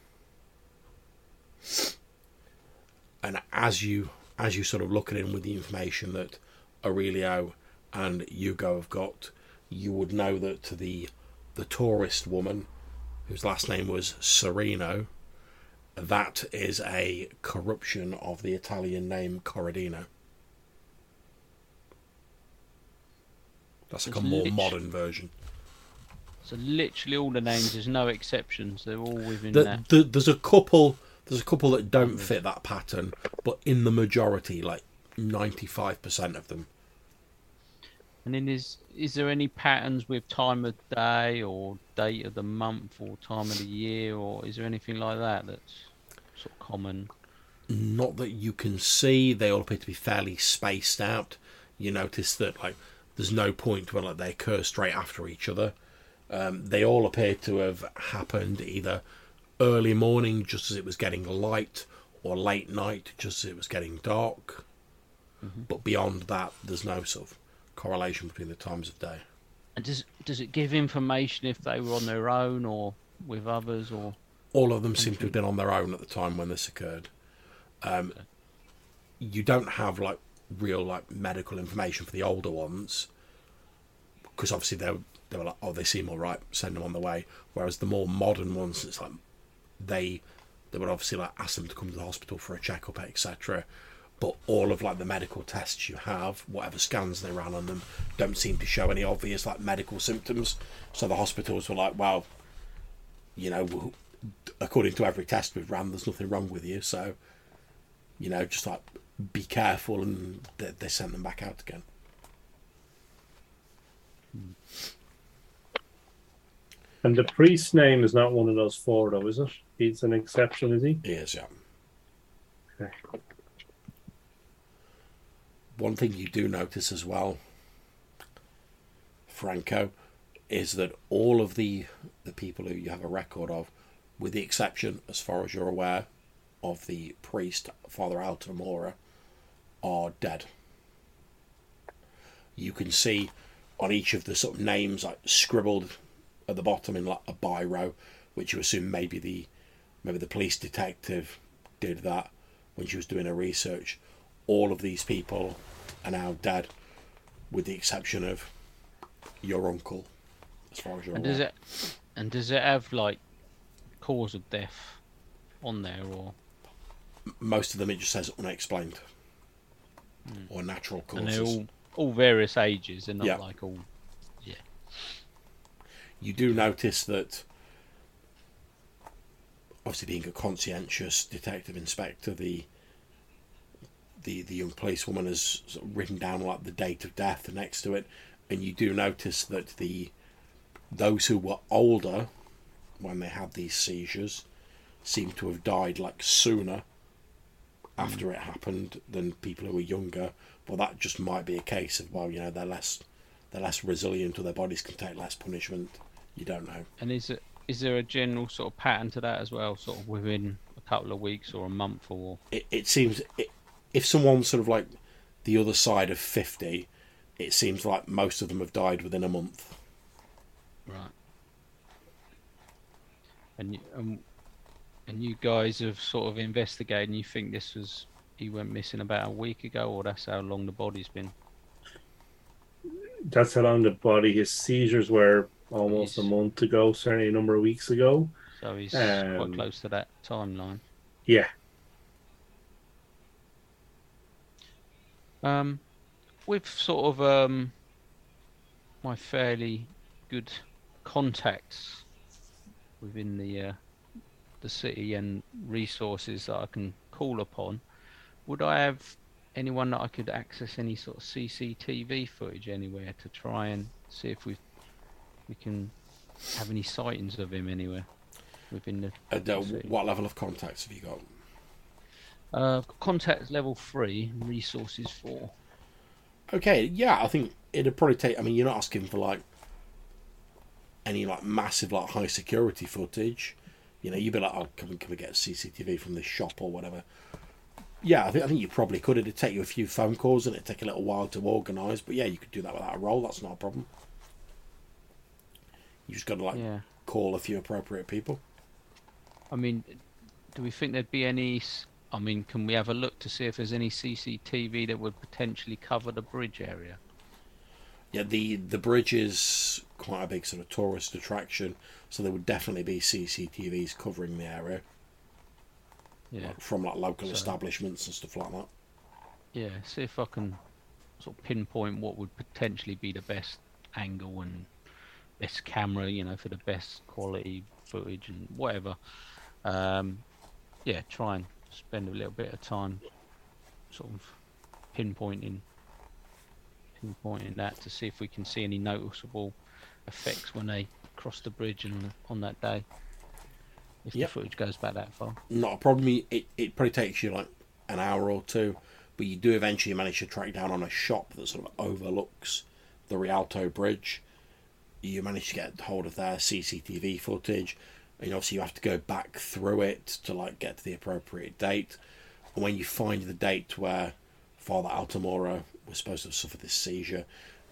and as you as you sort of look at in with the information that aurelio and Ugo have got you would know that the the tourist woman whose last name was sereno that is a corruption of the Italian name Corradino. That's like a more modern version. So literally all the names, there's no exceptions. They're all within The, that. the, there's a couple. There's a couple that don't fit that pattern, but in the majority, like ninety-five percent of them, And then is is there any patterns with time of day or date of the month or time of the year or is there anything like that that's sort of common? not that you can see. They all appear to be fairly spaced out. You notice that like there's no point where like they occur straight after each other. Um, they all appear to have happened either early morning, just as it was getting light, or late night, just as it was getting dark. But beyond that, there's no sort of correlation between the times of day. And does does it give information if they were on their own or with others or all of them seem to have been on their own at the time when this occurred. Um, you don't have like real like medical information for the older ones because obviously they were, they were like, oh, they seem all right, send them on the way. Whereas the more modern ones, it's like they they would obviously like ask them to come to the hospital for a checkup, etc. But all of like the medical tests you have, whatever scans they ran on them, don't seem to show any obvious like medical symptoms. So the hospitals were like, well, you know, according to every test we've ran, there's nothing wrong with you. So, you know, just like be careful, and they, they sent them back out again. And the priest's name is not one of those four, though, is it? He's an exception, is he? Yes, yeah. Okay. One thing you do notice as well, Franco, is that all of the the people who you have a record of, with the exception, as far as you're aware, of the priest, Father Altamora, are dead. You can see on each of the sort of names like scribbled at the bottom in like a biro, which you assume maybe the maybe the police detective did that when she was doing her research. All of these people are now dead, with the exception of your uncle, as far as you're And aware. does it and does it have like cause of death on there or Most of them it just says unexplained or natural Hmm. and causes. they're all all various ages, they're not Yeah. like all you do notice that obviously being a conscientious detective inspector the the the young policewoman has sort of written down like the date of death next to it and you do notice that the those who were older when they had these seizures seem to have died like sooner after mm. it happened than people who were younger. But that just might be a case of well you know they're less they're less resilient or their bodies can take less punishment you don't know and is it is there a general sort of pattern to that as well, sort of within a couple of weeks or a month or it, it seems it, if someone's sort of like the other side of 50 it seems like most of them have died within a month right? And you, um, and you guys have sort of investigated and you think this was he went missing about a week ago or that's how long the body's been That's how long the body. His seizures were almost a month ago, certainly a number of weeks ago. so he's Um, quite close to that timeline Yeah. Um, with sort of um, my fairly good contacts within the uh, the city and resources that I can call upon, would I have anyone that I could access any sort of CCTV footage anywhere to try and see if we we can have any sightings of him anywhere within the and, uh, what level of contacts have you got? Uh, contact level three, resources four. okay yeah i think it'd probably take i mean you're not asking for like any like massive like high security footage. You know you'd be like oh can we, can we get cctv from this shop or whatever? Yeah i think i think you probably could. It'd take you a few phone calls and it'd take a little while to organize but yeah you could do that without a roll that's not a problem you just got to like Yeah. call a few appropriate people I mean, do we think there'd be any? I mean, can we have a look to see if there's any CCTV that would potentially cover the bridge area? Yeah, the the bridge is quite a big sort of tourist attraction, so there would definitely be CCTVs covering the area Yeah, from like local So- establishments and stuff like that. yeah. See if I can sort of pinpoint what would potentially be the best angle and best camera, you know, for the best quality footage and whatever. Um, yeah, try and spend a little bit of time, sort of pinpointing, pinpointing that to see if we can see any noticeable effects when they cross the bridge and on that day. If Yep. the footage goes back that far. Not a problem. It it probably takes you like an hour or two, but you do eventually manage to track down on a shop that sort of overlooks the Rialto Bridge. You manage to get hold of their CCTV footage, and obviously you have to go back through it to like get to the appropriate date. And when you find the date where Father Altamora was supposed to have suffered this seizure,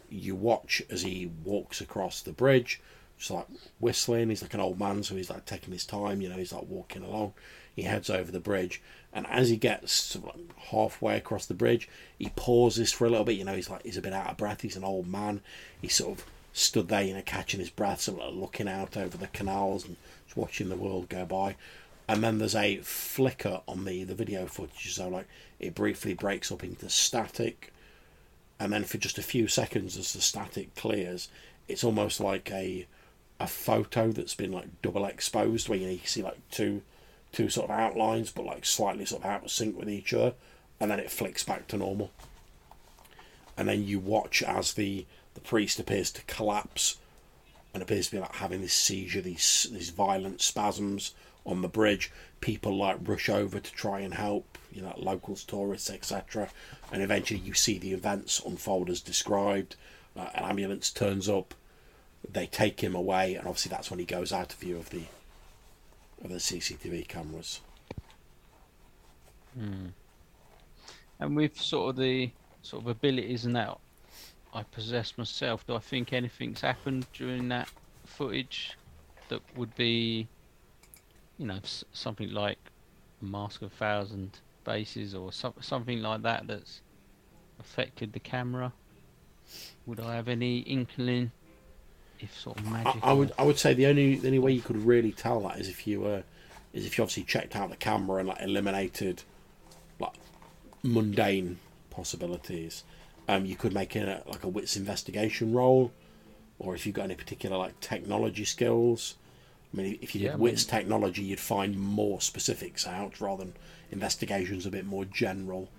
you watch as he walks across the bridge, just like whistling. He's like an old man, so he's like taking his time. You know, he's like walking along. He heads over the bridge, and as he gets sort of like halfway across the bridge, he pauses for a little bit. You know, he's like he's a bit out of breath. He's an old man. He's sort of stood there, you know, catching his breath, sort of looking out over the canals and just watching the world go by. And then there's a flicker on the the video footage, so like it briefly breaks up into static, and then for just a few seconds, as the static clears, it's almost like a a photo that's been like double exposed, where you, know, you see like two two sort of outlines, but like slightly sort of out of sync with each other, and then it flicks back to normal. And then you watch as the the priest appears to collapse, and appears to be like having this seizure, these these violent spasms on the bridge. People like rush over to try and help, you know, locals, tourists, etc. And eventually, you see the events unfold as described. Uh, an ambulance turns up, they take him away, and obviously that's when he goes out of view of the of the CCTV cameras. And with sort of the sort of abilities and that I possess myself, do I think anything's happened during that footage that would be, you know, something like a Mask of Thousand Faces or some, something like that that's affected the camera? Would I have any inkling if sort of magic? I or- would I would say the only the only way you could really tell that is if you were is if you obviously checked out the camera and like eliminated like mundane possibilities. Um, you could make it a, like a wits investigation roll, or if you've got any particular like technology skills. I mean, if you did Yeah, I wits technology, you'd find more specifics out rather than investigations a bit more general.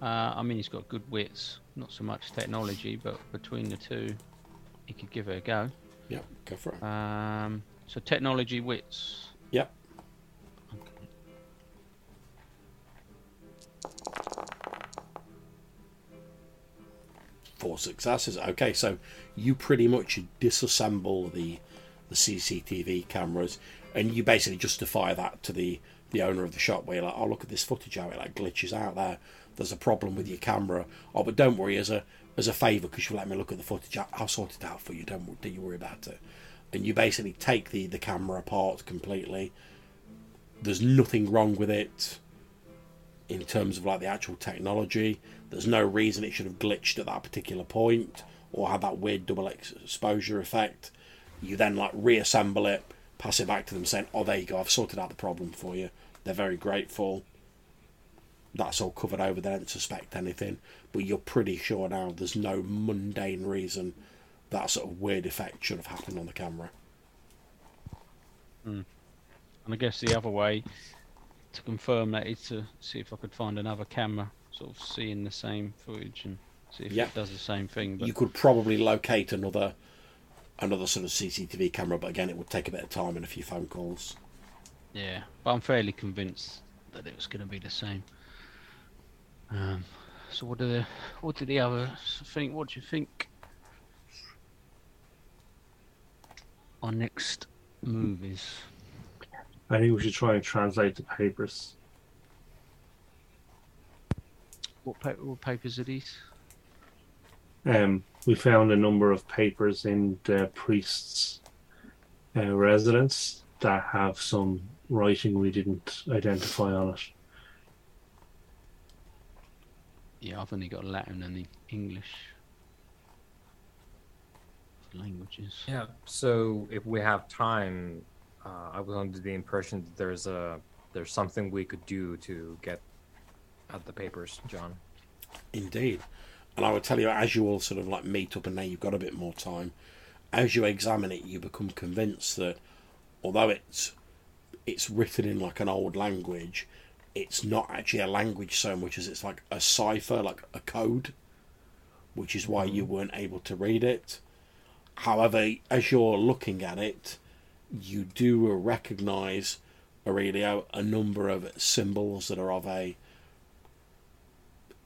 Uh, I mean, he's got good wits, not so much technology, but between the two, he could give it a go. Yeah, go for it. Um, so technology wits. Yep. Four successes. Okay, so you pretty much disassemble the the CCTV cameras, and you basically justify that to the the owner of the shop. Where you're like, "Oh, look at this footage how it like glitches out there. There's a problem with your camera. Oh, but don't worry, as a as a favour, because you let me look at the footage, I'll sort it out for you. Don't don't you worry about it." And you basically take the the camera apart completely. There's nothing wrong with it in terms of like the actual technology. There's no reason it should have glitched at that particular point or had that weird double ex- exposure effect. You then like reassemble it, pass it back to them, saying, "Oh, there you go. I've sorted out the problem for you." They're very grateful. That's all covered over. They don't suspect anything, but you're pretty sure now there's no mundane reason that sort of weird effect should have happened on the camera. Hmm. And I guess the other way to confirm that is to see if I could find another camera, sort of seeing the same footage and see if Yeah. it does the same thing. But You could probably locate another another sort of CCTV camera, but again, it would take a bit of time and a few phone calls. yeah, but I'm fairly convinced that it was going to be the same. Um, so what do the what do the others think? What do you think? Our next move is I think we should try and translate the papers. what, pa- what papers are these? Um, we found a number of papers in the priest's uh, residence that have some writing we didn't identify on it. Yeah, I've only got Latin and English languages. Yeah. So if we have time, uh, I was under the impression that there's a there's something we could do to get at the papers, John. Indeed. And I would tell you, as you all sort of like meet up and now you've got a bit more time, as you examine it, you become convinced that although it's it's written in like an old language, it's not actually a language so much as it's like a cipher, like a code, which is why you weren't able to read it. However, as you're looking at it, you do recognize Aurelio a number of symbols that are of a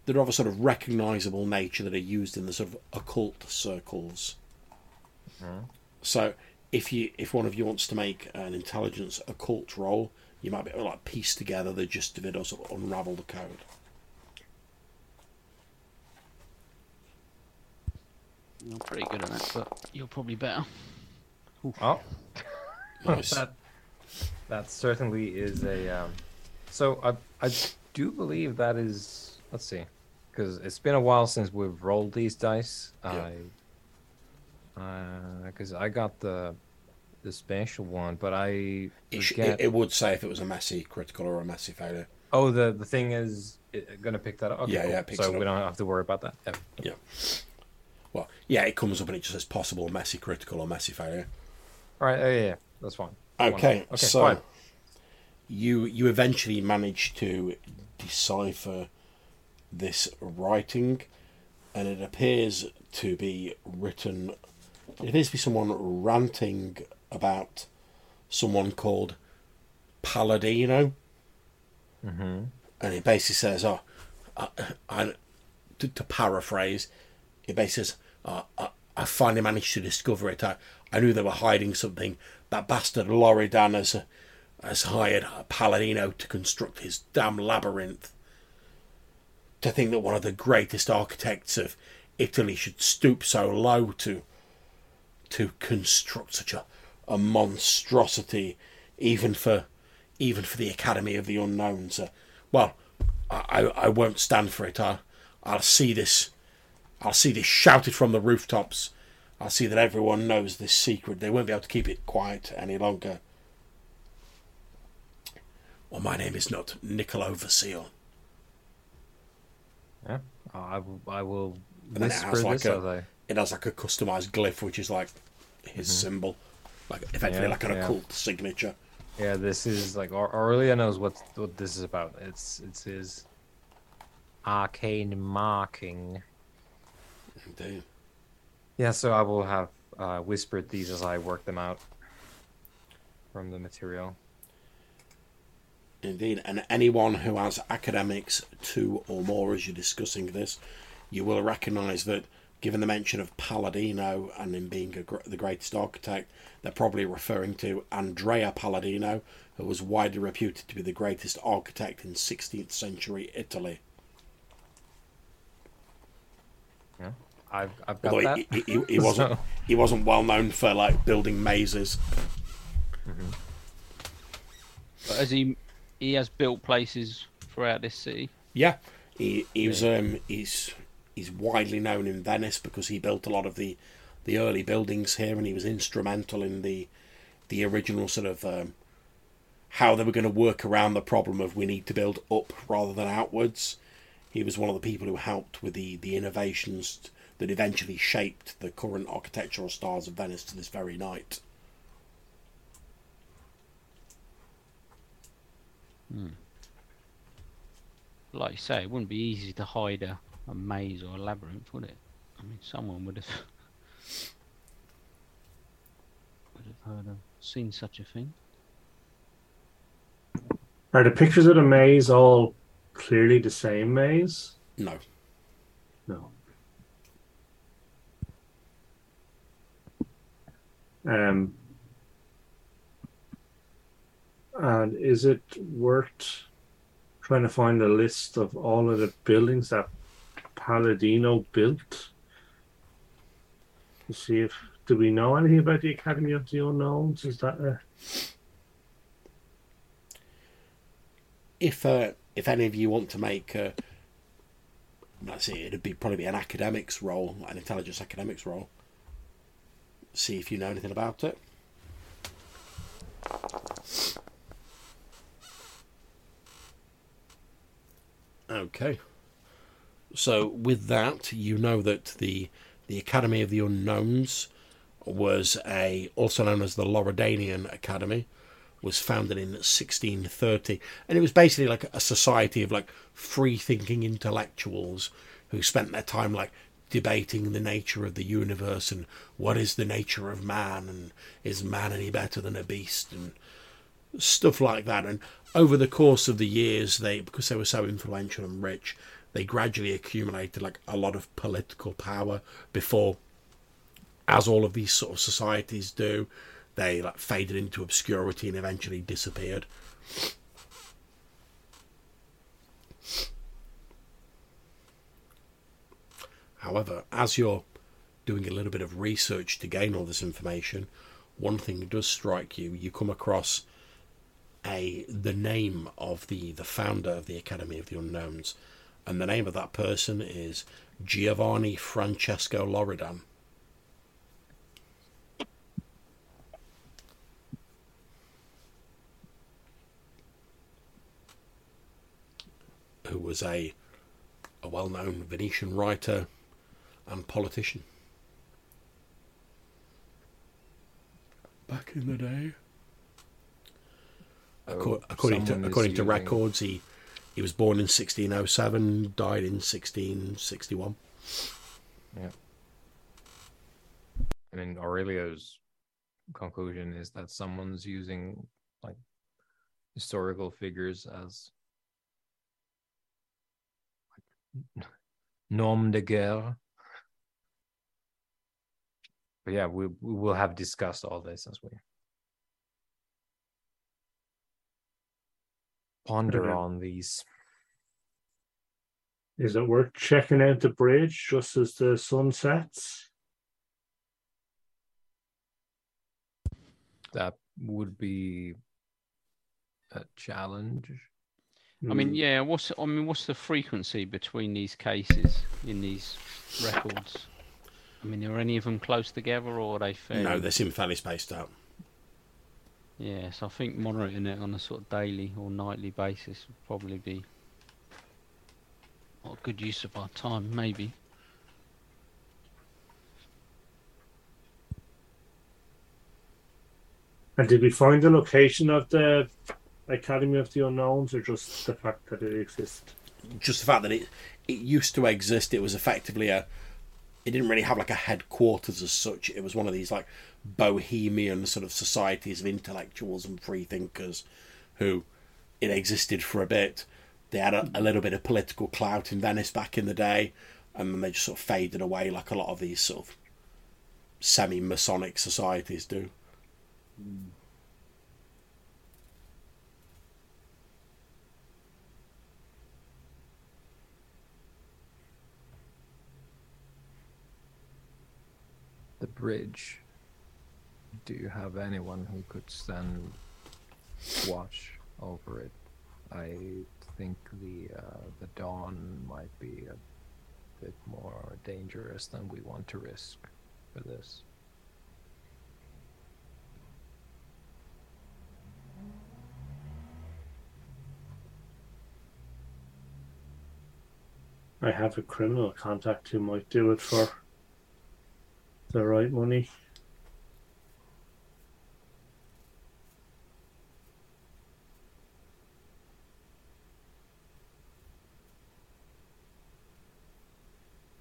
that are of a sort of recognizable nature that are used in the sort of occult circles. Mm-hmm. So if you if one of you wants to make an intelligence occult roll, you might be able to like piece together the gist of it or sort of unravel the code. I'm pretty good at that, but you're probably better. Oh, Nice. that that certainly is a. Um, so I I do believe that is. Let's see, because it's been a while since we've rolled these dice. Yeah. I because I got the the special one, but I It, sh- it, it would say if it was a messy critical or a messy failure. oh, the the thing is it, gonna pick that up. Okay, Yeah, yeah, So we don't have to worry about that. Yeah. Yeah. Well, yeah, it comes up and it just says possible messy critical or messy failure. All right. Oh, yeah, yeah, that's fine. Okay, Okay, so fine. you you eventually manage to decipher this writing, and it appears to be written. It appears to be someone ranting about someone called Palladino, Mm-hmm. and it basically says, "Oh, I, I, to, to paraphrase, it basically says, uh, I, I finally managed to discover it. I, I knew they were hiding something. That bastard Loredan has, has hired Palladino to construct his damn labyrinth. To think that one of the greatest architects of Italy should stoop so low to to construct such a, a monstrosity, even for even for the Academy of the Unknowns. Uh, well, I, I won't stand for it. I, I'll see this. I'll see this shouted from the rooftops. I'll see that everyone knows this secret. They won't be able to keep it quiet any longer. Well, my name is not Niccolo Vasile. Yeah, I will. I will And then it has like this a, I. it has like a customized glyph, which is like his mm-hmm. symbol, like effectively Yeah, like an yeah. occult signature. Yeah, this is like Aur- Aurelio knows what what this is about. It's it's his arcane marking. Indeed. Yeah, so I will have uh, whispered these as I work them out from the material. Indeed, and anyone who has academics two or more as you're discussing this, you will recognise that, given the mention of Palladino and him being a, gr- the greatest architect, they're probably referring to Andrea Palladino, who was widely reputed to be the greatest architect in 16th century Italy. Yeah, I've I've got Although that. he, he, he, he wasn't So- he wasn't well known for like building mazes. But as he he has built places throughout this city. Yeah, he he was um he's he's widely known in Venice because he built a lot of the the early buildings here, and he was instrumental in the the original sort of um, how they were going to work around the problem of we need to build up rather than outwards. He was one of the people who helped with the the innovations that eventually shaped the current architectural styles of Venice to this very night. Hmm. Like you say, it wouldn't be easy to hide a, a maze or a labyrinth, would it? I mean, someone would have would have heard of seen such a thing. Are the pictures of the maze all clearly the same maze? No, No. Um, and is it worth trying to find a list of all of the buildings that Palladino built? To see if do we know anything about the Academy of the Unknowns? Is that a if uh, if any of you want to make uh, let's see it'd be probably be an academics role an intelligence academics role see if you know anything about it. Okay. So with that you know that the the academy of the unknowns was a also known as the Loredanian Academy was founded in 1630 and it was basically like a society of like free thinking intellectuals who spent their time like debating the nature of the universe and what is the nature of man and is man any better than a beast and stuff like that and over the course of the years they because they were so influential and rich they gradually accumulated like a lot of political power before as all of these sort of societies do they like faded into obscurity and eventually disappeared. However, as you're doing a little bit of research to gain all this information, one thing does strike you. You come across a the name of the, the founder of the Academy of the Unknowns, and the name of that person is Giovanni Francesco Loredan. who was a a well-known Venetian writer and politician back in the day. Acco- So oh, according to according to using- records, he he was born in 1607, died in 1661. Yeah. I mean, Aurelio's conclusion is that someone's using like historical figures as like, nom de guerre. But yeah, we we will have discussed all this as we ponder Okay. on these. Is it worth checking out the bridge just as the sun sets? That would be a challenge. I mean, Hmm. yeah. What's I mean, what's the frequency between these cases in these records? I mean, are any of them close together, or are they fairly? No, they seem fairly spaced out. Yes, I think monitoring it on a sort of daily or nightly basis would probably be a good use of our time, maybe. And did we find the location of the Academy of the Unknowns, or just the fact that it exists? Just the fact that it it used to exist, it was effectively a. It didn't really have like a headquarters as such. It was one of these like bohemian sort of societies of intellectuals and free thinkers, who it existed for a bit. They had a, a little bit of political clout in Venice back in the day, and then they just sort of faded away like a lot of these sort of semi-Masonic societies do. The bridge. Do you have anyone who could stand watch over it? I think the uh, the dawn might be a bit more dangerous than we want to risk for this. I have a criminal contact who might do it for the right money.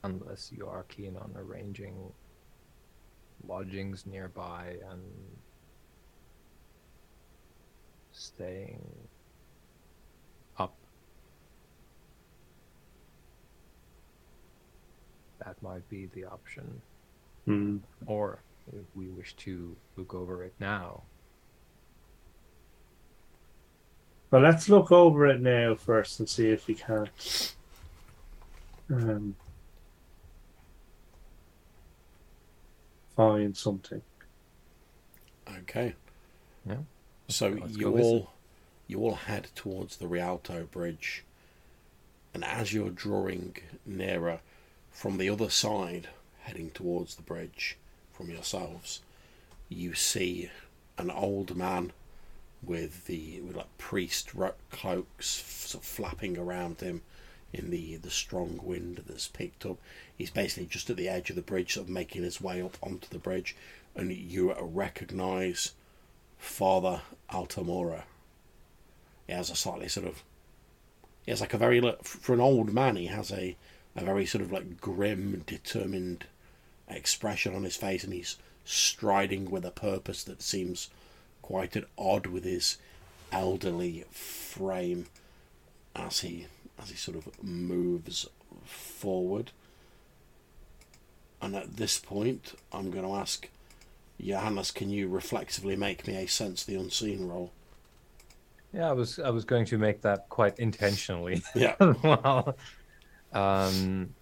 unless you are keen on arranging lodgings nearby and staying up. That might be the option. Hmm. Or if we wish to look over it now, But let's look over it now first and see if we can't. Um, find something. Okay. Yeah. So Let's you go visit. all you all head towards the Rialto Bridge, and as you're drawing nearer from the other side, heading towards the bridge from yourselves, you see an old man with the with like priest cloaks sort of flapping around him in the the strong wind that's picked up. He's basically just at the edge of the bridge, sort of making his way up onto the bridge, and you recognise Father Altamora. He has a slightly sort of. He has like a very for an old man. He has a a very sort of like grim, determined expression on his face, and he's striding with a purpose that seems quite at odd with his elderly frame as he as he sort of moves forward. And at this point, I'm going to ask Johannes, can you reflexively make me a sense the unseen roll? yeah, I was I was going to make that quite intentionally. Yeah. well, um,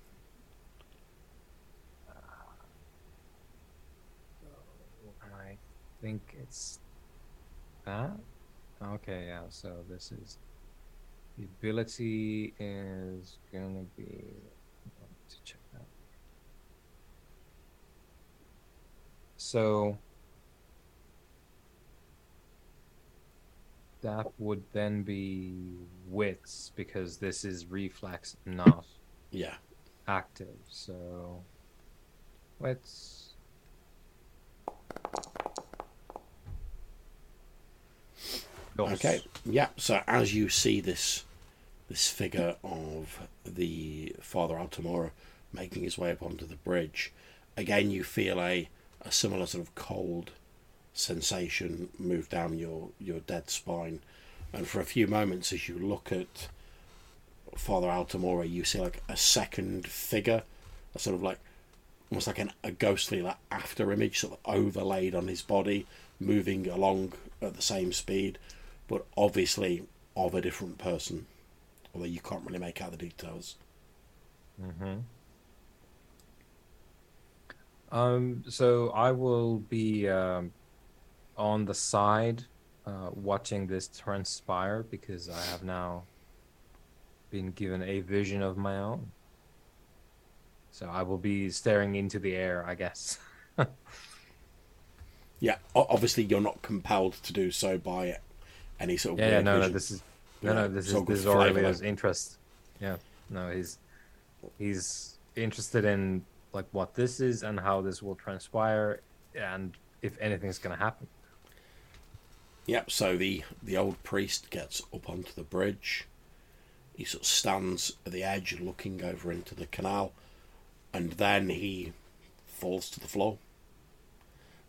I think it's that. Okay, yeah. So this is the ability is gonna be. To check that. So that would then be wits because this is reflex not Yeah. active. So wits. Okay. Yeah. So as you see this this figure of the Father Altamora making his way up onto the bridge, again you feel a, a similar sort of cold sensation move down your, your dead spine. And for a few moments as you look at Father Altamora, you see like a second figure, a sort of like almost like an, a ghostly like after image sort of overlaid on his body, moving along at the same speed. But obviously, of a different person, although you can't really make out the details. Mm-hmm. Um, so I will be um, on the side uh, watching this transpire because I have now been given a vision of my own. So I will be staring into the air, I guess. Yeah, obviously you're not compelled to do so by any sort of yeah, yeah, no, no, this is no, no, this is this is Aurelio's interest. Yeah, no, he's he's interested in like what this is and how this will transpire, and if anything's gonna happen. Yep. So the the old priest gets up onto the bridge. He sort of stands at the edge, looking over into the canal, and then he falls to the floor.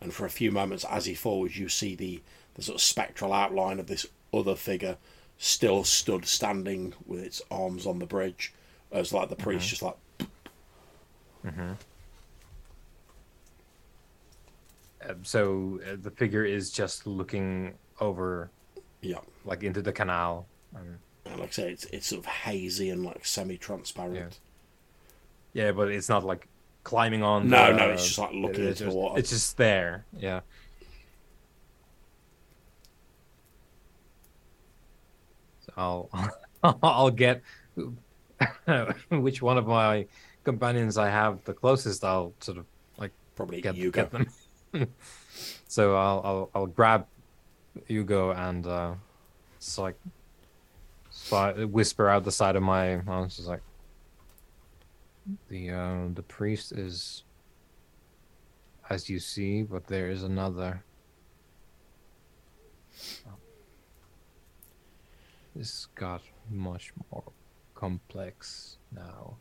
And for a few moments, as he falls, you see the the sort of spectral outline of this other figure still stood standing with its arms on the bridge, as like the priest just like Uh, so uh, the figure is just looking over, yeah. like into the canal. Um, And like I say, it's it's sort of hazy and like semi-transparent. yeah, but it's not like climbing on. No, the- no, it's just like looking it's into the water. It's just there. Yeah. I'll I'll get which one of my companions I have the closest. I'll sort of like Probably get, Ugo. get them. so I'll, I'll I'll grab Ugo and uh, it's like si- whisper out the side of my mouth. Just like the uh, the priest is as you see, but there is another. This got much more complex now.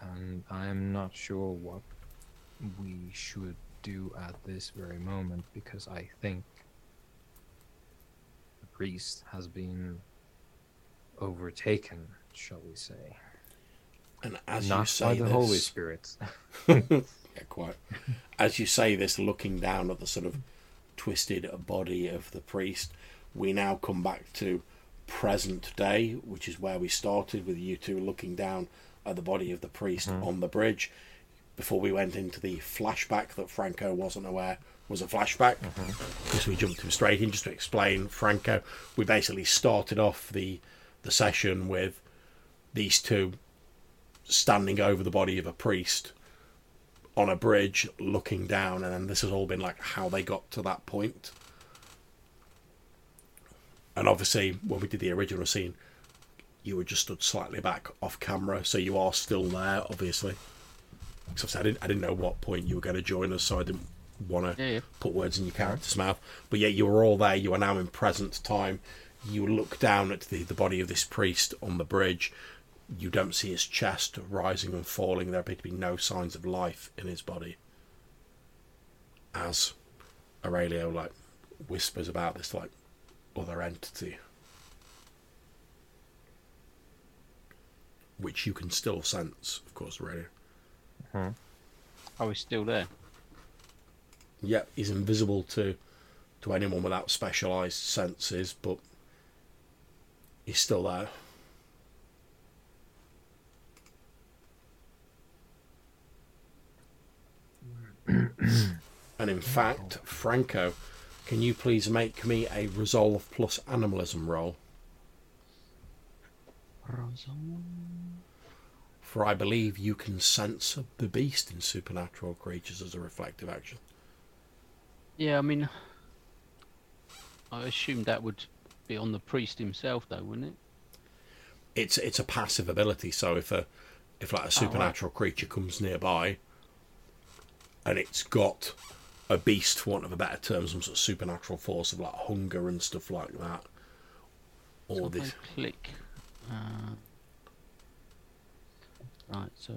And I'm not sure what we should do at this very moment because I think the priest has been overtaken, shall we say. And as you say by the this, Holy Spirit. yeah, quite. As you say this, looking down at the sort of twisted body of the priest, we now come back to present day, which is where we started with you two looking down at the body of the priest hmm. on the bridge. Before we went into the flashback that Franco wasn't aware was a flashback, mm-hmm. because we jumped him straight in just to explain Franco. We basically started off the the session with these two standing over the body of a priest on a bridge looking down and then this has all been like how they got to that point and obviously when we did the original scene you were just stood slightly back off camera so you are still there obviously because I didn't, I didn't know what point you were going to join us so I didn't want to Yeah, yeah. put words in your character's mouth but yet you were all there you are now in present time you look down at the, the body of this priest on the bridge you don't see his chest rising and falling. There appear to be no signs of life in his body. As Aurelio like whispers about this like other entity, which you can still sense, of course, Aurelio. Oh, he's still there. Yep, he's invisible to to anyone without specialised senses, but he's still there. and in fact, Franco, can you please make me a resolve plus animalism roll? For I believe you can sense the beast in supernatural creatures as a reflective action. Yeah, I mean, I assume that would be on the priest himself, though, wouldn't it? it's it's a passive ability. So if a if like a oh, supernatural creature comes nearby, and it's got a beast, for want of a better term, some sort of supernatural force of like hunger and stuff like that, or if this click. Uh, right, so.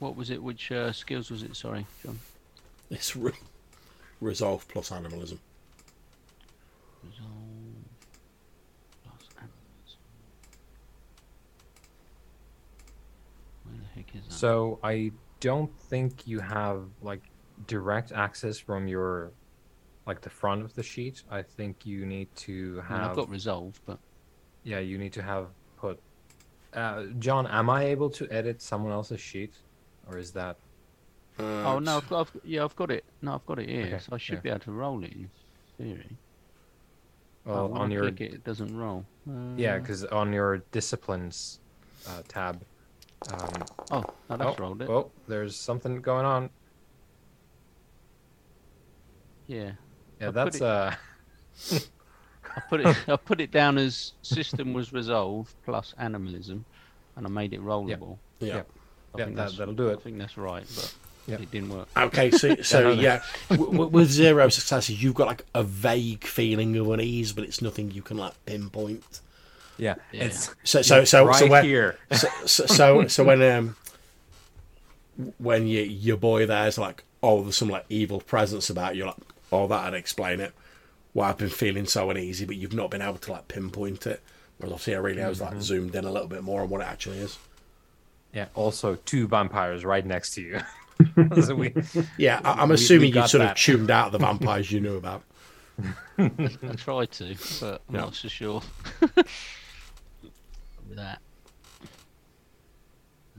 What was it? Which uh, skills was it? Sorry, John. this re- resolve plus animalism. Resolve plus animalism. Where the heck is that? So I don't think you have like direct access from your like the front of the sheet, I think you need to I mean, have. I've got resolve, but Yeah, you need to have put. Uh, John, am I able to edit someone else's sheet, or is that? oh no, I've got, I've, yeah, I've got it. No, I've got it here, Okay, so I should yeah. be able to roll it in theory. Well, oh, when on I your click it, it doesn't roll. yeah, Uh, because on your disciplines uh, tab. Um, Oh, no, that's oh, rolled it. oh, there's something going on. Yeah, Yeah, I put that's it- uh. I put it. I put it down as system was resolved plus animalism, and I made it rollable. yeah. Yep. I Yeah, think that, that'll do it. I think that's right, but Yep. it didn't work. Okay, so so no, no. yeah, w- w- with zero successes, you've got like a vague feeling of unease, but it's nothing you can like pinpoint. Yeah, Yeah. it's So so so right so when here. so, so so so when um when you, your boy there's like oh there's some like evil presence about you like oh that'd explain it why I've been feeling so uneasy but you've not been able to like pinpoint it whereas obviously Aurelio was like zoomed in a little bit more on what it actually is Yeah. Also, two vampires right next to you. so we, yeah I, I'm assuming we you sort that. of tuned out the vampires you knew about I tried to, but I'm Yeah. not so sure. With that.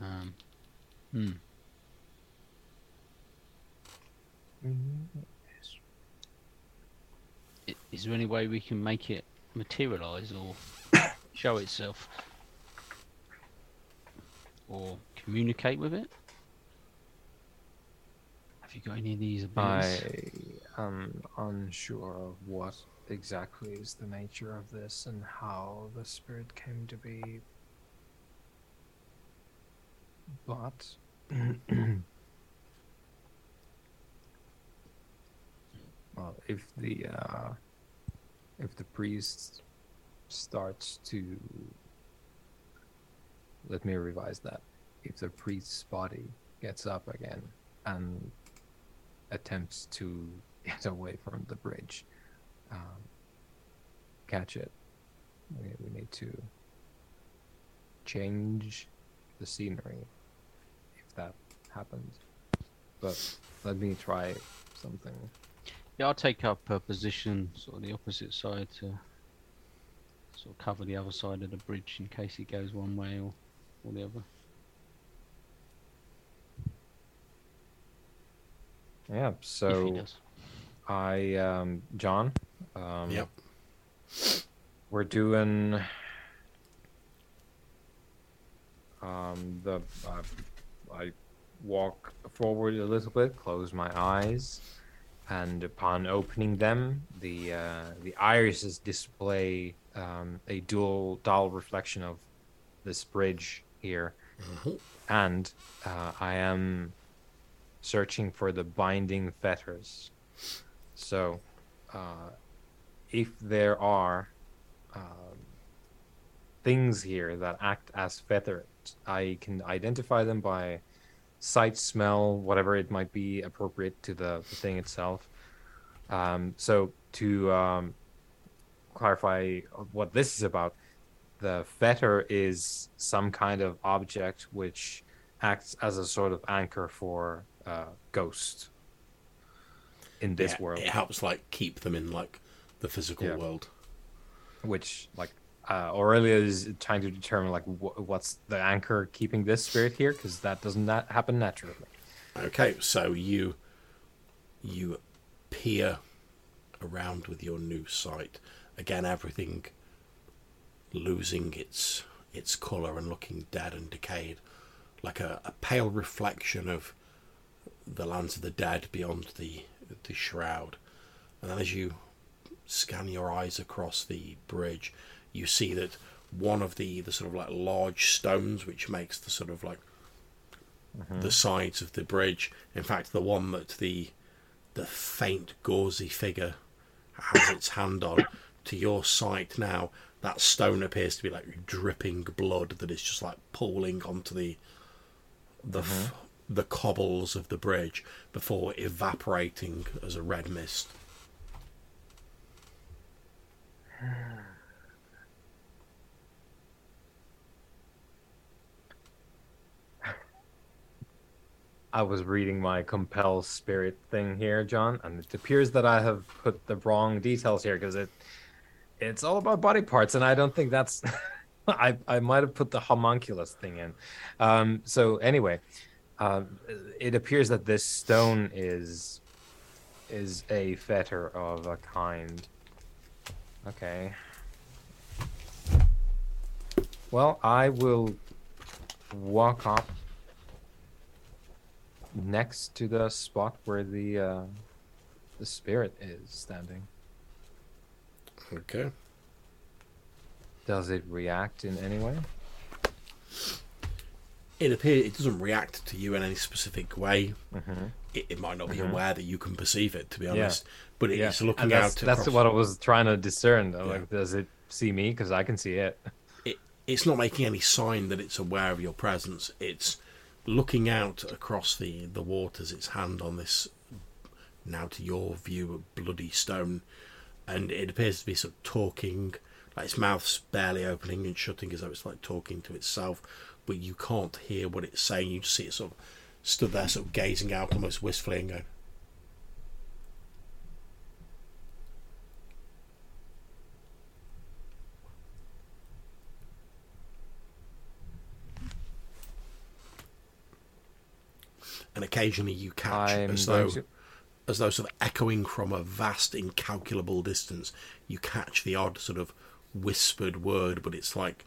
Um, hmm. Is there any way we can make it materialize or show itself? Or communicate with it? Have you got any of these abilities? I am unsure of what exactly is the nature of this and how the spirit came to be. But well, if the uh, if the priest starts to let me revise that. If the priest's body gets up again and attempts to get away from the bridge, um, catch it. We, we need to change the scenery if that happens. But let me try something. Yeah, I'll take up a position sort of the opposite side to sort of cover the other side of the bridge in case he goes one way or, or the other. Yeah, so. I, um, John, um, Yep. we're doing um, the uh, I walk forward a little bit, close my eyes, and upon opening them, the uh, the irises display um, a dual dull reflection of this bridge here, Mhm. and uh, I am searching for the binding fetters. So, uh, if there are um, things here that act as fetters, I can identify them by sight, smell, whatever it might be appropriate to the, the thing itself. Um, so, to um, clarify what this is about, the fetter is some kind of object which acts as a sort of anchor for uh, ghost in this Yeah, world. it helps like keep them in like the physical Yeah. world which like uh, Aurelio is trying to determine like wh- what's the anchor keeping this spirit here because that doesn't that happen naturally. Okay, so you you peer around with your new sight. Again, everything losing its its colour and looking dead and decayed, like a, a pale reflection of the lands of the dead beyond the the shroud. And then as you scan your eyes across the bridge, you see that one of the, the sort of like large stones which makes the sort of like the sides of the bridge. In fact, the one that the the faint gauzy figure has its hand on, to your sight now, that stone appears to be like dripping blood that is just like pooling onto the the f- the cobbles of the bridge before evaporating as a red mist. I was reading my compel spirit thing here, John, and it appears that I have put the wrong details here because it it's all about body parts, and I don't think that's. I I might have put the homunculus thing in. Um, so anyway, um, it appears that this stone is is a fetter of a kind. Okay. Well, I will walk up next to the spot where the uh, the spirit is standing. Okay. Does it react in any way? It appears it doesn't react to you in any specific way. Mm-hmm. It, it might not be Mhm. aware that you can perceive it, to be Yeah. honest. But Yeah, it's looking and that's, out. That's across- what I was trying to discern. Yeah. Like, does it see me? Because I can see it. it, it's not making any sign that it's aware of your presence. It's looking out across the, the waters, its hand on this, now to your view, bloody stone. And it appears to be sort of talking, like its mouth's barely opening and shutting as though it's like talking to itself. But you can't hear what it's saying. You just see it sort of stood there, sort of gazing out almost wistfully and going, and occasionally you catch I'm as though to- as though sort of echoing from a vast incalculable distance you catch the odd sort of whispered word but it's like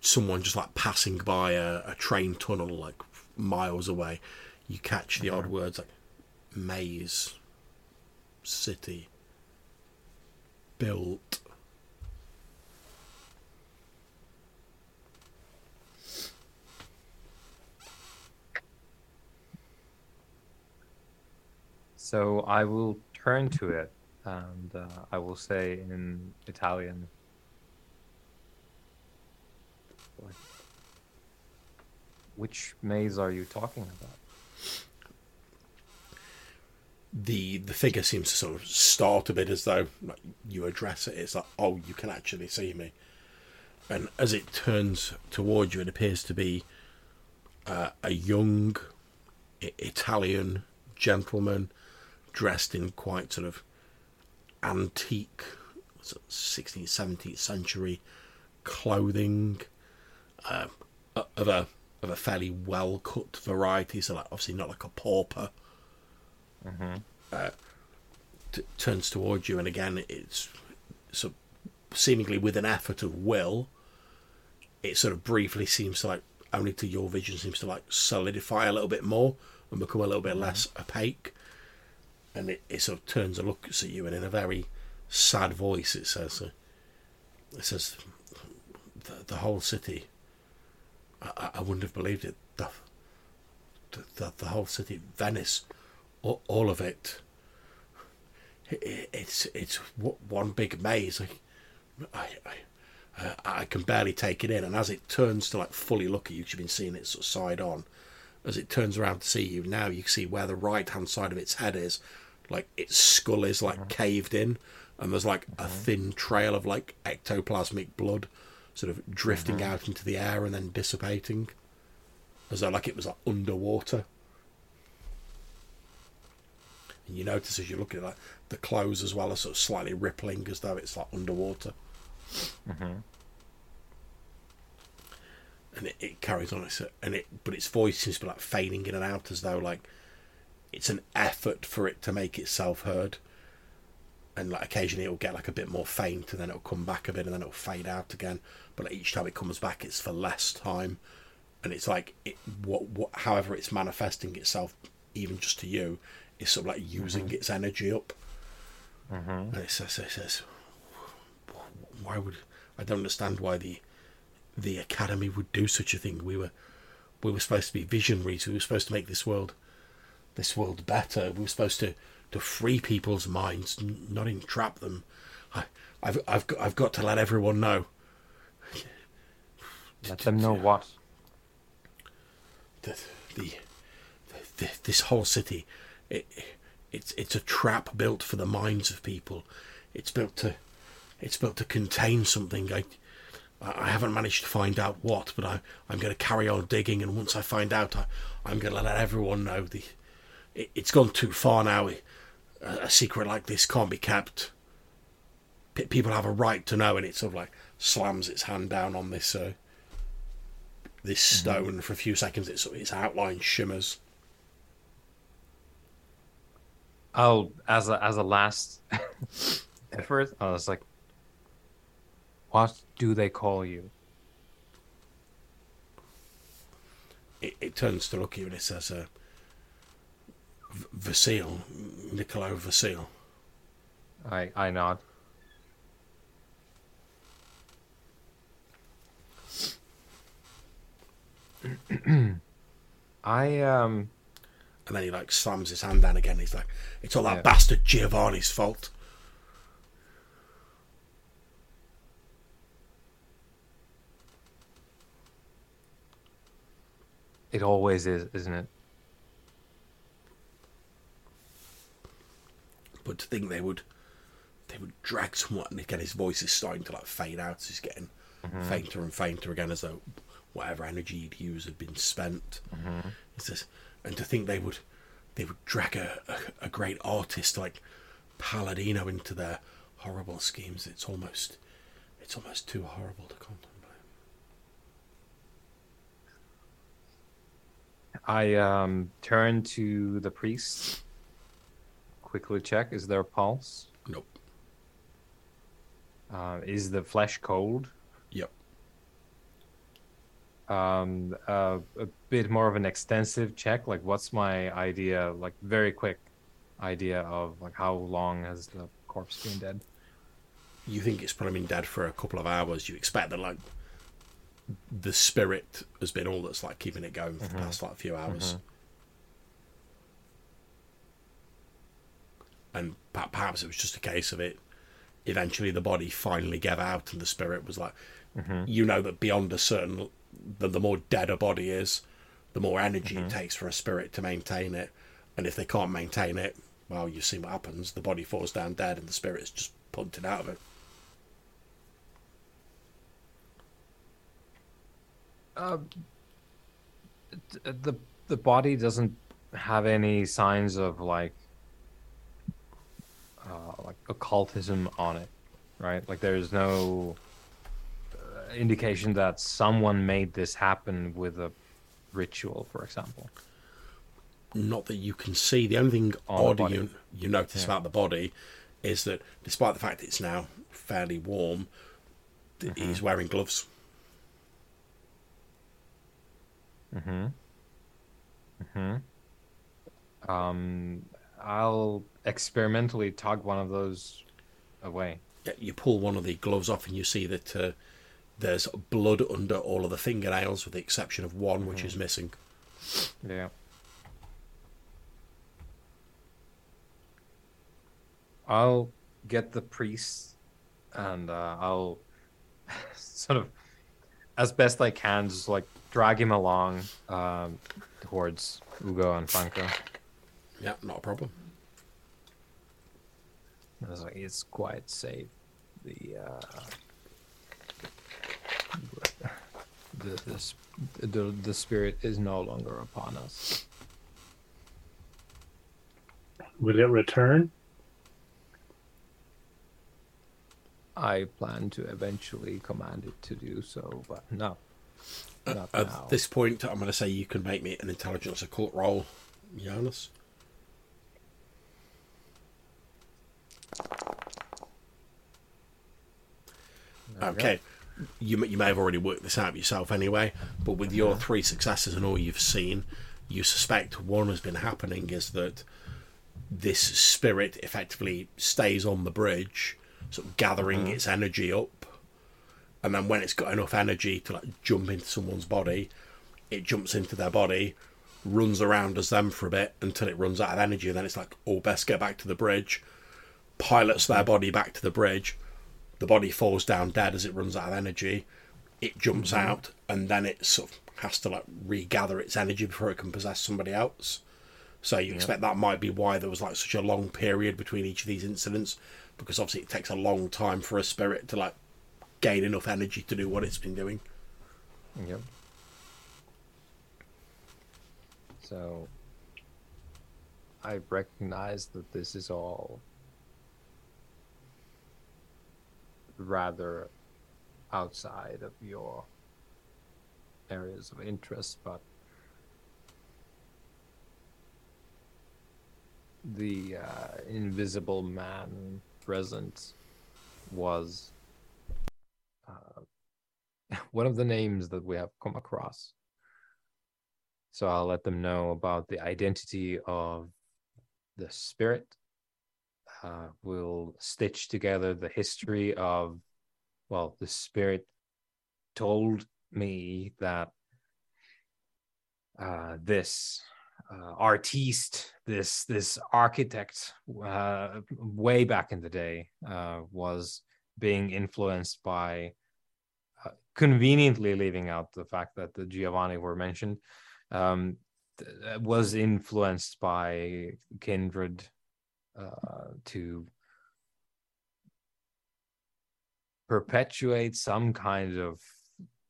someone just like passing by a, a train tunnel like miles away. You catch the odd uh-huh. words like maze city built So I will turn to it and uh, I will say in Italian. Which maze are you talking about? the the figure seems to sort of start a bit as though like, you address it. It's like, oh, you can actually see me. And as it turns towards you, it appears to be uh, a young Italian gentleman dressed in quite sort of antique sort of 16th, 17th century clothing uh, of a of a fairly well cut variety. So, like, obviously, not like a pauper mm-hmm. uh, t- turns towards you, and again, it's sort of seemingly with an effort of will. It sort of briefly seems to like only to your vision seems to like solidify a little bit more and become a little bit mm-hmm. less opaque. And it, it sort of turns and looks at you, and in a very sad voice, it says, uh, "It says the, the whole city. I, I- wouldn't have believed it. The, the, the whole city, Venice, all, all of it. I- It's it's one big maze. I I, I, I can barely take it in, and as it turns to like fully look at you, you've been seeing it sort of side on. As it turns around to see you, now you can see where the right hand side of its head is, like its skull is like mm-hmm. caved in, and there's like a mm-hmm. thin trail of like ectoplasmic blood, sort of drifting mm-hmm. out into the air and then dissipating, as though like it was like underwater. And you notice as you look at like the clothes as well as sort of slightly rippling as though it's like underwater. And it, it carries on, and it but its voice seems to be like fading in and out as though like it's an effort for it to make itself heard. And like occasionally it'll get like a bit more faint, and then it'll come back a bit, and then it'll fade out again. But like, each time it comes back, it's for less time, and it's like it what what however it's manifesting itself, even just to you, is sort of like using mm-hmm. its energy up. Mm-hmm. And it says, it says, why would I don't understand why the the academy would do such a thing. We were we were supposed to be visionaries. We were supposed to make this world this world better. We were supposed to to free people's minds, not entrap them. I I've I've got, I've got to let everyone know. Let them know what. the the, the this whole city it, it's it's a trap built for the minds of people it's built to it's built to contain something I I, I haven't managed to find out what, but I, I'm going to carry on digging, and once I find out, I, I'm going to let everyone know the. It, it's gone too far now. A, a secret like this can't be kept. P- people have a right to know, and it sort of like slams its hand down on this uh, this stone for a few seconds. Its its outline shimmers. I'll as a as a last effort. I was like, "What do they call you?" It, it turns to look at you and it says, uh, "Vasile, Niccolo Vasile." I I nod. I um And then he like slams his hand down again. He's like, "It's all that Yeah. bastard Giovanni's fault." it always is, isn't it? But to think they would, they would drag someone. And again, his voice is starting to like fade out. He's getting fainter and fainter again, as though whatever energy he'd used had been spent. He says, and to think they would, they would drag a, a, a great artist like Palladino into their horrible schemes. It's almost, it's almost too horrible to contemplate. I um turn to the priest. Quickly check: is there a pulse? Nope. Uh, is the flesh cold? Yep. Um, uh, a bit more of an extensive check. Like, what's my idea? Like, very quick idea of like how long has the corpse been dead? you think it's probably been dead for a couple of hours. You expect that like the spirit has been all that's like keeping it going for the past like few hours. And perhaps it was just a case of it. Eventually, the body finally gave out, and the spirit was like, mm-hmm. you know that beyond a certain, the, the more dead a body is, the more energy it mm-hmm. takes for a spirit to maintain it. And if they can't maintain it, well, you see what happens. The body falls down dead, and the spirit's just punted out of it. Um, D- the the body doesn't have any signs of like uh, like occultism on it, right? Like there's no uh, indication that someone made this happen with a ritual, for example. not that you can see. The only thing On odd you, you notice about the body is that despite the fact it's now fairly warm, Mm-hmm. he's wearing gloves. Hmm. Hmm. Um, I'll experimentally tug one of those away. Yeah, You pull one of the gloves off and you see that uh, there's blood under all of the fingernails, with the exception of one which Mm-hmm. is missing. Yeah. I'll get the priest and uh, I'll sort of, as best I can, just like drag him along um, towards Ugo and Franco. Yeah, not a problem. I was like, it's quite safe. The uh, the, the the the spirit is no longer upon us. Will it return? I plan to eventually command it to do so, but no, not At now. this point, I'm going to say you can make me an intelligence occult roll, Jonas. There. Okay. You, may- you may have already worked this out yourself anyway, but with your three successes and all you've seen, you suspect one has been happening is that this spirit effectively stays on the bridge, sort of gathering mm-hmm. its energy up, and then when it's got enough energy to like jump into someone's body, it jumps into their body, runs around as them for a bit until it runs out of energy, and then it's like, oh, best get back to the bridge, pilots their mm-hmm. body back to the bridge, the body falls down dead as it runs out of energy. It jumps mm-hmm. out, and then it sort of has to like regather its energy before it can possess somebody else. So you expect that might be why there was like such a long period between each of these incidents, because obviously it takes a long time for a spirit to like gain enough energy to do what it's been doing. Yep. So I recognize that this is all rather outside of your areas of interest, but the uh, invisible man present was uh, one of the names that we have come across. So I'll let them know about the identity of the spirit. Uh, we'll stitch together the history of, well, the spirit told me that uh, this uh, artiste, this this architect, uh, way back in the day, uh, was being influenced by, uh, conveniently leaving out the fact that the Giovanni were mentioned, um, th- was influenced by kindred uh, to perpetuate some kind of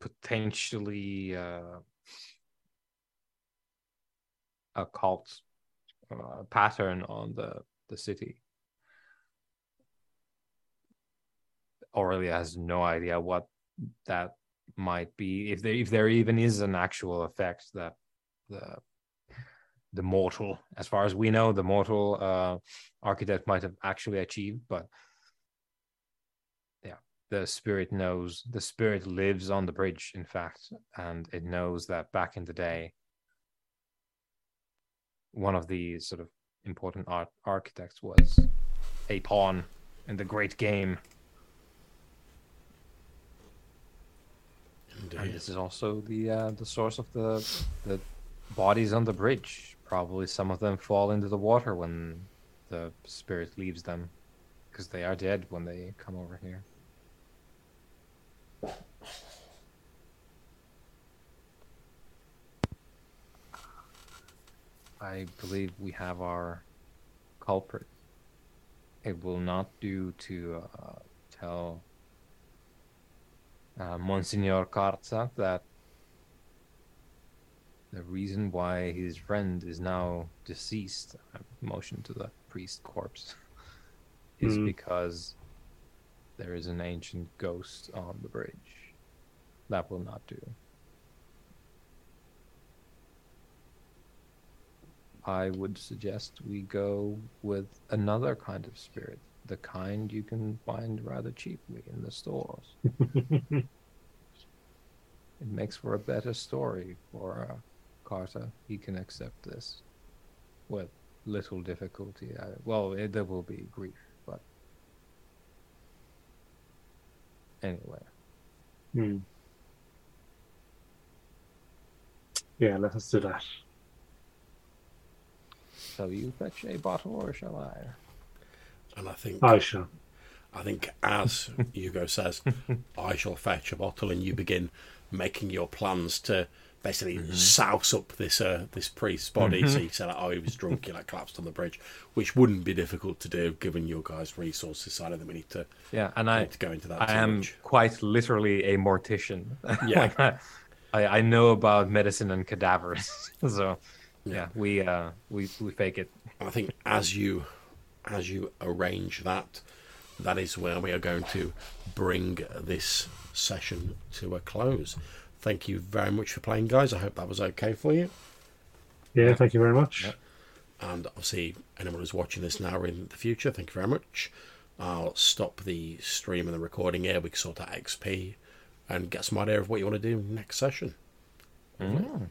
potentially uh, occult uh, pattern on the the city. Aurelio has no idea what that might be, if there if there even is an actual effect that the the mortal, as far as we know, the mortal uh, architect might have actually achieved, but yeah, the spirit knows. The spirit lives on the bridge, in fact, and it knows that back in the day, one of the sort of important art architects was a pawn in the great game. And this is also the uh, the source of the the bodies on the bridge. Probably some of them fall into the water when the spirit leaves them, because they are dead when they come over here. I believe we have our culprit. It will not do to uh, tell uh, Monsignor Carza that the reason why his friend is now deceased, I motion to the priest corpse, is Hmm. because there is an ancient ghost on the bridge. That will not do. I would suggest we go with another kind of spirit, the kind you can find rather cheaply in the stores. It makes for a better story for uh, Carter. He can accept this with little difficulty. I, well, it, there will be grief, but anyway. Hmm. Yeah, let us do that. Shall you fetch a bottle or shall I? And I think I shall. I think as Ugo says, I shall fetch a bottle, and you begin making your plans to basically souse up this uh, this priest's body. So you said, "Oh, he was drunk. He like collapsed on the bridge," which wouldn't be difficult to do given your guys' resources. So I don't think we need to, Yeah, and I need to go into that I am much. quite literally a mortician. Yeah. Like, I, I know about medicine and cadavers. so yeah, we uh we we fake it. I think as you as you arrange that, that is where we are going to bring this session to a close. Thank you very much for playing, guys. I hope that was okay for you. Yeah, thank you very much. And obviously, anyone who's watching this now or in the future, thank you very much. I'll stop the stream and the recording here. We can sort out XP and get some idea of what you want to do next session. Mm.